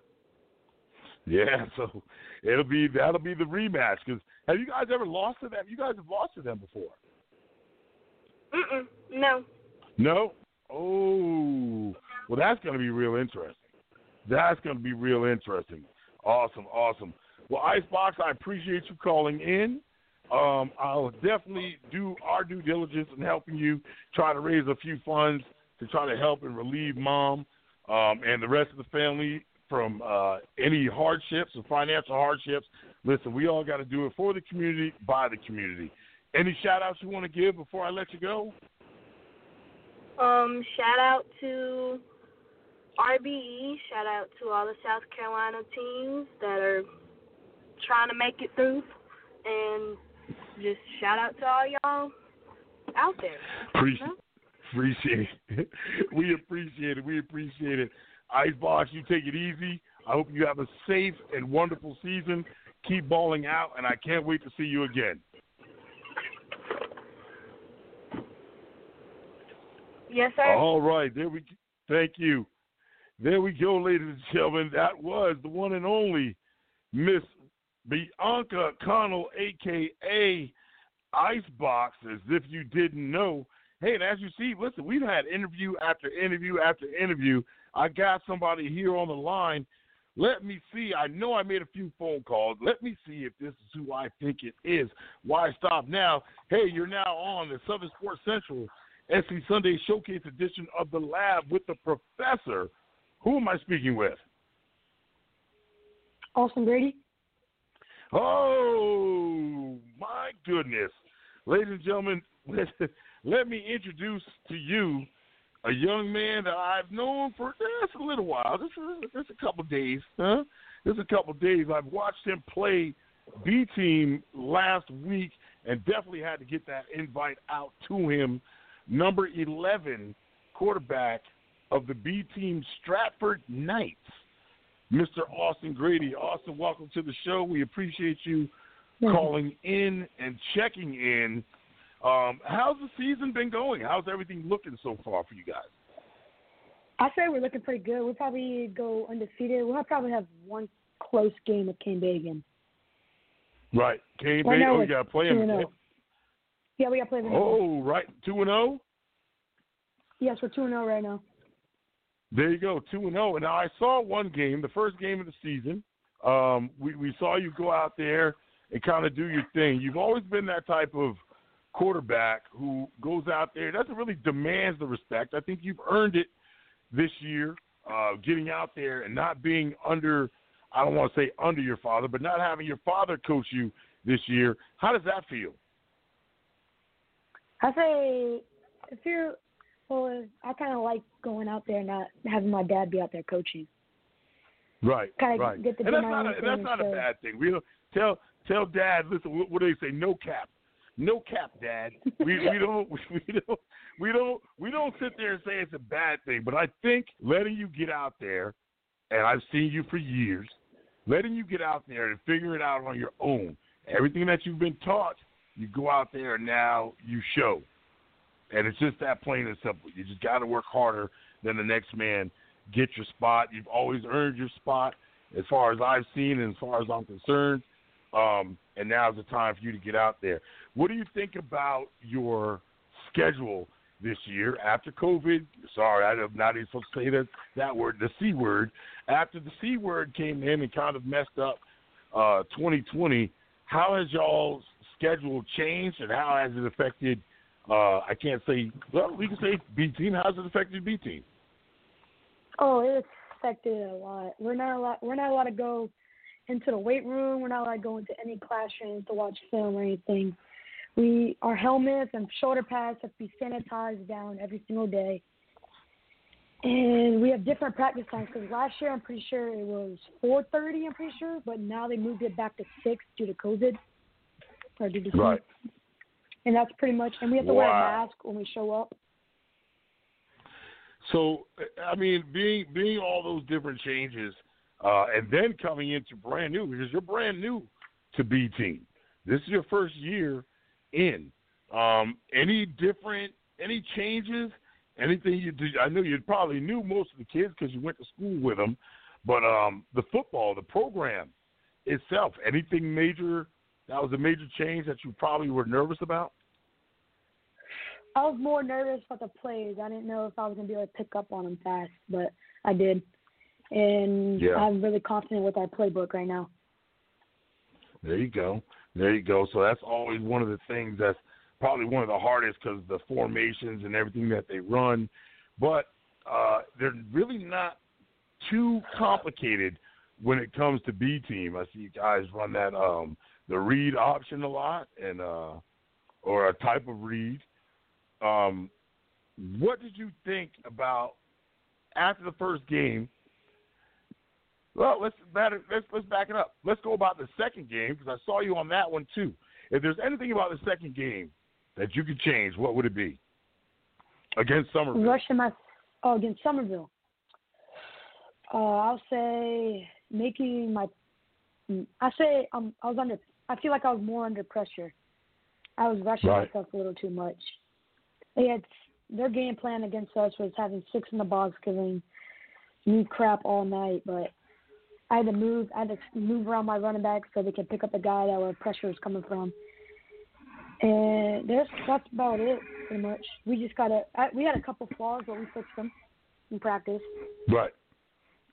Speaker 2: Yeah, [LAUGHS] so it'll be that'll be the rematch. Because have you guys ever lost to them? You guys have lost to them before.
Speaker 10: Mm-mm. No.
Speaker 2: No? Oh, well, that's going to be real interesting. That's going to be real interesting. Awesome, awesome. Well, Icebox, I appreciate you calling in. Um, I'll definitely do our due diligence in helping you try to raise a few funds to try to help and relieve mom um, and the rest of the family from uh, any hardships or financial hardships. Listen, we all got to do it for the community, by the community. Any shout outs you want to give before I let you go?
Speaker 10: Um, shout out to RBE. Shout out to all the South Carolina teams that are trying to make it through, and just shout out to all y'all out there.
Speaker 2: Appreciate, appreciate it. [LAUGHS] We appreciate it. We appreciate it. Icebox, you take it easy. I hope you have a safe and wonderful season. Keep balling out, and I can't wait to see you again.
Speaker 10: Yes, sir.
Speaker 2: All right, there we. Thank you. There we go, ladies and gentlemen. That was the one and only Miss Bianca Connell, aka Icebox. As if you didn't know. Hey, and as you see, listen, we've had interview after interview after interview. I got somebody here on the line. Let me see. I know I made a few phone calls. Let me see if this is who I think it is. Why stop now? Hey, you're now on the Southern Sports Central SC Sunday Showcase edition of the Lab with the Professor. Who am I speaking with?
Speaker 11: Austin Grady.
Speaker 2: Oh my goodness, ladies and gentlemen, [LAUGHS] let, me introduce to you a young man that I've known for eh, just a little while. Just, just a couple of days, huh? Just a couple of days. I've watched him play B team last week, and definitely had to get that invite out to him. Number eleven quarterback of the B team Stratford Knights, Mr. Austin Grady. Austin, welcome to the show. We appreciate you calling in and checking in. Um, how's the season been going? How's everything looking so far for you guys?
Speaker 11: I say we're looking pretty good. We'll probably go undefeated. We'll probably have one close game with Cane Bay again.
Speaker 2: Right, Cane
Speaker 11: Right
Speaker 2: Bay. Oh, you got to play him.
Speaker 11: Yeah, we got to play them.
Speaker 2: Oh, right, two and zero.
Speaker 11: Yes, we're two and zero right now.
Speaker 2: There you go, two and zero. And now I saw one game, the first game of the season. Um, we we saw you go out there and kind of do your thing. You've always been that type of quarterback who goes out there doesn't really demands the respect. I think you've earned it this year, uh, getting out there and not being under, I don't want to say under your father, but not having your father coach you this year. How does that feel?
Speaker 11: I say if you're well, I kind of like going out there, not having my dad be out there coaching.
Speaker 2: Right,
Speaker 11: Kinda
Speaker 2: right.
Speaker 11: get to
Speaker 2: and that's not a, that's not a bad thing. We don't tell tell dad. Listen, what, what do they say? No cap, no cap, dad. We [LAUGHS] we don't [LAUGHS] we don't we don't we don't sit there and say it's a bad thing. But I think letting you get out there, and I've seen you for years, letting you get out there and figure it out on your own. Everything that you've been taught, you go out there and now you show. And it's just that plain and simple. You just got to work harder than the next man. Get your spot. You've always earned your spot, as far as I've seen and as far as I'm concerned. Um, and now's the time for you to get out there. What do you think about your schedule this year after COVID? Sorry, I'm not even supposed to say that that word, the C word. After the C word came in and kind of messed up uh, 2020, how has y'all's schedule changed and how has it affected? Uh, I can't say. Well, we can say B team. How's it affected B team?
Speaker 11: Oh, it's affected a lot. We're not allowed. We're not allowed to go into the weight room. We're not allowed to go into any classrooms to watch film or anything. We our helmets and shoulder pads have to be sanitized down every single day. And we have different practice times because last year I'm pretty sure it was 4:30. I'm pretty sure, but now they moved it back to six due to COVID or due to
Speaker 2: Right.
Speaker 11: And that's pretty much. And we have to wear a mask when we show up.
Speaker 2: So, I mean, being being all those different changes, uh, and then coming into brand new because you're brand new to B team. This is your first year in. Um, any different, any changes? Anything you do? I know you probably knew most of the kids because you went to school with them, but um, the football, the program itself, anything major? That was a major change that you probably were nervous about.
Speaker 11: I was more nervous about the plays. I didn't know if I was gonna be able to pick up on them fast, but I did. And
Speaker 2: Yeah.
Speaker 11: I'm really confident with our playbook right now.
Speaker 2: There you go. There you go. So that's always one of the things that's probably one of the hardest because the formations and everything that they run, but uh, they're really not too complicated when it comes to B team. I see you guys run that um, the read option a lot and uh, or a type of read. Um, what did you think about after the first game? Well, let's batter, let's let's back it up. Let's go about the second game because I saw you on that one too. If there's anything about the second game that you could change, what would it be? Against Summerville.
Speaker 11: Rushing my oh against Summerville. Uh, I'll say making my. I say um, I was under. I feel like I was more under pressure. I was rushing
Speaker 2: Right.
Speaker 11: myself a little too much. They had their game plan against us was having six in the box, giving me crap all night. But I had to move. I had to move around my running back so they could pick up the guy that where pressure was coming from. And that's that's about it, pretty much. We just gotta. We had a couple flaws, but we fixed them in practice.
Speaker 2: Right,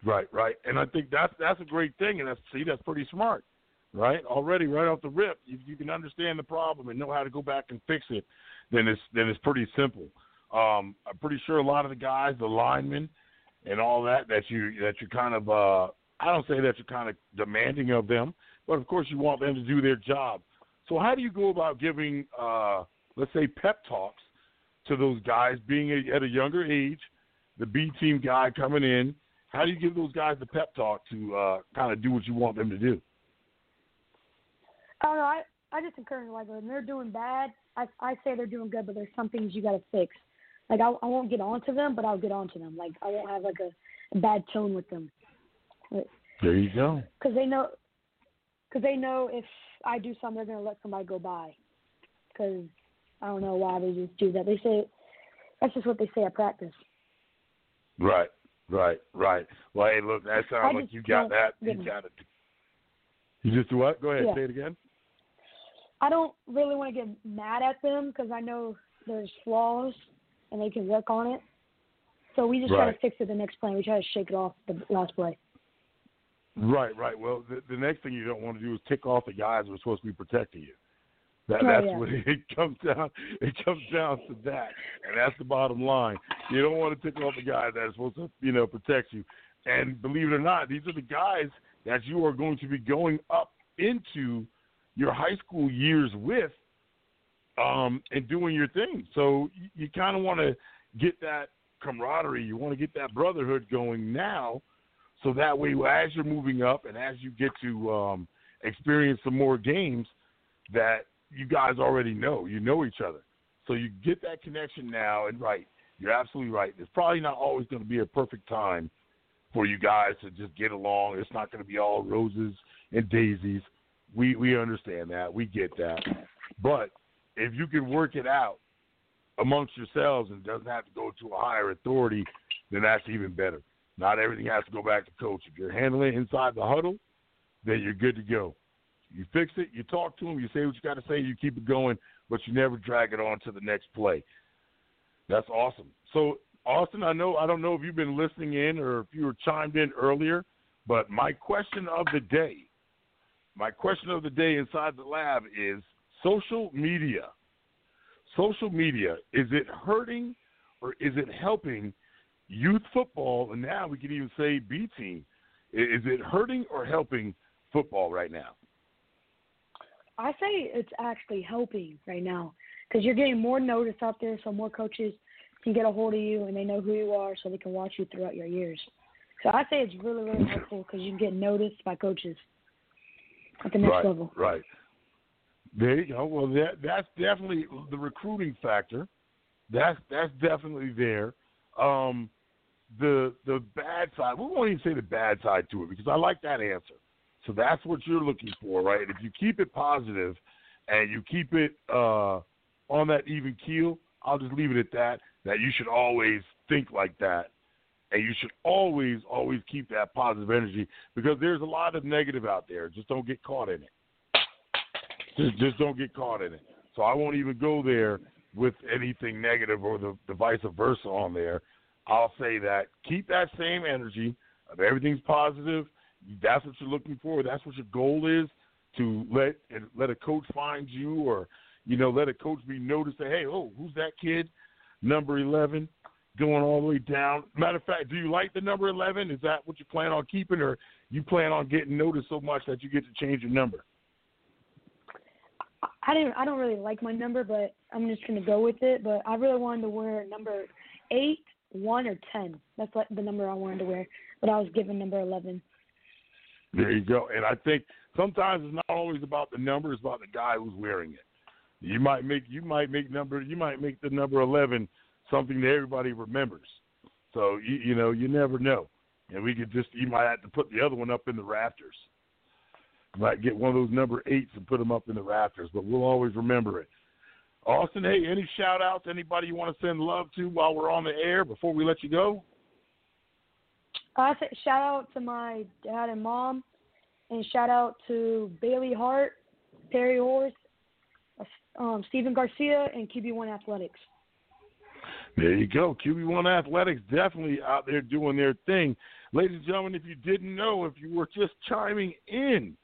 Speaker 2: right, right. And I think that's that's a great thing, and that's see that's pretty smart, right? Already, right off the rip, if you can understand the problem and know how to go back and fix it, then it's then it's pretty simple. Um, I'm pretty sure a lot of the guys, the linemen, and all that that you that you kind of uh, I don't say that you're kind of demanding of them, but of course you want them to do their job. So how do you go about giving, uh, let's say, pep talks to those guys being a, at a younger age? the B team guy coming in. How do you give those guys the pep talk to uh, kind of do what you want them to do?
Speaker 11: Oh don't. I I just encourage them. like when they're doing bad, I I say they're doing good, but there's some things you got to fix. Like I I won't get on to them, but I'll get on to them. Like I won't have like a, a bad tone with them.
Speaker 2: There you go.
Speaker 11: Because they know, because they know if I do something, they're gonna let somebody go by. Because I don't know why they just do that. They say that's just what they say at practice.
Speaker 2: Right, right, right. Well, hey, look, that sounds like you got that. You got it. You just do what? Go ahead,
Speaker 11: Yeah.
Speaker 2: say it again.
Speaker 11: I don't really want to get mad at them because I know there's flaws and they can work on it. So we just try to fix it the next play. We try to shake it off the last play.
Speaker 2: Right, right. Well, the, the next thing you don't want to do is tick off the guys who are supposed to be protecting you. That,
Speaker 11: Oh,
Speaker 2: that's
Speaker 11: yeah.
Speaker 2: what [LAUGHS] it comes down. It comes down to that, and that's the bottom line. You don't want to tick off the guy that's supposed to, you know, protect you. And believe it or not, these are the guys that you are going to be going up into your high school years with um, and doing your thing. So you, you kind of want to get that camaraderie, you want to get that brotherhood going now, so that way as you're moving up and as you get to um, experience some more games, that you guys already know, you know each other. So you get that connection now, and right, you're absolutely right. It's probably not always going to be a perfect time for you guys to just get along. It's not going to be all roses and daisies. We we understand that. We get that. But if you can work it out amongst yourselves and doesn't have to go to a higher authority, then that's even better. Not everything has to go back to coach. If you're handling it inside the huddle, then you're good to go. You fix it, you talk to them, you say what you got to say, you keep it going, but you never drag it on to the next play. That's awesome. So, Austin, I know I don't know if you've been listening in or if you were chimed in earlier, but my question of the day, my question of the day inside the lab is social media. Social media is it hurting or is it helping youth football? And now we can even say B team. Is it hurting or helping football right now?
Speaker 11: I say it's actually helping right now because you're getting more notice out there, so more coaches can get a hold of you and they know who you are, so they can watch you throughout your years. So I say it's really, really helpful because you get noticed by coaches at the next
Speaker 2: right,
Speaker 11: level.
Speaker 2: Right. There you go. Well, that that's definitely the recruiting factor. That's that's definitely there. Um, the the bad side. We won't even say the bad side to it because I like that answer. So that's what you're looking for, right? If you keep it positive and you keep it uh, on that even keel, I'll just leave it at that. That you should always think like that, and you should always, always keep that positive energy because there's a lot of negative out there. Just don't get caught in it. Just, just don't get caught in it. So I won't even go there with anything negative or the, the vice versa on there. I'll say that keep that same energy of everything's positive that's what you're looking for. That's what your goal is to let let a coach find you, or you know, let a coach be noticed. Say, hey, oh, who's that kid? Number eleven, going all the way down. Matter of fact, do you like the number eleven? Is that what you plan on keeping, or you plan on getting noticed so much that you get to change your number?
Speaker 11: I didn't. I don't really like my number, but I'm just gonna go with it. But I really wanted to wear number eight, one, or ten. That's like the number I wanted to wear, but I was given number eleven.
Speaker 2: There you go. And I think sometimes it's not always about the number; it's about the guy who's wearing it. You might make you might make number you might make the number eleven something that everybody remembers. So you you know you never know, and we could just you might have to put the other one up in the rafters. You might get one of those number eights and put them up in the rafters, but we'll always remember it. Austin, hey, any shout outs? Anybody you want to send love to while we're on the air before we let you go?
Speaker 11: Uh, shout out to my dad and mom, and shout out to Bailey Hart, Perry Horse, um, Stephen Garcia, and QB1 Athletics.
Speaker 2: There you go. QB1 Athletics definitely out there doing their thing. Ladies and gentlemen, if you didn't know, if you were just chiming in,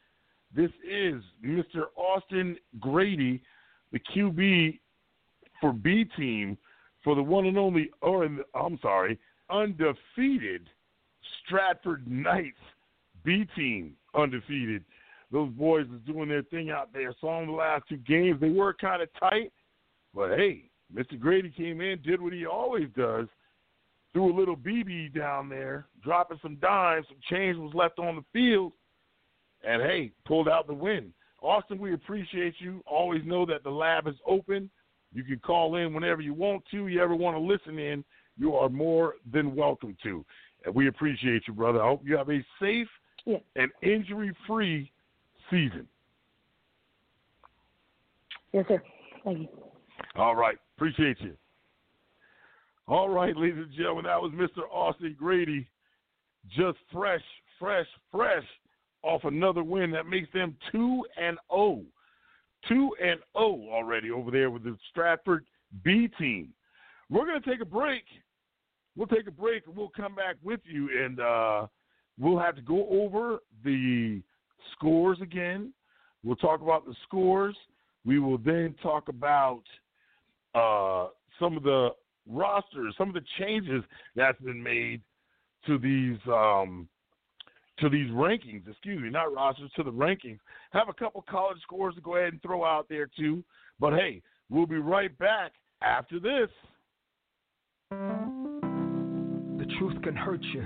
Speaker 2: this is Mr. Austin Grady, the QB for B team for the one and only, or I'm sorry, undefeated Stratford Knights B team undefeated. Those boys is doing their thing out there. Saw them the last two games. They were kind of tight, but hey, Mr. Grady came in, did what he always does, threw a little BB down there, dropping some dimes. Some change was left on the field, and hey, pulled out the win. Austin, we appreciate you. Always know that the lab is open. You can call in whenever you want to. You ever want to listen in, you are more than welcome to. And we appreciate you, brother. I hope you have a safe
Speaker 11: yeah.
Speaker 2: and injury free season.
Speaker 11: Yes, sir. Thank you.
Speaker 2: All right. Appreciate you. All right, ladies and gentlemen, that was Mr. Austin Grady. Just fresh, fresh, fresh off another win that makes them 2 and 0. 2 and 0 already over there with the Stratford B team. We're going to take a break. We'll take a break and we'll come back with you and uh, we'll have to go over the scores again. We'll talk about the scores. We will then talk about uh, some of the rosters, some of the changes that's been made to these um, to these rankings. Excuse me, not rosters to the rankings. Have a couple college scores to go ahead and throw out there too. But hey, we'll be right back after this.
Speaker 12: The truth can hurt you,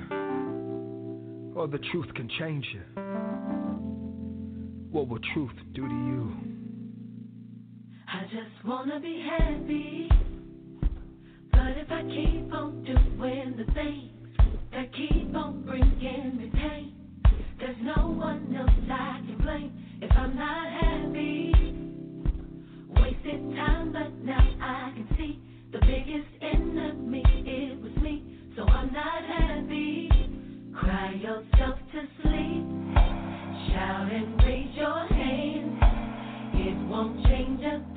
Speaker 12: or the truth can change you. What will truth do to you?
Speaker 13: I just wanna be happy. But if I keep on doing the things that keep on bringing me pain, there's no one else I can blame if I'm not happy. Wasted time, but now I can see the biggest enemy, it was me. So I'm not happy. Cry yourself to sleep. Shout and raise your hand. It won't change a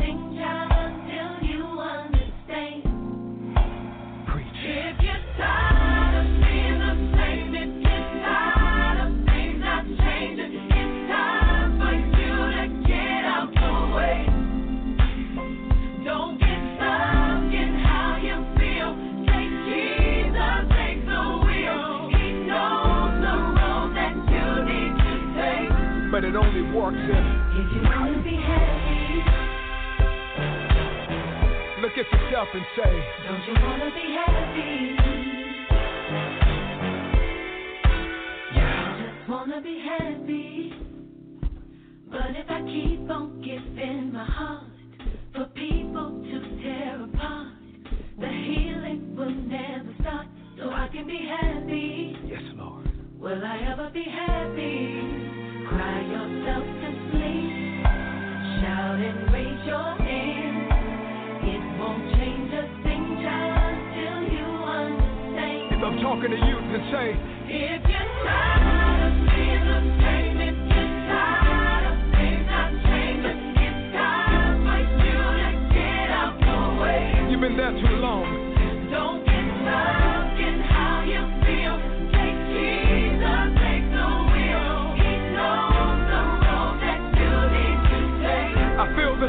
Speaker 12: it only works if
Speaker 13: If you wanna be happy,
Speaker 12: look at yourself and say,
Speaker 13: don't you wanna be happy? Yeah. I just wanna be happy. But if I keep on giving my heart for people to tear apart, the healing will never start. So I can be happy.
Speaker 12: Yes, Lord.
Speaker 13: Will I ever be happy?
Speaker 12: Talking to you, to say,
Speaker 13: If you're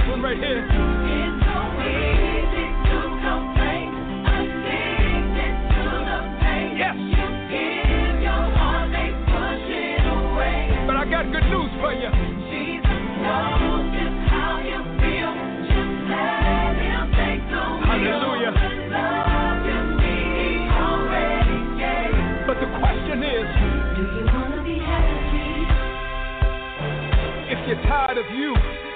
Speaker 12: this one right here.
Speaker 13: It's so easy to complain, addicted to the pain.
Speaker 12: Yes.
Speaker 13: You give your heart, they push it away.
Speaker 12: But I got good news for you.
Speaker 13: Jesus knows just how you feel. Just let Him take the wheel.
Speaker 12: Hallelujah.
Speaker 13: Love you need, already gave.
Speaker 12: But the question is,
Speaker 13: Do you wanna be happy?
Speaker 12: if you're tired of you,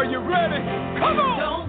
Speaker 12: Are you ready? Come on.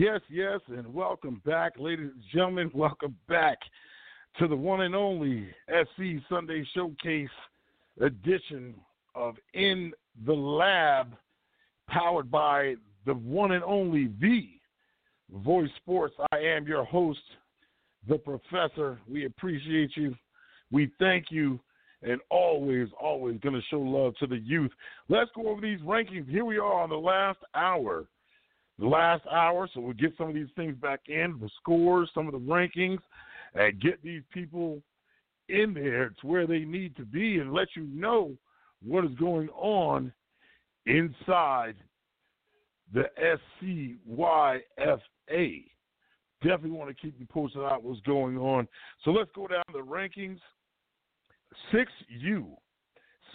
Speaker 2: Yes, yes, and welcome back, ladies and gentlemen. [LAUGHS] Welcome back to the one and only SC Sunday Showcase edition of In the Lab, powered by the one and only V Voice Sports. I am your host, the professor. We appreciate you. We thank you and always, always going to show love to the youth. Let's go over these rankings. Here we are on the last hour. The last hour, so we'll get some of these things back in the scores, some of the rankings, and get these people in there to where they need to be and let you know what is going on inside the SCYFA. Definitely want to keep you posted on what's going on. So let's go down the rankings. 6U.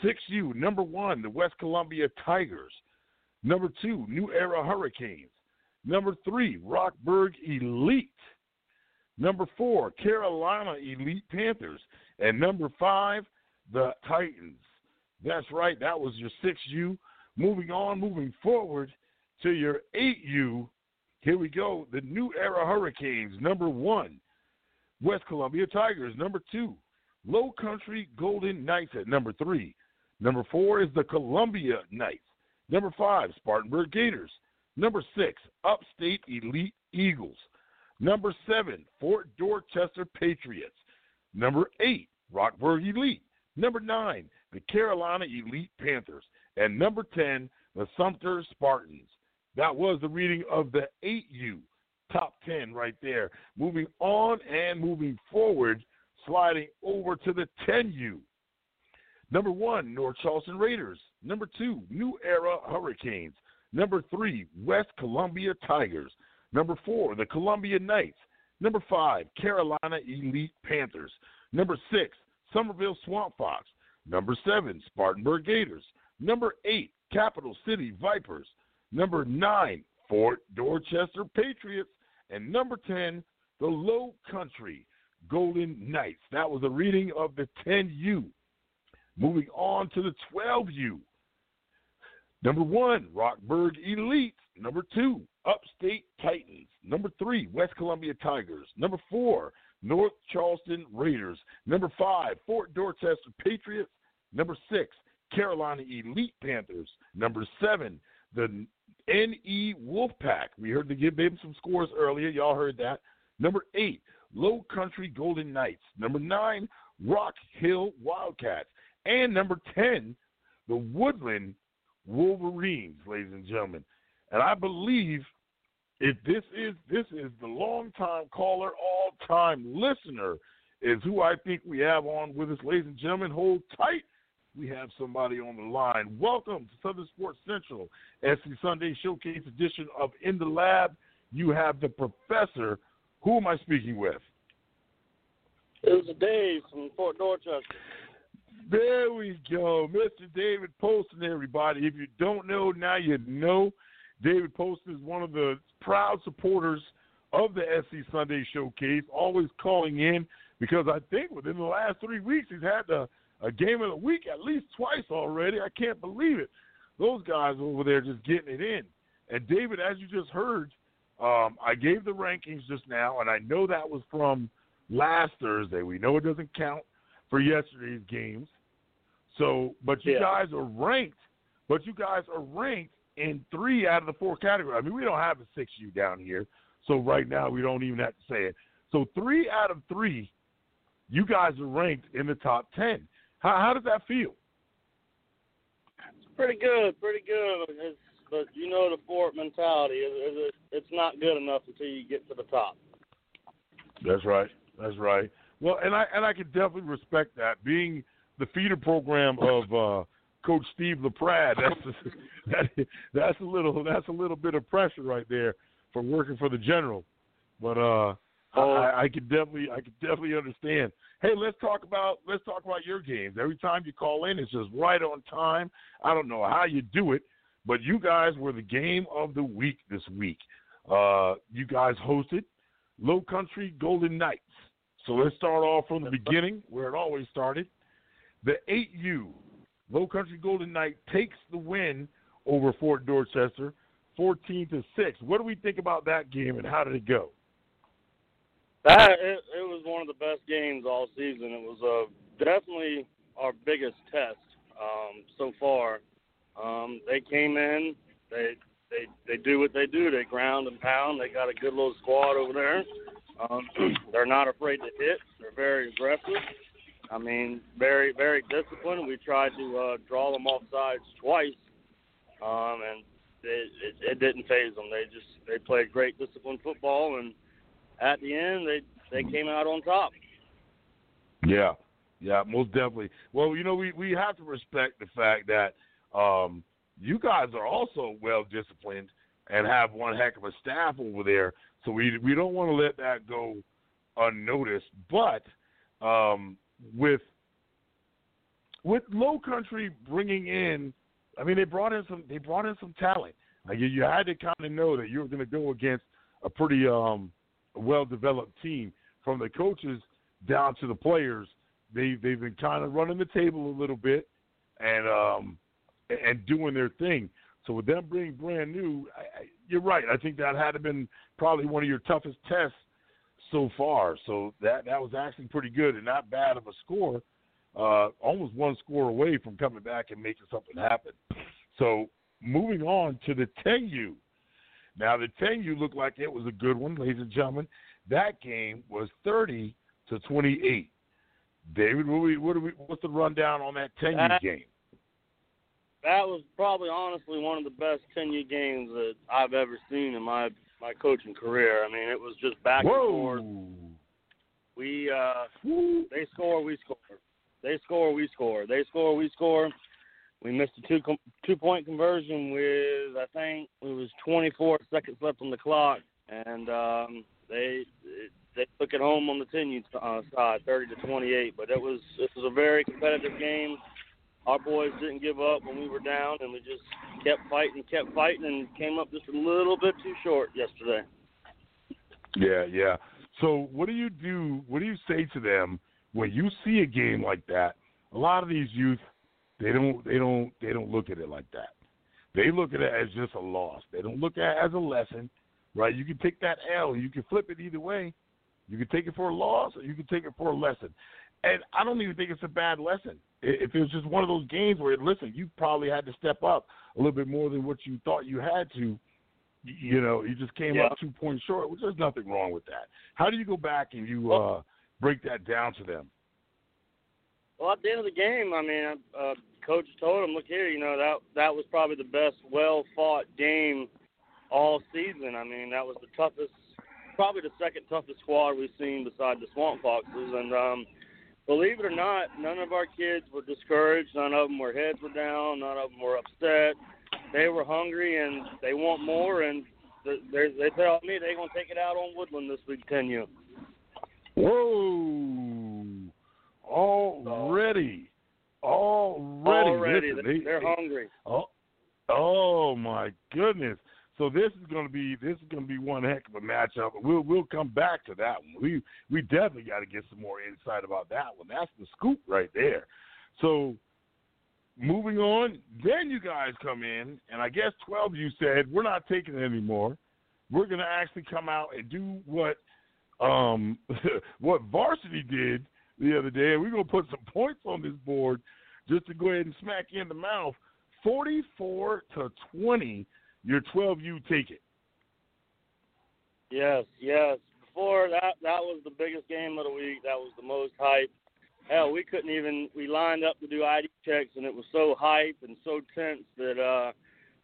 Speaker 2: 6U, number one, the West Columbia Tigers. Number two, New Era Hurricanes. Number three, Rockburg Elite. Number four, Carolina Elite Panthers. And number five, the Titans. That's right, that was your 6U. Moving on, moving forward to your 8U. Here we go. The New Era Hurricanes, number one. West Columbia Tigers, number two. Low Country Golden Knights at number three. Number four is the Columbia Knights. Number five, Spartanburg Gators. Number six, Upstate Elite Eagles. Number seven, Fort Dorchester Patriots. Number eight, Rockburg Elite. Number nine, the Carolina Elite Panthers. And number 10, the Sumter Spartans. That was the reading of the 8U top 10 right there. Moving on and moving forward sliding over to the 10U. Number one, North Charleston Raiders. Number two, New Era Hurricanes. Number three, West Columbia Tigers. Number four, the Columbia Knights. Number five, Carolina Elite Panthers. Number six, Summerville Swamp Fox. Number seven, Spartanburg Gators. Number eight, Capital City Vipers. Number nine, Fort Dorchester Patriots. And number 10, the Low Country Golden Knights. That was a reading of the 10U. Moving on to the 12U. Number one, Rockburg Elite. Number two, Upstate Titans. Number three, West Columbia Tigers. Number four, North Charleston Raiders. Number five, Fort Dorchester Patriots. Number six, Carolina Elite Panthers. Number seven, the NE Wolfpack. We heard the give them some scores earlier. Y'all heard that. Number eight, Low Country Golden Knights. Number nine, Rock Hill Wildcats. And number 10, the Woodland Wolverines, ladies and gentlemen. And I believe if this is this is the longtime caller, all time listener, is who I think we have on with us, ladies and gentlemen. Hold tight. We have somebody on the line. Welcome to Southern Sports Central, SC Sunday Showcase edition of In the Lab. You have the professor who am I speaking with?
Speaker 14: This is Dave from Fort Dorchester.
Speaker 2: There we go. Mr. David Poston, everybody. If you don't know, now you know. David Poston is one of the proud supporters of the SC Sunday Showcase, always calling in because I think within the last three weeks he's had a, a game of the week at least twice already. I can't believe it. Those guys over there just getting it in. And David, as you just heard, um, I gave the rankings just now, and I know that was from last Thursday. We know it doesn't count for yesterday's games. So, but you
Speaker 14: Yeah.
Speaker 2: guys are ranked. But you guys are ranked in three out of the four categories. I mean, we don't have a six U down here, so right now we don't even have to say it. So three out of three, you guys are ranked in the top ten. How, how does that feel?
Speaker 14: It's pretty good, pretty good. It's, but you know the Fort mentality is, is it, it's not good enough until you get to the top.
Speaker 2: That's right. That's right. Well, and I and I can definitely respect that. Being the feeder program of uh, Coach Steve LaPrade, that's [LAUGHS] that, that's a little that's a little bit of pressure right there for working for the general. But uh, I, I could definitely I could definitely understand. Hey, let's talk about let's talk about your games. Every time you call in, it's just right on time. I don't know how you do it, but you guys were the game of the week this week. Uh, you guys hosted Low Country Golden Knights. So let's start off from the beginning, where it always started. The 8U, Low Country Golden Knight, takes the win over Fort Dorchester, 14 to six. What do we think about that game, and how did it go?
Speaker 14: That it, it was one of the best games all season. It was uh, definitely our biggest test um, so far. Um, they came in, they they they do what they do. They ground and pound. They got a good little squad over there. Um, [CLEARS THROAT] they're not afraid to hit. They're very aggressive. I mean, very very disciplined. We tried to uh, draw them off sides twice, um, and it, it, it didn't phase them. They just they played great disciplined football, and at the end they they came out on top.
Speaker 2: Yeah, yeah, most definitely. Well, you know, we we have to respect the fact that um, you guys are also well disciplined and have one heck of a staff over there. So we we don't want to let that go unnoticed. But um, with with Low Country bringing in, I mean, they brought in some they brought in some talent. Like you, you had to kind of know that you were going to go against a pretty um, well developed team from the coaches down to the players. They they've been kind of running the table a little bit and um, and doing their thing. So with them being brand new, I, I, you're right. I think that had to been probably one of your toughest tests so far. So that that was actually pretty good and not bad of a score. Uh, almost one score away from coming back and making something happen. So moving on to the 10U. Now the 10U looked like it was a good one, ladies and gentlemen. That game was 30 to 28. David, what, we, what we, what's the rundown on that 10U
Speaker 14: That-
Speaker 2: game?
Speaker 14: That was probably honestly one of the best 10U games that I've ever seen in my my coaching career. I mean, it was just back and forth. We uh, they score, we score. They score, we score. They score, we score. We missed a two com- two point conversion with I think it was 24 seconds left on the clock, and um, they they took it home on the 10 uh, side, 30 to 28. But it was it was a very competitive game. Our boys didn't give up when we were down, and we just kept fighting, kept fighting, and came up just a little bit too short yesterday.
Speaker 2: Yeah, yeah. So what do you do? What do you say to them when you see a game like that? A lot of these youth, they don't, they don't, they don't look at it like that. They look at it as just a loss. They don't look at it as a lesson, right? You can take that L. You can flip it either way. You can take it for a loss, or you can take it for a lesson. And I don't even think it's a bad lesson. If it was just one of those games where, listen, you probably had to step up a little bit more than what you thought you had to. You know, you just came
Speaker 14: Yeah.
Speaker 2: up two points short, which there's nothing wrong with that. How do you go back and you uh, break that down to them?
Speaker 14: Well, at the end of the game, I mean, uh, coach told him, "Look here, you know that that was probably the best, well fought game all season. I mean, that was the toughest, probably the second toughest squad we've seen beside the Swamp Foxes. And um, believe it or not, none of our kids were discouraged. None of them were heads were down. None of them were upset. They were hungry and they want more. And they they tell me they're gonna take it out on Woodland this week, 10U.
Speaker 2: Whoa! Already, already,
Speaker 14: Already,
Speaker 2: Listen,
Speaker 14: they-
Speaker 2: they-
Speaker 14: they're hungry.
Speaker 2: Oh, oh my goodness! So this is going to be this is going to be one heck of a matchup. We'll we'll come back to that one. We we definitely got to get some more insight about that one. That's the scoop right there. So moving on, then you guys come in, and I guess twelve you said we're not taking it anymore. We're going to actually come out and do what um [LAUGHS] what varsity did the other day, and we're going to put some points on this board just to go ahead and smack you in the mouth. Forty-four to twenty. Your twelve you take it.
Speaker 14: Yes, yes. Before that, that was the biggest game of the week. That was the most hype. Hell, we couldn't even. We lined up to do ID checks, and it was so hype and so tense that uh,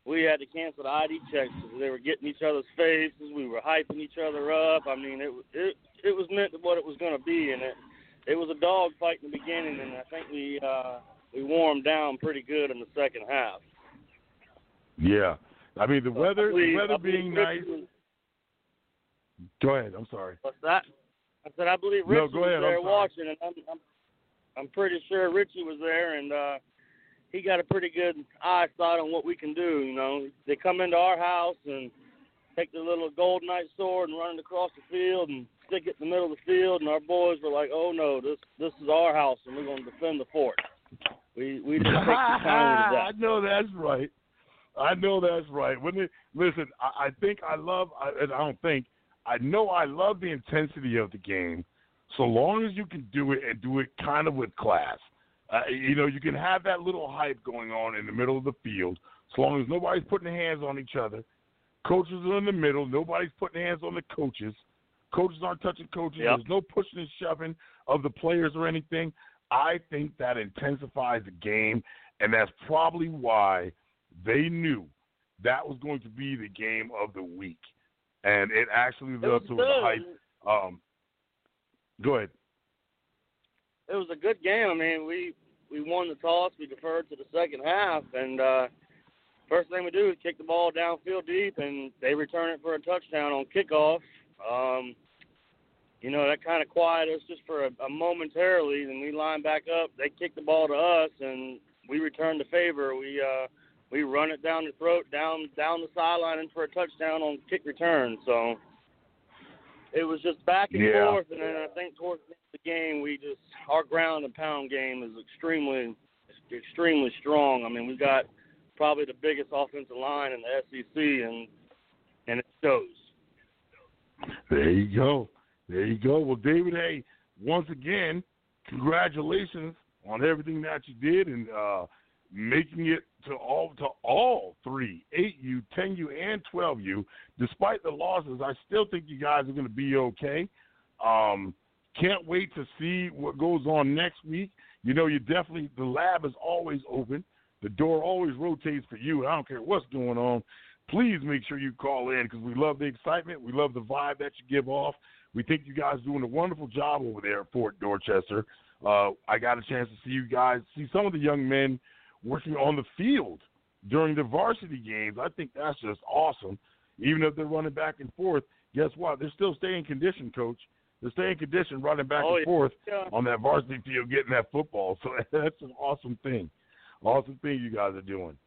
Speaker 14: we had to cancel the ID checks because they were getting each other's faces. We were hyping each other up. I mean, it was it it was meant to what it was going to be, and it it was a dog fight in the beginning, and I think we uh, we warmed down pretty good in the second half.
Speaker 2: Yeah, I mean the weather,
Speaker 14: believe-
Speaker 2: the weather being nice. Go ahead. I'm sorry.
Speaker 14: What's that? I said I believe
Speaker 2: No,
Speaker 14: Richie
Speaker 2: go ahead,
Speaker 14: was there watching, and I'm, I'm I'm pretty sure Richie was there, and uh, he got a pretty good eyesight on what we can do. You know, they come into our house and take their little gold knight sword and run it across the field and stick it in the middle of the field, and our boys were like, "Oh no, this this is our house, and we're going to defend the fort." We we just take the [LAUGHS] challenge of
Speaker 2: I know that's right. I know that's right. When it, listen, I, I think I love. I, I don't think. I know I love the intensity of the game, so long as you can do it and do it kind of with class. Uh, you know, you can have that little hype going on in the middle of the field, so long as nobody's putting hands on each other. Coaches are in the middle. Nobody's putting hands on the coaches. Coaches aren't touching coaches.
Speaker 14: Yep.
Speaker 2: There's no pushing and shoving of the players or anything. I think that intensifies the game, and that's probably why they knew that was going to be the game of the week, and it actually lived up to the
Speaker 14: good.
Speaker 2: hype. Um, go ahead.
Speaker 14: It was a good game. I mean, we we won the toss. We deferred to the second half, and uh, first thing we do is kick the ball downfield deep, and they return it for a touchdown on kickoff. Um, you know, that kind of quieted us just for a, a momentarily. Then we line back up. They kick the ball to us, and we return the favor. We uh, we run it down the throat, down down the sideline, and for a touchdown on kick return. So it was just back and
Speaker 2: Yeah.
Speaker 14: forth. And then I think towards the end of the game, we just our ground and pound game is extremely extremely strong. I mean, we got probably the biggest offensive line in the SEC, and and it shows.
Speaker 2: There you go. There you go. Well, David, hey, once again, congratulations on everything that you did and uh, making it to all to all three, eight U, ten U, and twelve U. Despite the losses, I still think you guys are going to be okay. Um, can't wait to see what goes on next week. You know, you definitely the lab is always open. The door always rotates for you. I don't care what's going on. Please make sure you call in because we love the excitement. We love the vibe that you give off. We think you guys are doing a wonderful job over there at Fort Dorchester. Uh, I got a chance to see you guys, see some of the young men working on the field during the varsity games. I think that's just awesome. Even if they're running back and forth, guess what? They're still staying conditioned, coach. They're staying conditioned, running back
Speaker 14: Oh,
Speaker 2: and
Speaker 14: yeah.
Speaker 2: forth on that varsity field, getting that football. So [LAUGHS] that's an awesome thing. Awesome thing you guys are doing.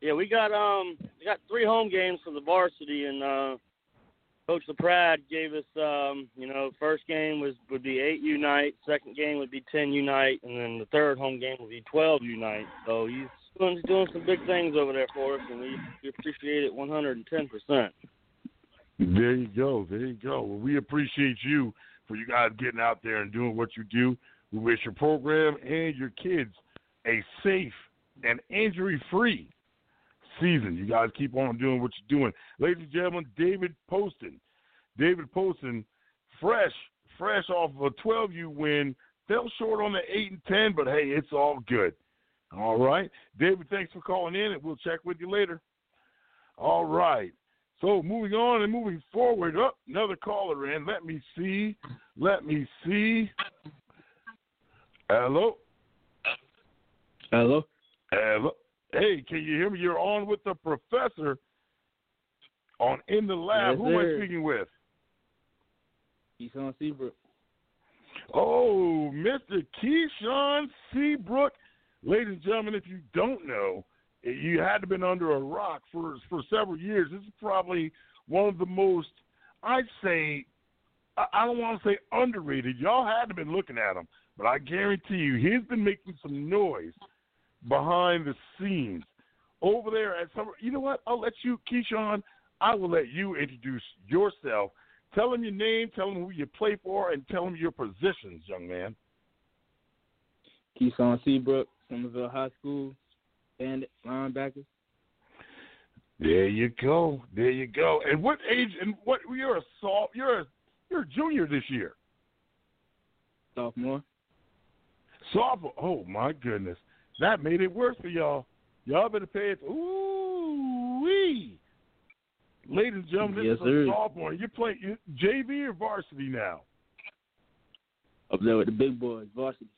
Speaker 14: Yeah, we got um we got three home games for the varsity, and uh, Coach LaPrade gave us um you know first game was would be eight unite, second game would be ten unite, and then the third home game would be twelve unite. So he's doing he's doing some big things over there for us, and we, we appreciate it one hundred and ten percent.
Speaker 2: There you go. There you go. Well, we appreciate you for you guys getting out there and doing what you do. We wish your program and your kids a safe and injury free season. You guys keep on doing what you're doing. Ladies and gentlemen, David Poston. David Poston, fresh, fresh off of a 12U win. Fell short on the 8 and 10, but hey, it's all good. All right. David, thanks for calling in, and we'll check with you later. All right. So moving on and moving forward, up another caller in. Let me see. Let me see. Hello.
Speaker 15: Hello.
Speaker 2: Hello. Hey, can you hear me? You're on with the professor on in the lab.
Speaker 15: Yes,
Speaker 2: Who am I speaking with?
Speaker 15: Keyshawn Seabrook.
Speaker 2: Oh, Mr. Keyshawn Seabrook. Ladies and gentlemen, if you don't know, eh, you had to have been under a rock for for several years. This is probably one of the most, I'd say, I I don't want to say underrated. Y'all had to have been looking at him, but I guarantee you, he's been making some noise behind the scenes over there at some. You know what? I'll let you, Keyshawn. I will let you introduce yourself. Tell him your name, tell him who you play for, and tell him your positions, young man.
Speaker 15: Keyshawn Seabrook, Summerville High School, bandit linebacker.
Speaker 2: There you go. There you go. And what age? And what? You're a salt. You're a you're a junior this year.
Speaker 15: Sophomore.
Speaker 2: Sophomore. Oh my goodness, that made it worse for y'all. Y'all better pay it. Ooh wee. Ladies and gentlemen, this
Speaker 15: Yes,
Speaker 2: is a sophomore. You're playing you- JV or varsity now?
Speaker 15: Up there with the big boys, varsity.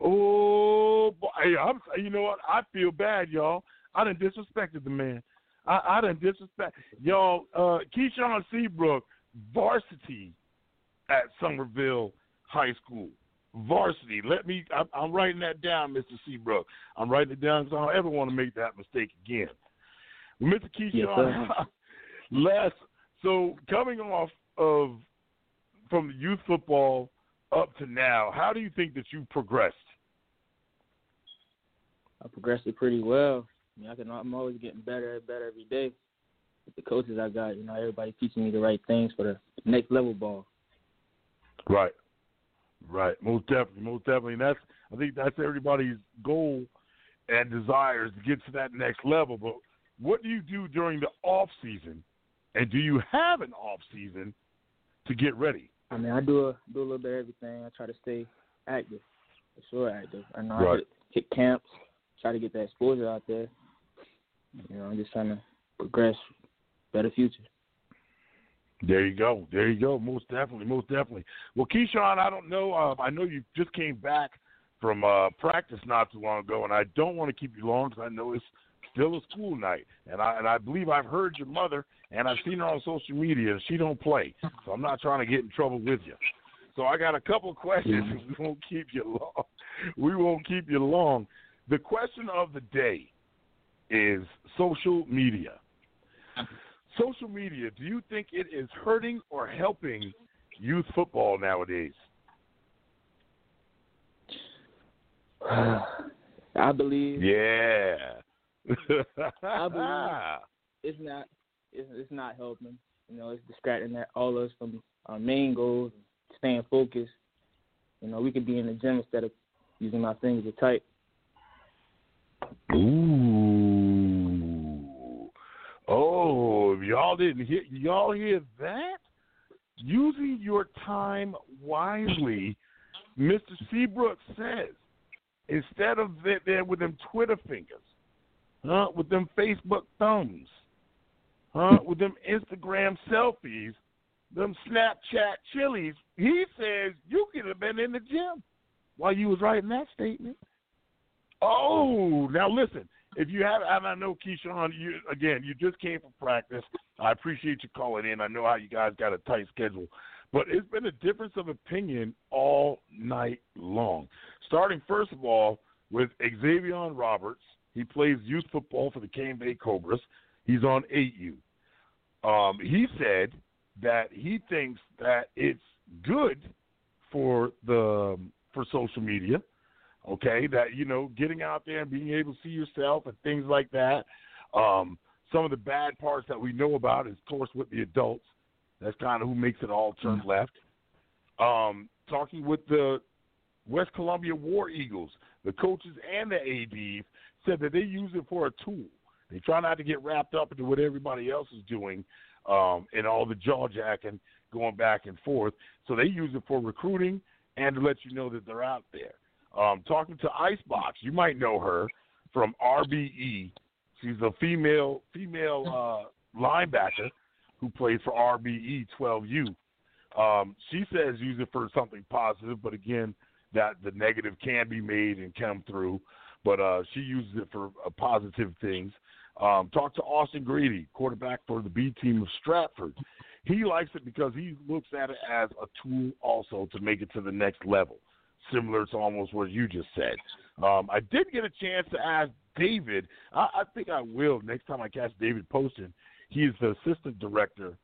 Speaker 2: Oh, boy. Hey, I'm, you know what? I feel bad, y'all. I done disrespected the man. I, I done disrespect y'all. Uh, Keyshawn Seabrook, varsity at Summerville High School. Varsity. Let me. I'm, I'm writing that down, Mr. Seabrook. I'm writing it down because I don't ever want to make that mistake again. Mr.
Speaker 15: Yes,
Speaker 2: Keyshawn,
Speaker 15: sir. [LAUGHS]
Speaker 2: last. So coming off of from the youth football up to now, how do you think that you've progressed?
Speaker 15: I progressed it pretty well. I mean, I can. I'm always getting better and better every day. With the coaches I got, you know, everybody teaching me the right things for the next level ball.
Speaker 2: Right. Right. Most definitely. Most definitely. And that's I think that's everybody's goal and desire is to get to that next level. But what do you do during the off season? And do you have an off season to get ready?
Speaker 15: I mean, I do a do a little bit of everything. I try to stay active, for sure active. I know I
Speaker 2: Right.
Speaker 15: hit, hit camps, try to get that exposure out there. You know, I'm just trying to progress, better future.
Speaker 2: There you go. There you go. Most definitely. Most definitely. Well, Keyshawn, I don't know. Uh, I know you just came back from uh, practice not too long ago, and I don't want to keep you long because I know it's still a school night, and I and I believe I've heard your mother, and I've seen her on social media, and she don't play, so I'm not trying to get in trouble with you. So I got a couple of [LAUGHS] questions. and We won't keep you long. [LAUGHS] We won't keep you long. The question of the day is social media. Social media, do you think it is hurting or helping youth football nowadays? [SIGHS]
Speaker 15: I believe
Speaker 2: Yeah.
Speaker 15: I believe [LAUGHS] it's not it's, it's not helping. You know, it's distracting that all of us from our main goals, staying focused. You know, we could be in the gym instead of using my fingers to type.
Speaker 2: Ooh. Oh, y'all didn't hear y'all hear that? Using your time wisely, Mr. Seabrook says, instead of there with them Twitter fingers, huh, with them Facebook thumbs, huh, with them Instagram selfies, them Snapchat chilies, he says you could have been in the gym while you was writing that statement. Oh, now listen. If you have, and I know Keyshawn, you again, you just came from practice. I appreciate you calling in. I know how you guys got a tight schedule, but it's been a difference of opinion all night long. Starting first of all with Xavier Roberts. He plays youth football for the Cane Bay Cobras. He's on 8U. Um, he said that he thinks that it's good for the for social media okay that you know getting out there and being able to see yourself and things like that. Um some of the bad parts that we know about is of course with the adults. That's kind of who makes it all turn left. Um talking with the west columbia war eagles the coaches and the ads said that they use it for a tool. They try not to get wrapped up into what everybody else is doing um and all the jaw jacking going back and forth. So they use it for recruiting and to let you know that they're out there um, talking to Icebox. You might know her from RBE. She's a female female uh, linebacker who plays for RBE 12U. Um, she says use it for something positive, but again, that the negative can be made and come through. But uh, she uses it for uh, positive things. Um, talk to Austin Grady, quarterback for the B team of Stratford. He likes it because he looks at it as a tool also to make it to the next level similar to almost what you just said. Um, I did get a chance to ask David. I, I think I will next time I catch David Poston. He's the assistant director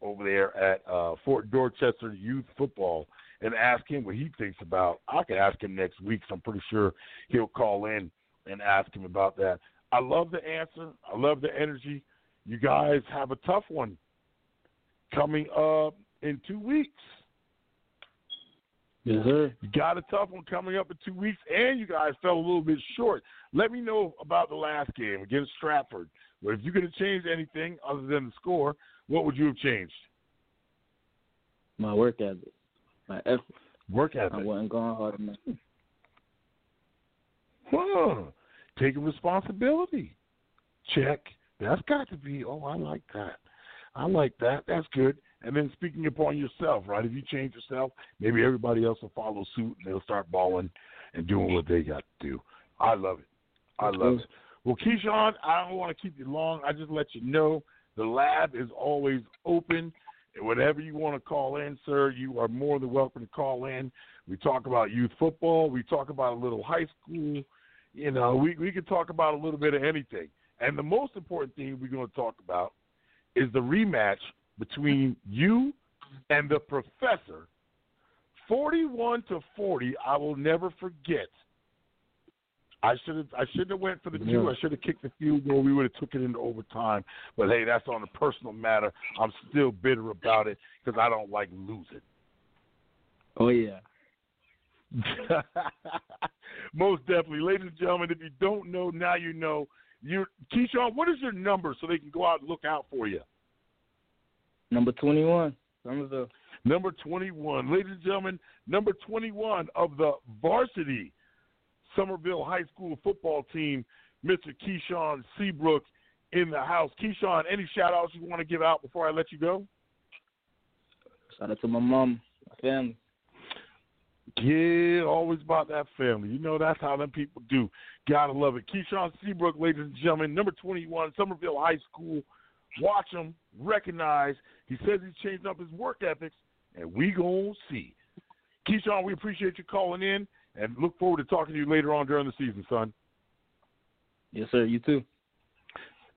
Speaker 2: over there at uh, Fort Dorchester Youth Football, and ask him what he thinks about. I could ask him next week. So I'm pretty sure he'll call in and ask him about that. I love the answer. I love the energy. You guys have a tough one coming up in two weeks.
Speaker 15: Yes, sir.
Speaker 2: You got a tough one coming up in two weeks, and you guys fell a little bit short. Let me know about the last game against Stratford. But if you could have changed anything other than the score, what would you have changed?
Speaker 15: My work ethic, my effort.
Speaker 2: Work ethic.
Speaker 15: I wasn't going hard enough. [LAUGHS]
Speaker 2: Huh. Taking responsibility. Check. That's got to be. Oh, I like that. I like that. That's good. And then speaking upon yourself, right? If you change yourself, maybe everybody else will follow suit and they'll start balling and doing what they got to do. I love it. I love it. Well, Keyshawn, I don't want to keep you long. I just let you know the lab is always open. And whatever you want to call in, sir, you are more than welcome to call in. We talk about youth football. We talk about a little high school. You know, we we can talk about a little bit of anything. And the most important thing we're going to talk about is the rematch between you and the professor. 41 to 40, I will never forget I should have I shouldn't have went for the two. I should have kicked the field goal. We would have took it into overtime. But hey, that's on a personal matter. I'm still bitter about it because I don't like losing.
Speaker 15: Oh yeah. [LAUGHS]
Speaker 2: Most definitely, ladies and gentlemen. If you don't know, now you know. You, Keyshawn, what is your number so they can go out and look out for you?
Speaker 15: Number twenty one. Summerville.
Speaker 2: Number 21. Ladies and gentlemen, number 21 of the varsity Summerville High School football team, Mr. Keyshawn Seabrook in the house. Keyshawn, any shout outs you want to give out before I let you go?
Speaker 15: Shout out to my mom, my family.
Speaker 2: Yeah, always about that family. You know that's how them people do. Gotta love it. Keyshawn Seabrook, ladies and gentlemen, number 21, Summerville High School. Watch him, recognize. He says he's changing up his work ethics, and we gonna see. Keyshawn, we appreciate you calling in, and look forward to talking to you later on during the season, son.
Speaker 15: Yes, sir. You too.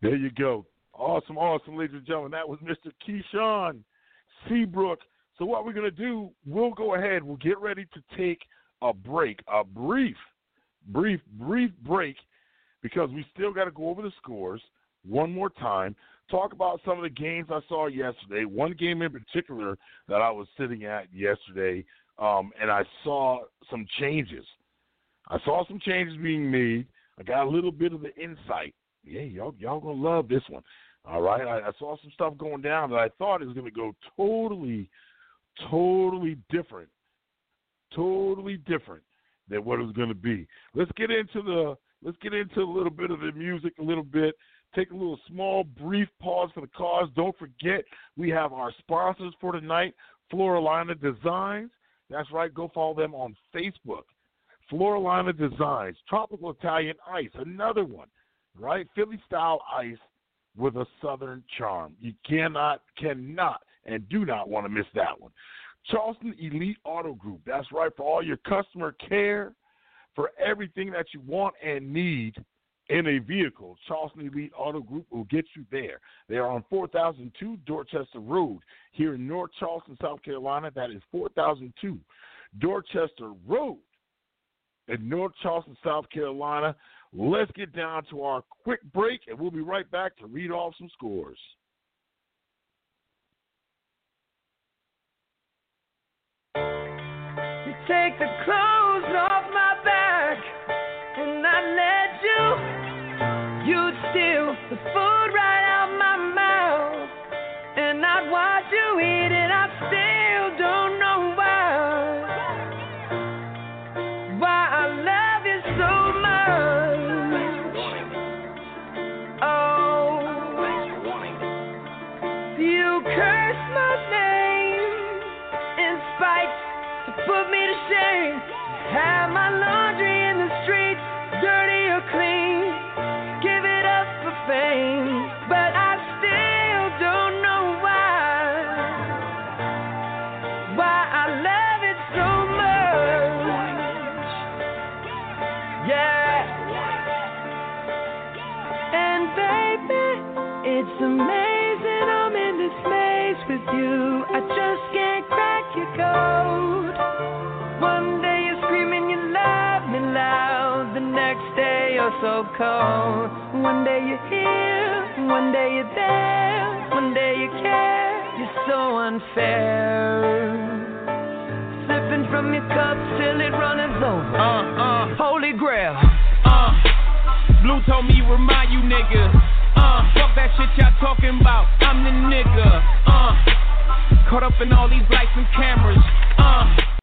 Speaker 2: There you go. Awesome, awesome, ladies and gentlemen. That was Mr. Keyshawn Seabrook. So what we're gonna do, we'll go ahead. We'll get ready to take a break, a brief, brief, brief break, because we still got to go over the scores one more time. Talk about some of the games I saw yesterday. One game in particular that I was sitting at yesterday, um, and I saw some changes. I saw some changes being made. I got a little bit of the insight. Yeah, y'all, y'all gonna love this one. All right, I, I saw some stuff going down that I thought is gonna go totally, totally different, totally different than what it was gonna be. Let's get into the let's get into a little bit of the music a little bit. Take a little small, brief pause for the cause. Don't forget, we have our sponsors for tonight, Floralina Designs. That's right, go follow them on Facebook. Floralina Designs, Tropical Italian Ice, another one, right? Philly style ice with a southern charm. You cannot, cannot, and do not want to miss that one. Charleston Elite Auto Group, that's right, for all your customer care, for everything that you want and need in a vehicle. Charleston Elite Auto Group will get you there. They are on 4002 Dorchester Road here in North Charleston, South Carolina. That is 4002 Dorchester Road in North Charleston, South Carolina. Let's get down to our quick break, and we'll be right back to read off some scores.
Speaker 16: You take the clothes off the food right out my mouth, and I'd watch you eat it. So cold. One day you're here, one day you're there, one day you care. You're so unfair. Sipping from your cup till it runneth over. Uh, uh. Holy grail.
Speaker 5: Uh, Blue told me remind you niggas. Uh, fuck that shit y'all talking about. I'm the nigga. Uh, caught up in all these lights and cameras. Uh.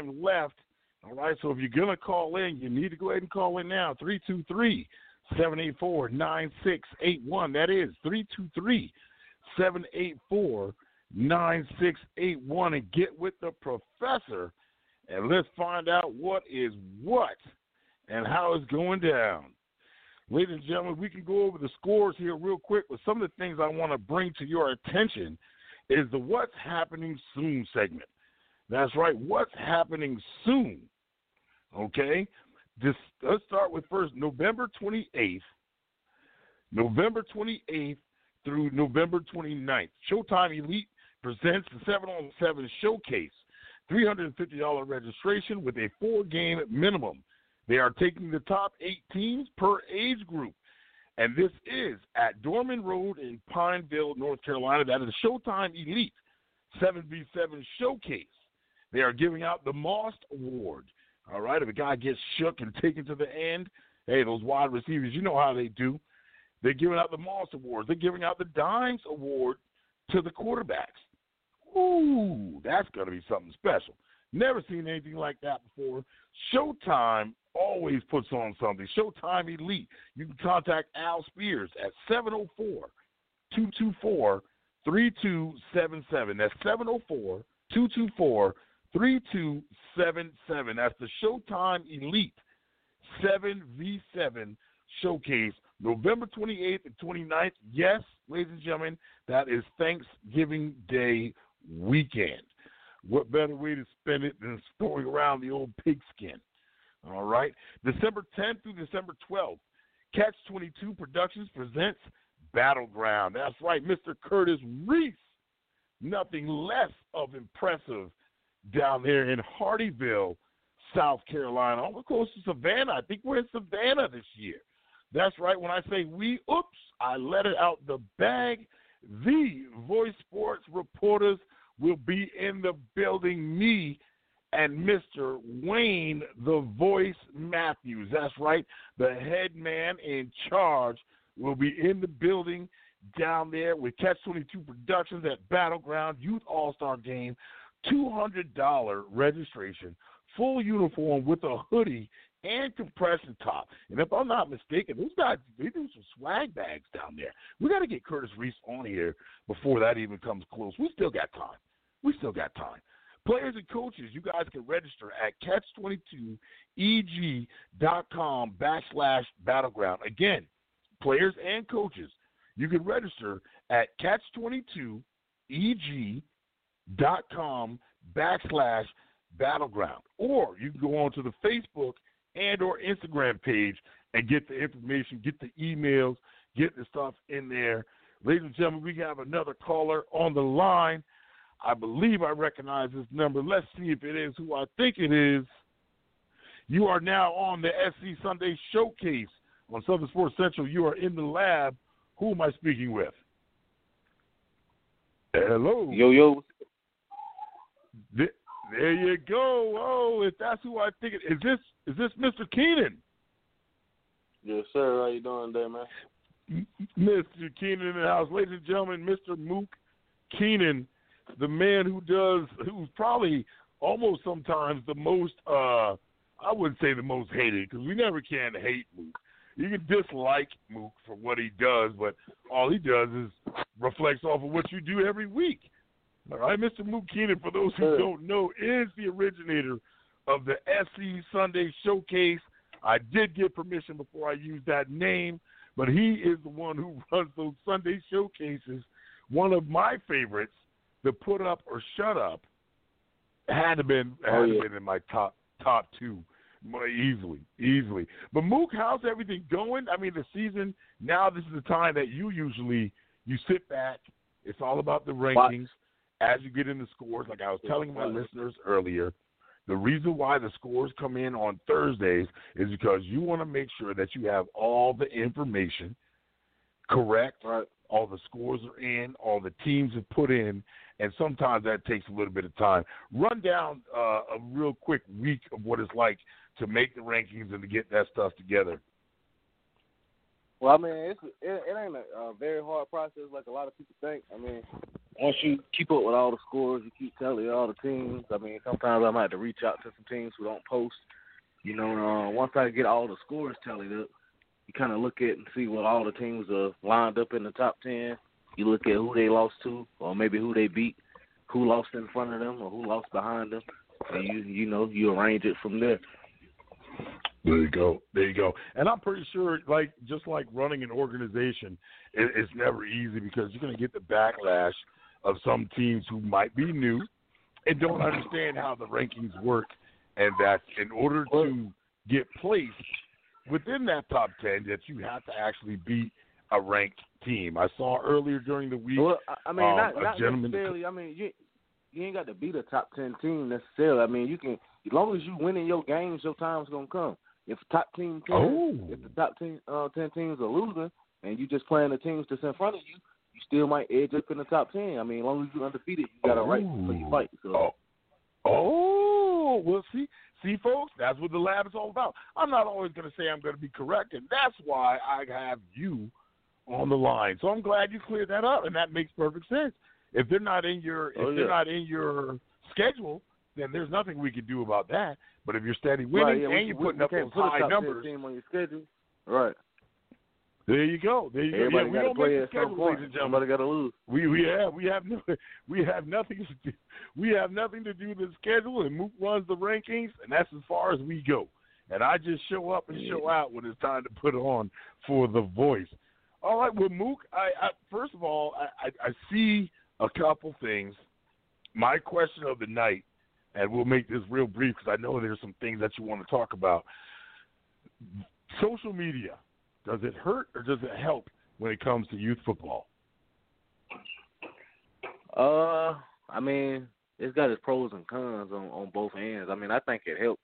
Speaker 2: Time left. All right, so if you're going to call in, you need to go ahead and call in now. 323 784 9681. That is 323 784 9681. And get with the professor and let's find out what is what and how it's going down. Ladies and gentlemen, we can go over the scores here real quick, but some of the things I want to bring to your attention is the What's Happening Soon segment. That's right, what's happening soon? Okay? This, let's start with first November 28th. November 28th through November 29th. Showtime Elite presents the 7 on 7 showcase. $350 registration with a four game minimum. They are taking the top eight teams per age group. And this is at Dorman Road in Pineville, North Carolina. That is Showtime Elite 7v7 Showcase. They are giving out the Moss Award. All right, if a guy gets shook and taken to the end, hey, those wide receivers, you know how they do. They're giving out the Moss Award. They're giving out the Dimes Award to the quarterbacks. Ooh, that's going to be something special. Never seen anything like that before. Showtime always puts on something. Showtime Elite. You can contact Al Spears at 704 224 3277. That's 704 224 3277. That's the Showtime Elite 7v7 Showcase, November 28th and 29th. Yes, ladies and gentlemen, that is Thanksgiving Day weekend. What better way to spend it than storing around the old pigskin? All right. December 10th through December 12th, Catch 22 Productions presents Battleground. That's right, Mr. Curtis Reese. Nothing less of impressive down there in Hardeeville, South Carolina, almost close to Savannah. I think we're in Savannah this year. That's right. When I say we, oops, I let it out the bag. The Voice Sports reporters will be in the building. Me and Mr. Wayne, the Voice Matthews. That's right. The head man in charge will be in the building down there with Catch 22 Productions at Battleground Youth All Star Game. $200 registration, full uniform with a hoodie and compression top. And if I'm not mistaken, those guys they do some swag bags down there. We got to get Curtis Reese on here before that even comes close. We still got time. We still got time. Players and coaches, you guys can register at catch22eg.com backslash battleground. Again, players and coaches, you can register at catch22eg.com backslash battleground. Or you can go on to the Facebook and or Instagram page and get the information, get the emails, get the stuff in there. Ladies and gentlemen, we have another caller on the line. I believe I recognize this number. Let's see if it is who I think it is. You are now on the SC Sunday Showcase on Southern Sports Central. You are in the lab. Who am I speaking with? Hello.
Speaker 17: Yo, yo.
Speaker 2: There you go. Oh, if that's who I think it is, this is this Mr. Keenan?
Speaker 17: Yes, sir. How you doing today, man?
Speaker 2: Mr. Keenan in the house, ladies and gentlemen. Mr. Mook Keenan the man who does, who's probably almost sometimes the most, uh I wouldn't say the most hated because we never can hate Mook. You can dislike Mook for what he does, but all he does is reflects off of what you do every week. All right, Mr. Mook Keenan, for those who don't know, is the originator of the SC Sunday Showcase. I did get permission before I used that name, but he is the one who [LAUGHS] runs those Sunday showcases. One of my favorites the put up or shut up had to been oh, had
Speaker 17: oh,
Speaker 2: yeah. been in my top top two uh, easily, easily. But Mook, how's everything going? I mean, the season now. This is the time that you usually you sit back. It's all about the rankings as you get in the scores. Like I was telling my listeners earlier, the reason why the scores come in on Thursdays is because you want to make sure that you have all the information correct.
Speaker 17: Right.
Speaker 2: All the scores are in, all the teams have put in, and sometimes that takes a little bit of time. Run down uh, a real quick week of what it's like to make the rankings and to get that stuff together.
Speaker 17: Well, I mean, it's it, it ain't a, a very hard process like a lot of people think. I mean, once you keep up with all the scores, you keep telling all the teams. I mean, sometimes I might have to reach out to some teams who don't post. You know, uh, once I get all the scores tallied up, you kind of look at and see what all the teams are lined up in the top ten. You look at who they lost to, or maybe who they beat, who lost in front of them, or who lost behind them, and you you know you arrange it from there.
Speaker 2: There you go. There you go. And I'm pretty sure, like just like running an organization, it, it's never easy because you're going to get the backlash of some teams who might be new and don't understand how the rankings work, and that in order to get placed within that top ten, that you have to actually beat a ranked team. I saw earlier during the week.
Speaker 17: Well, I- mean,
Speaker 2: um,
Speaker 17: not not necessarily. I mean, you you ain't got to beat a top ten team necessarily. I mean, you can as long as you winning your games, your time's gonna come. If top team ten,
Speaker 2: Oh.
Speaker 17: if the top team uh, ten teams are losing, and you just playing the teams that's in front of you, you still might edge up in the top ten. I mean, as long as you're undefeated, you got a right for your fight. So.
Speaker 2: Oh. oh, well, see, see, folks, that's what the lab is all about. I'm not always going to say I'm going to be correct, and that's why I have you on the line. So I'm glad you cleared that up, and that makes perfect sense. If they're not in your, if
Speaker 17: Oh,
Speaker 2: they're not in your schedule, then there's nothing we can do about that. But if you're steady winning
Speaker 17: right, yeah, we-
Speaker 2: and you're putting
Speaker 17: we
Speaker 2: up
Speaker 17: can't
Speaker 2: those high
Speaker 17: top 10
Speaker 2: numbers,
Speaker 17: team on your schedule. Right.
Speaker 2: There you go. There you
Speaker 17: Everybody
Speaker 2: go. Yeah, we don't
Speaker 17: play
Speaker 2: make the
Speaker 17: some
Speaker 2: schedule, ladies and gentlemen.
Speaker 17: Somebody got to lose.
Speaker 2: We we have we have no [LAUGHS] we have nothing to do we have nothing to do with the schedule and Mook runs the rankings and that's as far as we go. And I just show up and show out when it's time to put on for the voice. All right, with Mook, I, I first of all I, I, I see a couple things. My question of the night, and we'll make this real brief because I know there's some things that you want to talk about. Social media, does it hurt or does it help when it comes to youth football?
Speaker 17: Uh, I mean, it's got its pros and cons on on both ends. I mean, I think it helped.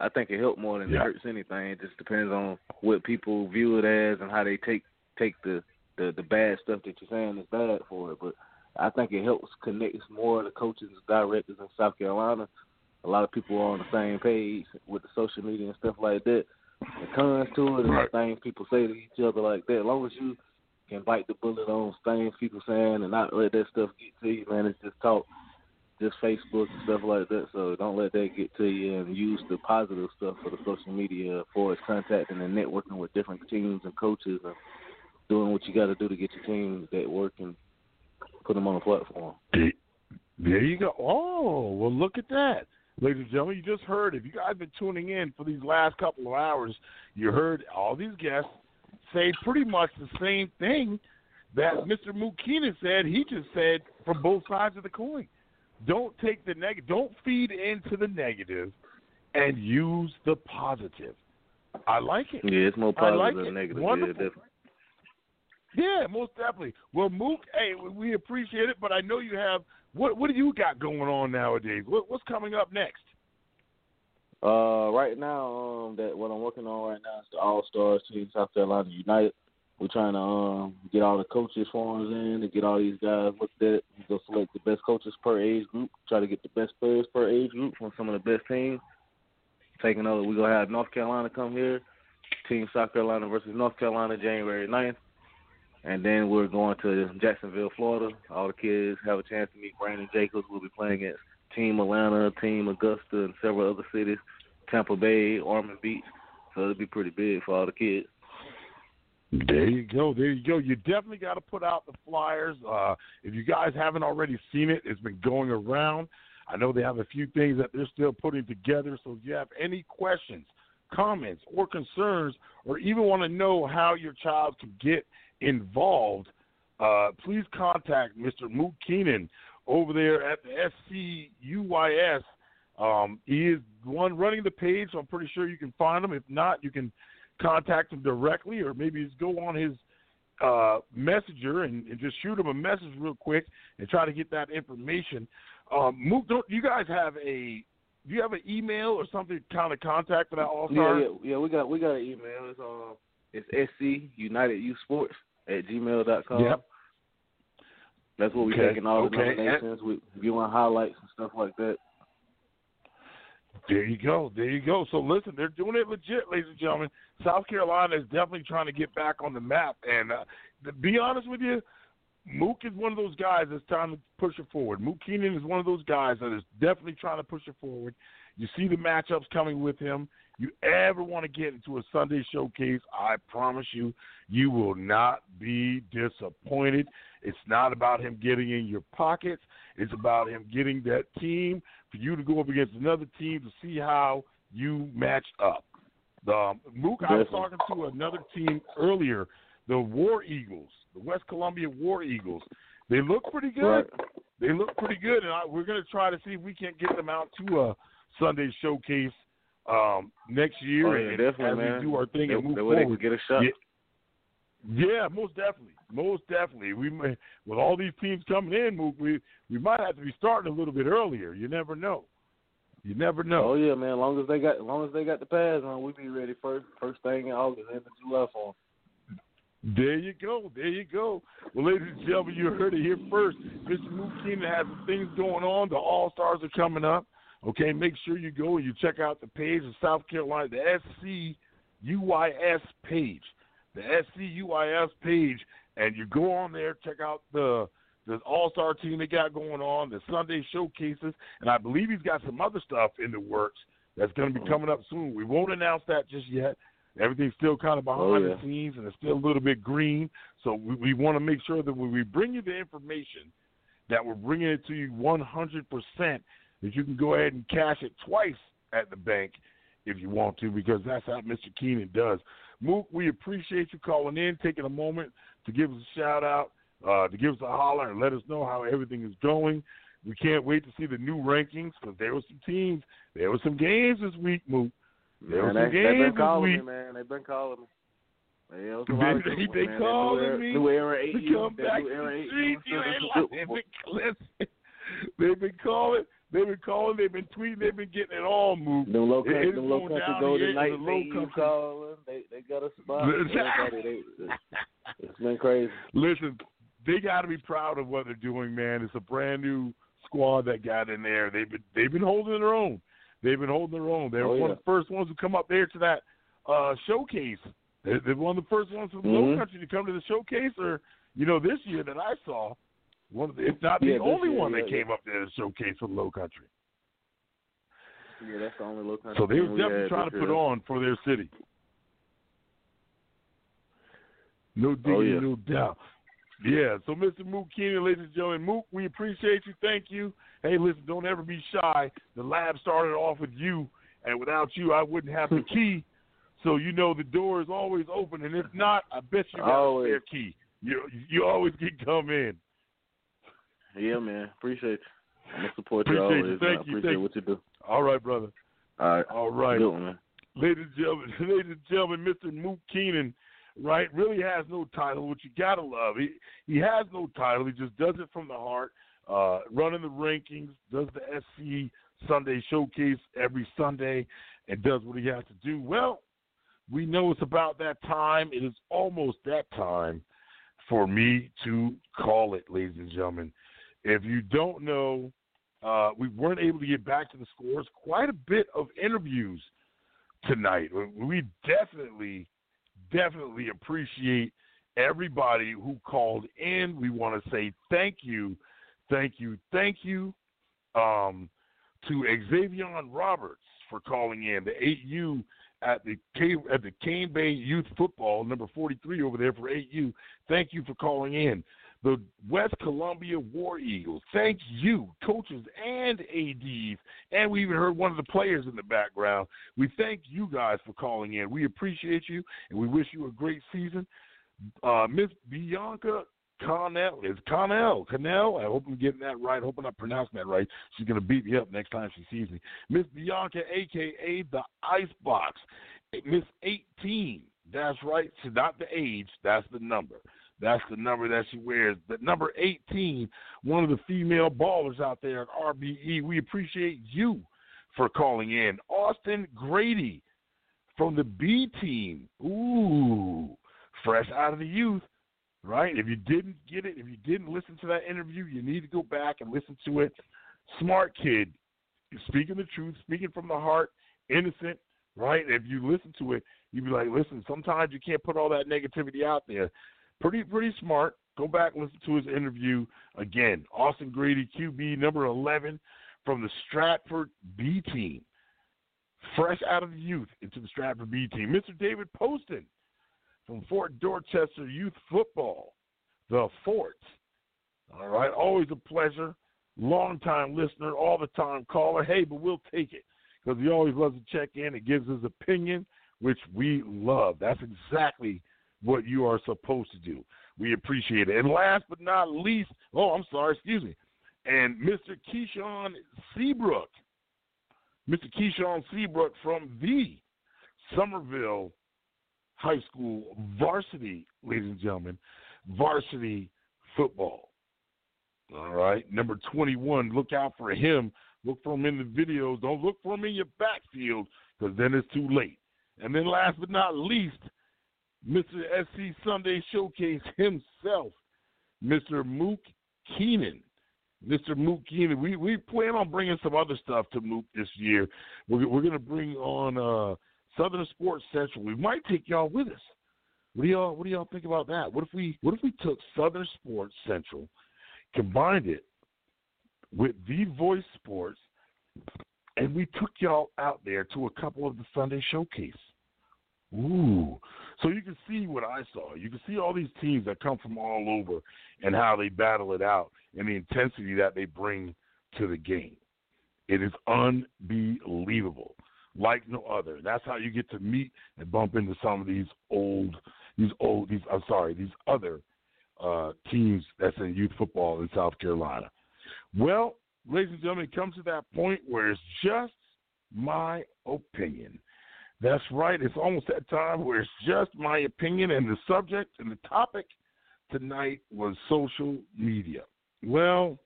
Speaker 17: I think it helped more than
Speaker 2: Yeah.
Speaker 17: it hurts anything. It just depends on what people view it as and how they take take the the the bad stuff that you're saying is bad for it. But I think it helps connect more of the coaches and directors in South Carolina. A lot of people are on the same page with the social media and stuff like that. The cons to it, it is things people say to each other like that. As long as you can bite the bullet on things people saying and not let that stuff get to you, man. It's just talk, just Facebook and stuff like that. So don't let that get to you and use the positive stuff for the social media for its contacting and networking with different teams and coaches and doing what you got to do to get your team that work and put them on the platform.
Speaker 2: There you go. Oh, well, look at that. Ladies and gentlemen, you just heard, if you guys have been tuning in for these last couple of hours, you heard all these guests say pretty much the same thing that Mr. Keenan said. He just said from both sides of the coin. Don't take the negative, don't feed into the negative and use the positive. I like it.
Speaker 17: Yeah, it's more positive
Speaker 2: like
Speaker 17: than
Speaker 2: it.
Speaker 17: negative.
Speaker 2: Wonderful.
Speaker 17: Yeah,
Speaker 2: most definitely. Well, Mook, hey, we appreciate it, but I know you have what what do you got going on nowadays? What what's coming up next?
Speaker 17: Uh, right now, um, that what I'm working on right now is the All Stars team, South Carolina United. We're trying to um get all the coaches forms in to get all these guys looked at. We'll select the best coaches per age group. Try to get the best players per age group from some of the best teams. Taking over, we're gonna have North Carolina come here, Team South Carolina versus North Carolina, January 9th. And then we're going to Jacksonville, Florida. All the kids have a chance to meet Brandon Jacobs. We'll be playing against Team Atlanta, Team Augusta, and several other cities. Tampa Bay, Ormond Beach. So it'll be pretty big for all the kids.
Speaker 2: There you go. There you go. You definitely got to put out the flyers. Uh, if you guys haven't already seen it, it's been going around. I know they have a few things that they're still putting together. So if you have any questions, comments, or concerns, or even want to know how your child can get involved, uh, please contact Mr. Mook Keenan over there at the SCUYS. Um, he is one running the page, so I'm pretty sure you can find him. If not, you can contact him directly, or maybe just go on his uh, messenger and, and just shoot him a message real quick and try to get that information. Um, Mook, don't you guys have a do you have an email or something to kind of contact for that All
Speaker 17: Yeah,
Speaker 2: Star?
Speaker 17: yeah, yeah. We got we got an email. It's um it's SC United Youth Sports at gmail dot com.
Speaker 2: Yep.
Speaker 17: That's what we're
Speaker 2: Okay,
Speaker 17: taking all the
Speaker 2: okay.
Speaker 17: nominations, we viewing highlights and stuff like that.
Speaker 2: There you go. There you go. So listen, they're doing it legit, ladies and gentlemen. South Carolina is definitely trying to get back on the map. And uh, to be honest with you, Mook is one of those guys that's trying to push it forward. Mook Keenan is one of those guys that is definitely trying to push it forward. You see the matchups coming with him. You ever want to get into a Sunday showcase, I promise you, you will not be disappointed. It's not about him getting in your pockets. It's about him getting that team for you to go up against another team to see how you match up. Um, Mook, I was talking to another team earlier, the War Eagles, the West Columbia War Eagles. They look pretty good.
Speaker 17: Right.
Speaker 2: They look pretty good, and I, we're going to try to see if we can't get them out to a Sunday showcase um, next year,
Speaker 17: Oh, yeah,
Speaker 2: and
Speaker 17: definitely,
Speaker 2: as
Speaker 17: man.
Speaker 2: we do our thing
Speaker 17: That-
Speaker 2: and move
Speaker 17: they
Speaker 2: forward.
Speaker 17: get a shot.
Speaker 2: Yeah, yeah, most definitely, most definitely. We may, with all these teams coming in, we we might have to be starting a little bit earlier. You never know. You never know.
Speaker 17: Oh yeah, man. As long as they got, as long as they got the pads on, we be ready first first thing in August, end of July for 'em.
Speaker 2: There you go. There you go. Well, ladies and gentlemen, you heard it here first. Mr. Mook Keenan has some things going on. The All Stars are coming up. Okay, make sure you go and you check out the page of South Carolina, the SCUYS page, the SCUYS page, and you go on there, check out the the All Star team they got going on, the Sunday showcases, and I believe he's got some other stuff in the works that's going to be oh. coming up soon. We won't announce that just yet. Everything's still kind of oh, behind
Speaker 17: Oh, yeah.
Speaker 2: the scenes, and it's still a little bit green. So we, we want to make sure that when we bring you the information, that we're bringing it to you 100%, that you can go ahead and cash it twice at the bank if you want to, because that's how Mr. Keenan does. Mook, we appreciate you calling in, taking a moment to give us a shout out, uh, to give us a holler, and let us know how everything is going. We can't wait to see the new rankings because there were some teams, there were some games this week, Mook. There were some
Speaker 17: they,
Speaker 2: games
Speaker 17: been
Speaker 2: this
Speaker 17: calling
Speaker 2: week.
Speaker 17: me, man. They've been calling me. Yeah,
Speaker 2: They, they, they calling
Speaker 17: that new era,
Speaker 2: me
Speaker 17: New era eight
Speaker 2: to come back to the
Speaker 17: you,
Speaker 2: You
Speaker 17: was
Speaker 2: ain't
Speaker 17: some
Speaker 2: lying.
Speaker 17: good
Speaker 2: They've
Speaker 17: ones.
Speaker 2: been, listen, [LAUGHS] they've been calling. They've been calling. They've been tweeting. They've been getting it all moved.
Speaker 17: Them low country, them low country
Speaker 2: down
Speaker 17: golden
Speaker 2: here in
Speaker 17: night
Speaker 2: the low country.
Speaker 17: calling. They they got a spot. [LAUGHS] They, it's been crazy.
Speaker 2: Listen, they got to be proud of what they're doing, man. It's a brand new squad that got in there. They've been they've been holding their own. They've been holding their own. They're
Speaker 17: Oh,
Speaker 2: one
Speaker 17: yeah.
Speaker 2: of the first ones to come up there to that uh, showcase. They're, they're one of the first ones from the low
Speaker 17: Mhm.
Speaker 2: country to come to the showcase, or you know, this year that I saw, one of the, if not the
Speaker 17: Yeah, this
Speaker 2: only
Speaker 17: year,
Speaker 2: one
Speaker 17: yeah,
Speaker 2: that
Speaker 17: yeah.
Speaker 2: came up there to showcase for the low country.
Speaker 17: Yeah, that's the only low country.
Speaker 2: So they were definitely trying to put
Speaker 17: year.
Speaker 2: on for their city. No
Speaker 17: Oh, yeah.
Speaker 2: no doubt. Yeah, so Mr. Mook Keenan, ladies and gentlemen, Mook, we appreciate you. Thank you. Hey, listen, don't ever be shy. The lab started off with you, and without you, I wouldn't have the [LAUGHS] key. So you know the door is always open, and if not, I bet you got
Speaker 17: Always.
Speaker 2: a spare key. You you always can come in.
Speaker 17: Yeah, man. Appreciate you. I'm gonna support you
Speaker 2: Appreciate
Speaker 17: always.
Speaker 2: you. Thank you.
Speaker 17: Appreciate
Speaker 2: Thank
Speaker 17: what you do.
Speaker 2: All right, brother.
Speaker 17: All right.
Speaker 2: All right.
Speaker 17: Good one, man.
Speaker 2: Ladies and gentlemen, [LAUGHS] ladies and gentlemen, Mr. Mook Keenan, right, really has no title, which you gotta love. He he has no title. He just does it from the heart. Uh, running the rankings, does the SC Sunday showcase every Sunday, and does what he has to do. Well, we know it's about that time. It is almost that time for me to call it, ladies and gentlemen. If you don't know, uh, we weren't able to get back to the scores. Quite a bit of interviews tonight. We definitely, definitely appreciate everybody who called in. We want to say thank you, thank you, thank you um, to Xavier Roberts for calling in, the 8U at the K, at the Cane Bay Youth Football, number 43 over there for 8U. Thank you for calling in. The West Columbia War Eagles. Thank you, coaches and ADs. And we even heard one of the players in the background. We thank you guys for calling in. We appreciate you, and we wish you a great season. Uh, Miss Bianca Connell is Connell. Connell. I hope I'm getting that right. I hope I'm not pronouncing that right. She's gonna beat me up next time she sees me. Miss Bianca, aka the Icebox. Miss 18. That's right. So not the age. That's the number. That's the number that she wears. The number 18, one of the female ballers out there at RBE. We appreciate you for calling in. Austin Grady from the B team. Ooh, fresh out of the youth, right? If you didn't get it, if you didn't listen to that interview, you need to go back and listen to it. Smart kid. speaking the truth, speaking from the heart, innocent, right? If you listen to it, you'd be like, listen, sometimes you can't put all that negativity out there. Pretty, pretty smart. Go back listen to his interview again. Austin Grady, QB number 11 from the Stratford B team, fresh out of the youth into the Stratford B team. Mr. David Poston from Fort Dorchester Youth Football, the Fort. All right, always a pleasure. Long time listener, all the time caller. Hey, but we'll take it because he always loves to check in and gives his opinion, which we love. That's exactly what you are supposed to do. We appreciate it. And last but not least, oh, I'm sorry, excuse me, and Mr. Keyshawn Seabrook. Mr. Keyshawn Seabrook from the Summerville High School varsity, ladies and gentlemen, varsity football. All right, number 21. Look out for him. Look for him in the videos. Don't look for him in your backfield because then it's too late. And then last but not least, Mr. SC Sunday Showcase himself, Mr. Mook Keenan. Mr. Mook Keenan. We we plan on bringing some other stuff to Mook this year. We're we're gonna bring on uh, Southern Sports Central. We might take y'all with us. What do y'all What do y'all think about that? What if we What if we took Southern Sports Central, combined it with The Voice Sports, and we took y'all out there to a couple of the Sunday Showcase. Ooh. So you can see what I saw. You can see all these teams that come from all over and how they battle it out and the intensity that they bring to the game. It is unbelievable, like no other. That's how you get to meet and bump into some of these old, these old, these I'm sorry, these other uh, teams that's in youth football in South Carolina. Well, ladies and gentlemen, it comes to that point where it's just my opinion. That's right. It's almost that time where it's just my opinion, and the subject and the topic tonight was social media. Well,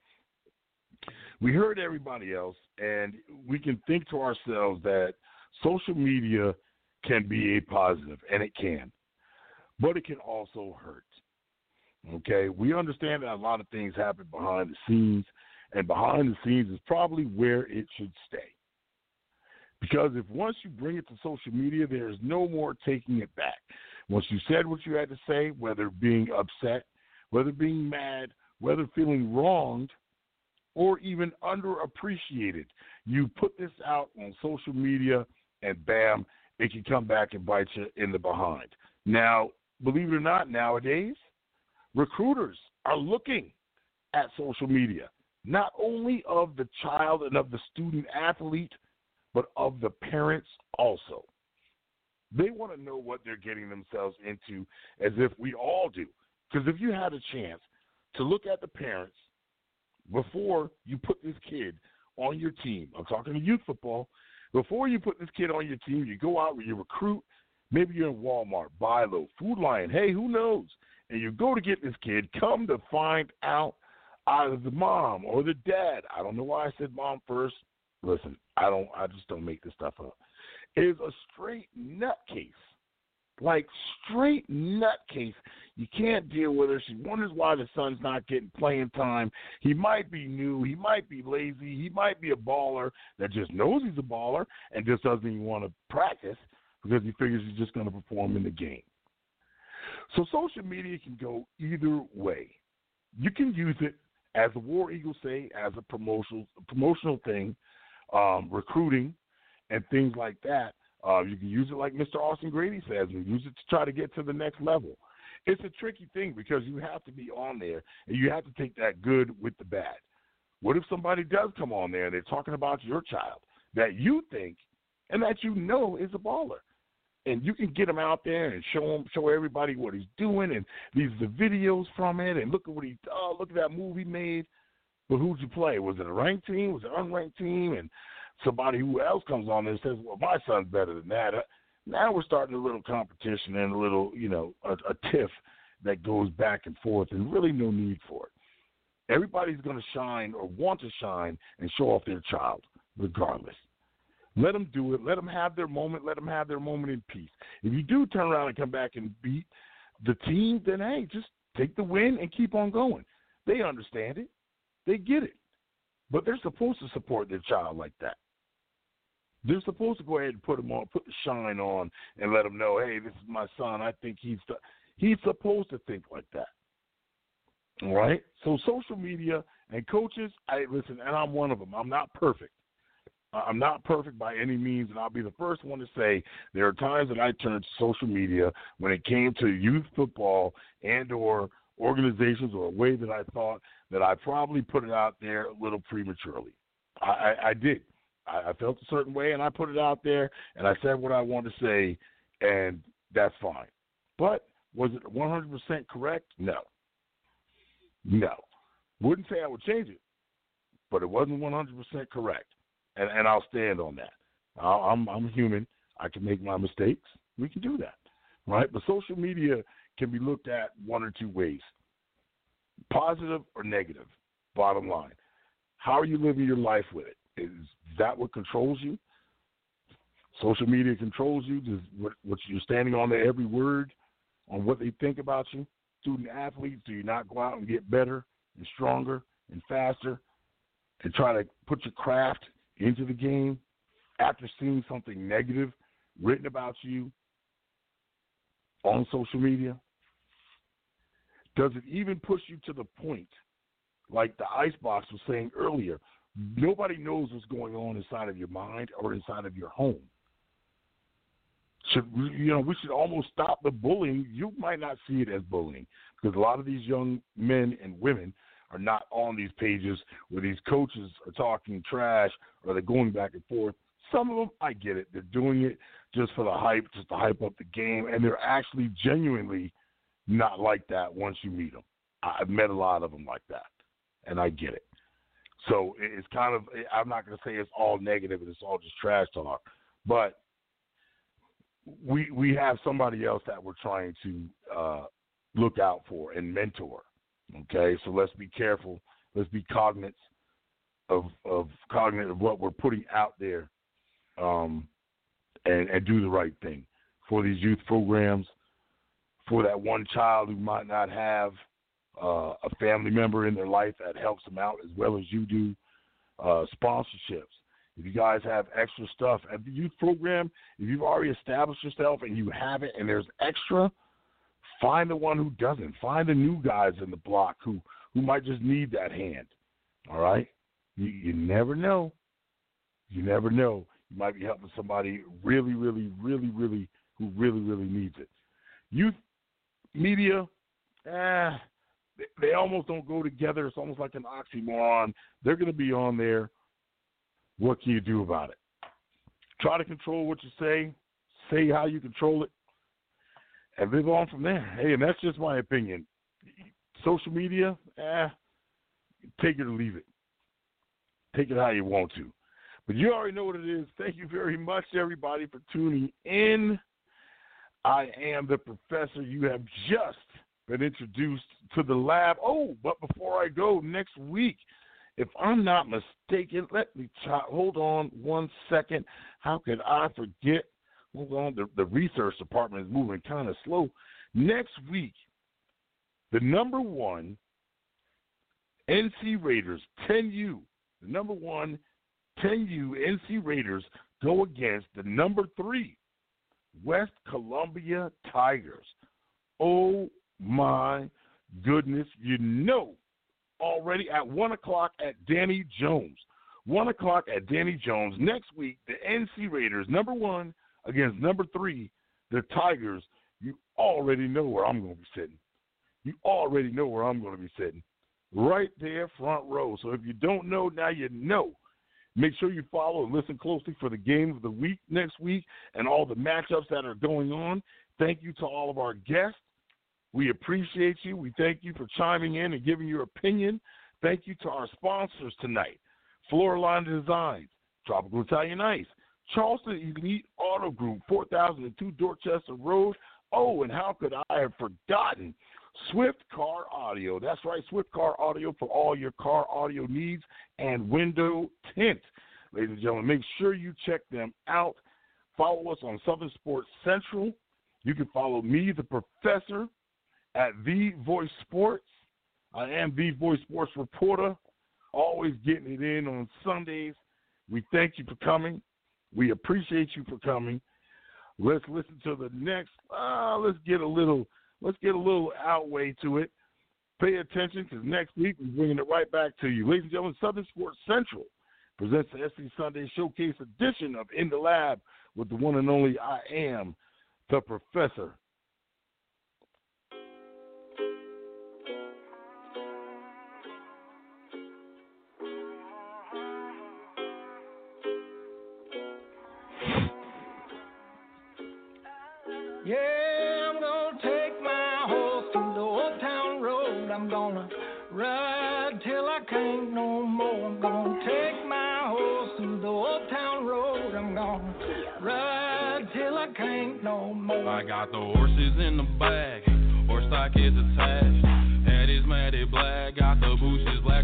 Speaker 2: we heard everybody else, and we can think to ourselves that social media can be a positive, and it can, but it can also hurt. Okay, we understand that a lot of things happen behind the scenes, and behind the scenes is probably where it should stay. Because if once you bring it to social media, there is no more taking it back. Once you said what you had to say, whether being upset, whether being mad, whether feeling wronged, or even underappreciated, you put this out on social media and bam, it can come back and bite you in the behind. Now, believe it or not, nowadays, recruiters are looking at social media, not only of the child and of the student athlete – but of the parents also. They want to know what they're getting themselves into as if we all do. Because if you had a chance to look at the parents before you put this kid on your team, I'm talking to youth football, before you put this kid on your team, you go out, you recruit, maybe you're in Walmart, Bi-Lo, Food Lion, hey, who knows? And you go to get this kid, come to find out either the mom or the dad. I don't know why I said mom first. Listen, I don't. I just don't make this stuff up. Is a straight nutcase, like straight nutcase. You can't deal with her. She wonders why the son's not getting playing time. He might be new. He might be lazy. He might be a baller that just knows he's a baller and just doesn't even want to practice because he figures he's just going to perform in the game. So social media can go either way. You can use it as the War Eagles say, as a promotional promotional thing um, recruiting and things like that. Uh, you can use it like Mr. Austin Grady says, and use it to try to get to the next level. It's a tricky thing because you have to be on there and you have to take that good with the bad. What if somebody does come on there and they're talking about your child that you think and that you know is a baller? And you can get him out there and show him, show everybody what he's doing, and these are the videos from it, and look at what he, oh, look at that movie made. But who'd you play? Was it a ranked team? Was it an unranked team? And somebody who else comes on and says, "Well, my son's better than that." Uh, now we're starting a little competition and a little, you know, a, a tiff that goes back and forth, and really no need for it. Everybody's going to shine or want to shine and show off their child, regardless. Let them do it. Let them have their moment. Let them have their moment in peace. If you do turn around and come back and beat the team, then hey, just take the win and keep on going. They understand it. They get it. but they're supposed to support their child like that. They're supposed to go ahead and put them on, put the shine on, and let them know, hey, this is my son. I think he's the, he's supposed to think like that. All right. So social media and coaches, I listen, and I'm one of them. I'm not perfect. I'm not perfect by any means, and I'll be the first one to say there are times that I turned to social media when it came to youth football and or organizations or a way that I thought that I probably put it out there a little prematurely. I, I, I did. I, I felt a certain way, and I put it out there, and I said what I wanted to say, and that's fine. But was it 100% correct? No. No. Wouldn't say I would change it, but it wasn't 100% correct, and and I'll stand on that. I'm I'm human. I can make my mistakes. We can do that, right? But social media can be looked at one or two ways: positive or negative. Bottom line, how are you living your life with it? Is that what controls you? Social media controls you. Does what, what you're standing on their every word, on what they think about you. Student athletes, do you not go out and get better and stronger and faster and try to put your craft into the game after seeing something negative written about you on social media? Does it even push you to the point, like the icebox was saying earlier, nobody knows what's going on inside of your mind or inside of your home? Should you know we should almost stop the bullying. You might not see it as bullying because a lot of these young men and women are not on these pages where these coaches are talking trash or they're going back and forth. Some of them, I get it. They're doing it just for the hype, just to hype up the game, and they're actually genuinely not like that once you meet them. I've met a lot of them like that, and I get it. So it's kind of, I'm not going to say it's all negative and it's all just trash talk, but we we have somebody else that we're trying to uh, look out for and mentor. Okay, so let's be careful. Let's be cognizant of of cognizant of what we're putting out there, um, and and do the right thing for these youth programs. For that one child who might not have uh, a family member in their life that helps them out as well as you do, uh, sponsorships. If you guys have extra stuff at the youth program, if you've already established yourself and you have it and there's extra, Find the one who doesn't. Find the new guys in the block who who might just need that hand. All right, you, you never know. You never know. You might be helping somebody really, really, really, really who really, really needs it. Youth media, eh, they, almost don't go together. It's almost like an oxymoron. They're going to be on there. What can you do about it? Try to control what you say. Say how you control it and live on from there. Hey, and that's just my opinion. Social media, eh, take it or leave it. Take it how you want to. But you already know what it is. Thank you very much, everybody, for tuning in. I am the professor. You have just been introduced to the lab. Oh, but before I go, next week, if I'm not mistaken, let me try, hold on one second. How could I forget? Hold on, the, the research department is moving kind of slow. Next week, the number one NC Raiders, 10U, the number one 10U NC Raiders go against the number three West Columbia Tigers. Oh my goodness, you know already at 1 o'clock at Danny Jones. 1 o'clock at Danny Jones. Next week, the NC Raiders, number one against number three, the Tigers, you already know where I'm going to be sitting. You already know where I'm going to be sitting. Right there, front row. So if you don't know, now you know. Make sure you follow and listen closely for the game of the week next week and all the matchups that are going on. Thank you to all of our guests. We appreciate you. We thank you for chiming in and giving your opinion. Thank you to our sponsors tonight Floorline Designs, Tropical Italian Ice, Charleston Elite Auto Group, 4002 Dorchester Road. Oh, and how could I have forgotten Swift Car Audio. That's right, Swift Car Audio for all your car audio needs and window tint. Ladies and gentlemen, make sure you check them out. Follow us on Southern Sports Central. You can follow me, the professor, at The Voice Sports. I am The Voice Sports reporter, always getting it in on Sundays. We thank you for coming. We appreciate you for coming. Let's listen to the next. Uh, let's get a little Let's get a little outway to it. Pay attention because next week we're bringing it right back to you. Ladies and gentlemen, Southern Sports Central presents the SC Sunday Showcase edition of In the Lab with the one and only I Am, the Professor
Speaker 12: I
Speaker 18: got the horses in the back, horse stock is attached. Head is matted black, got the bushes black.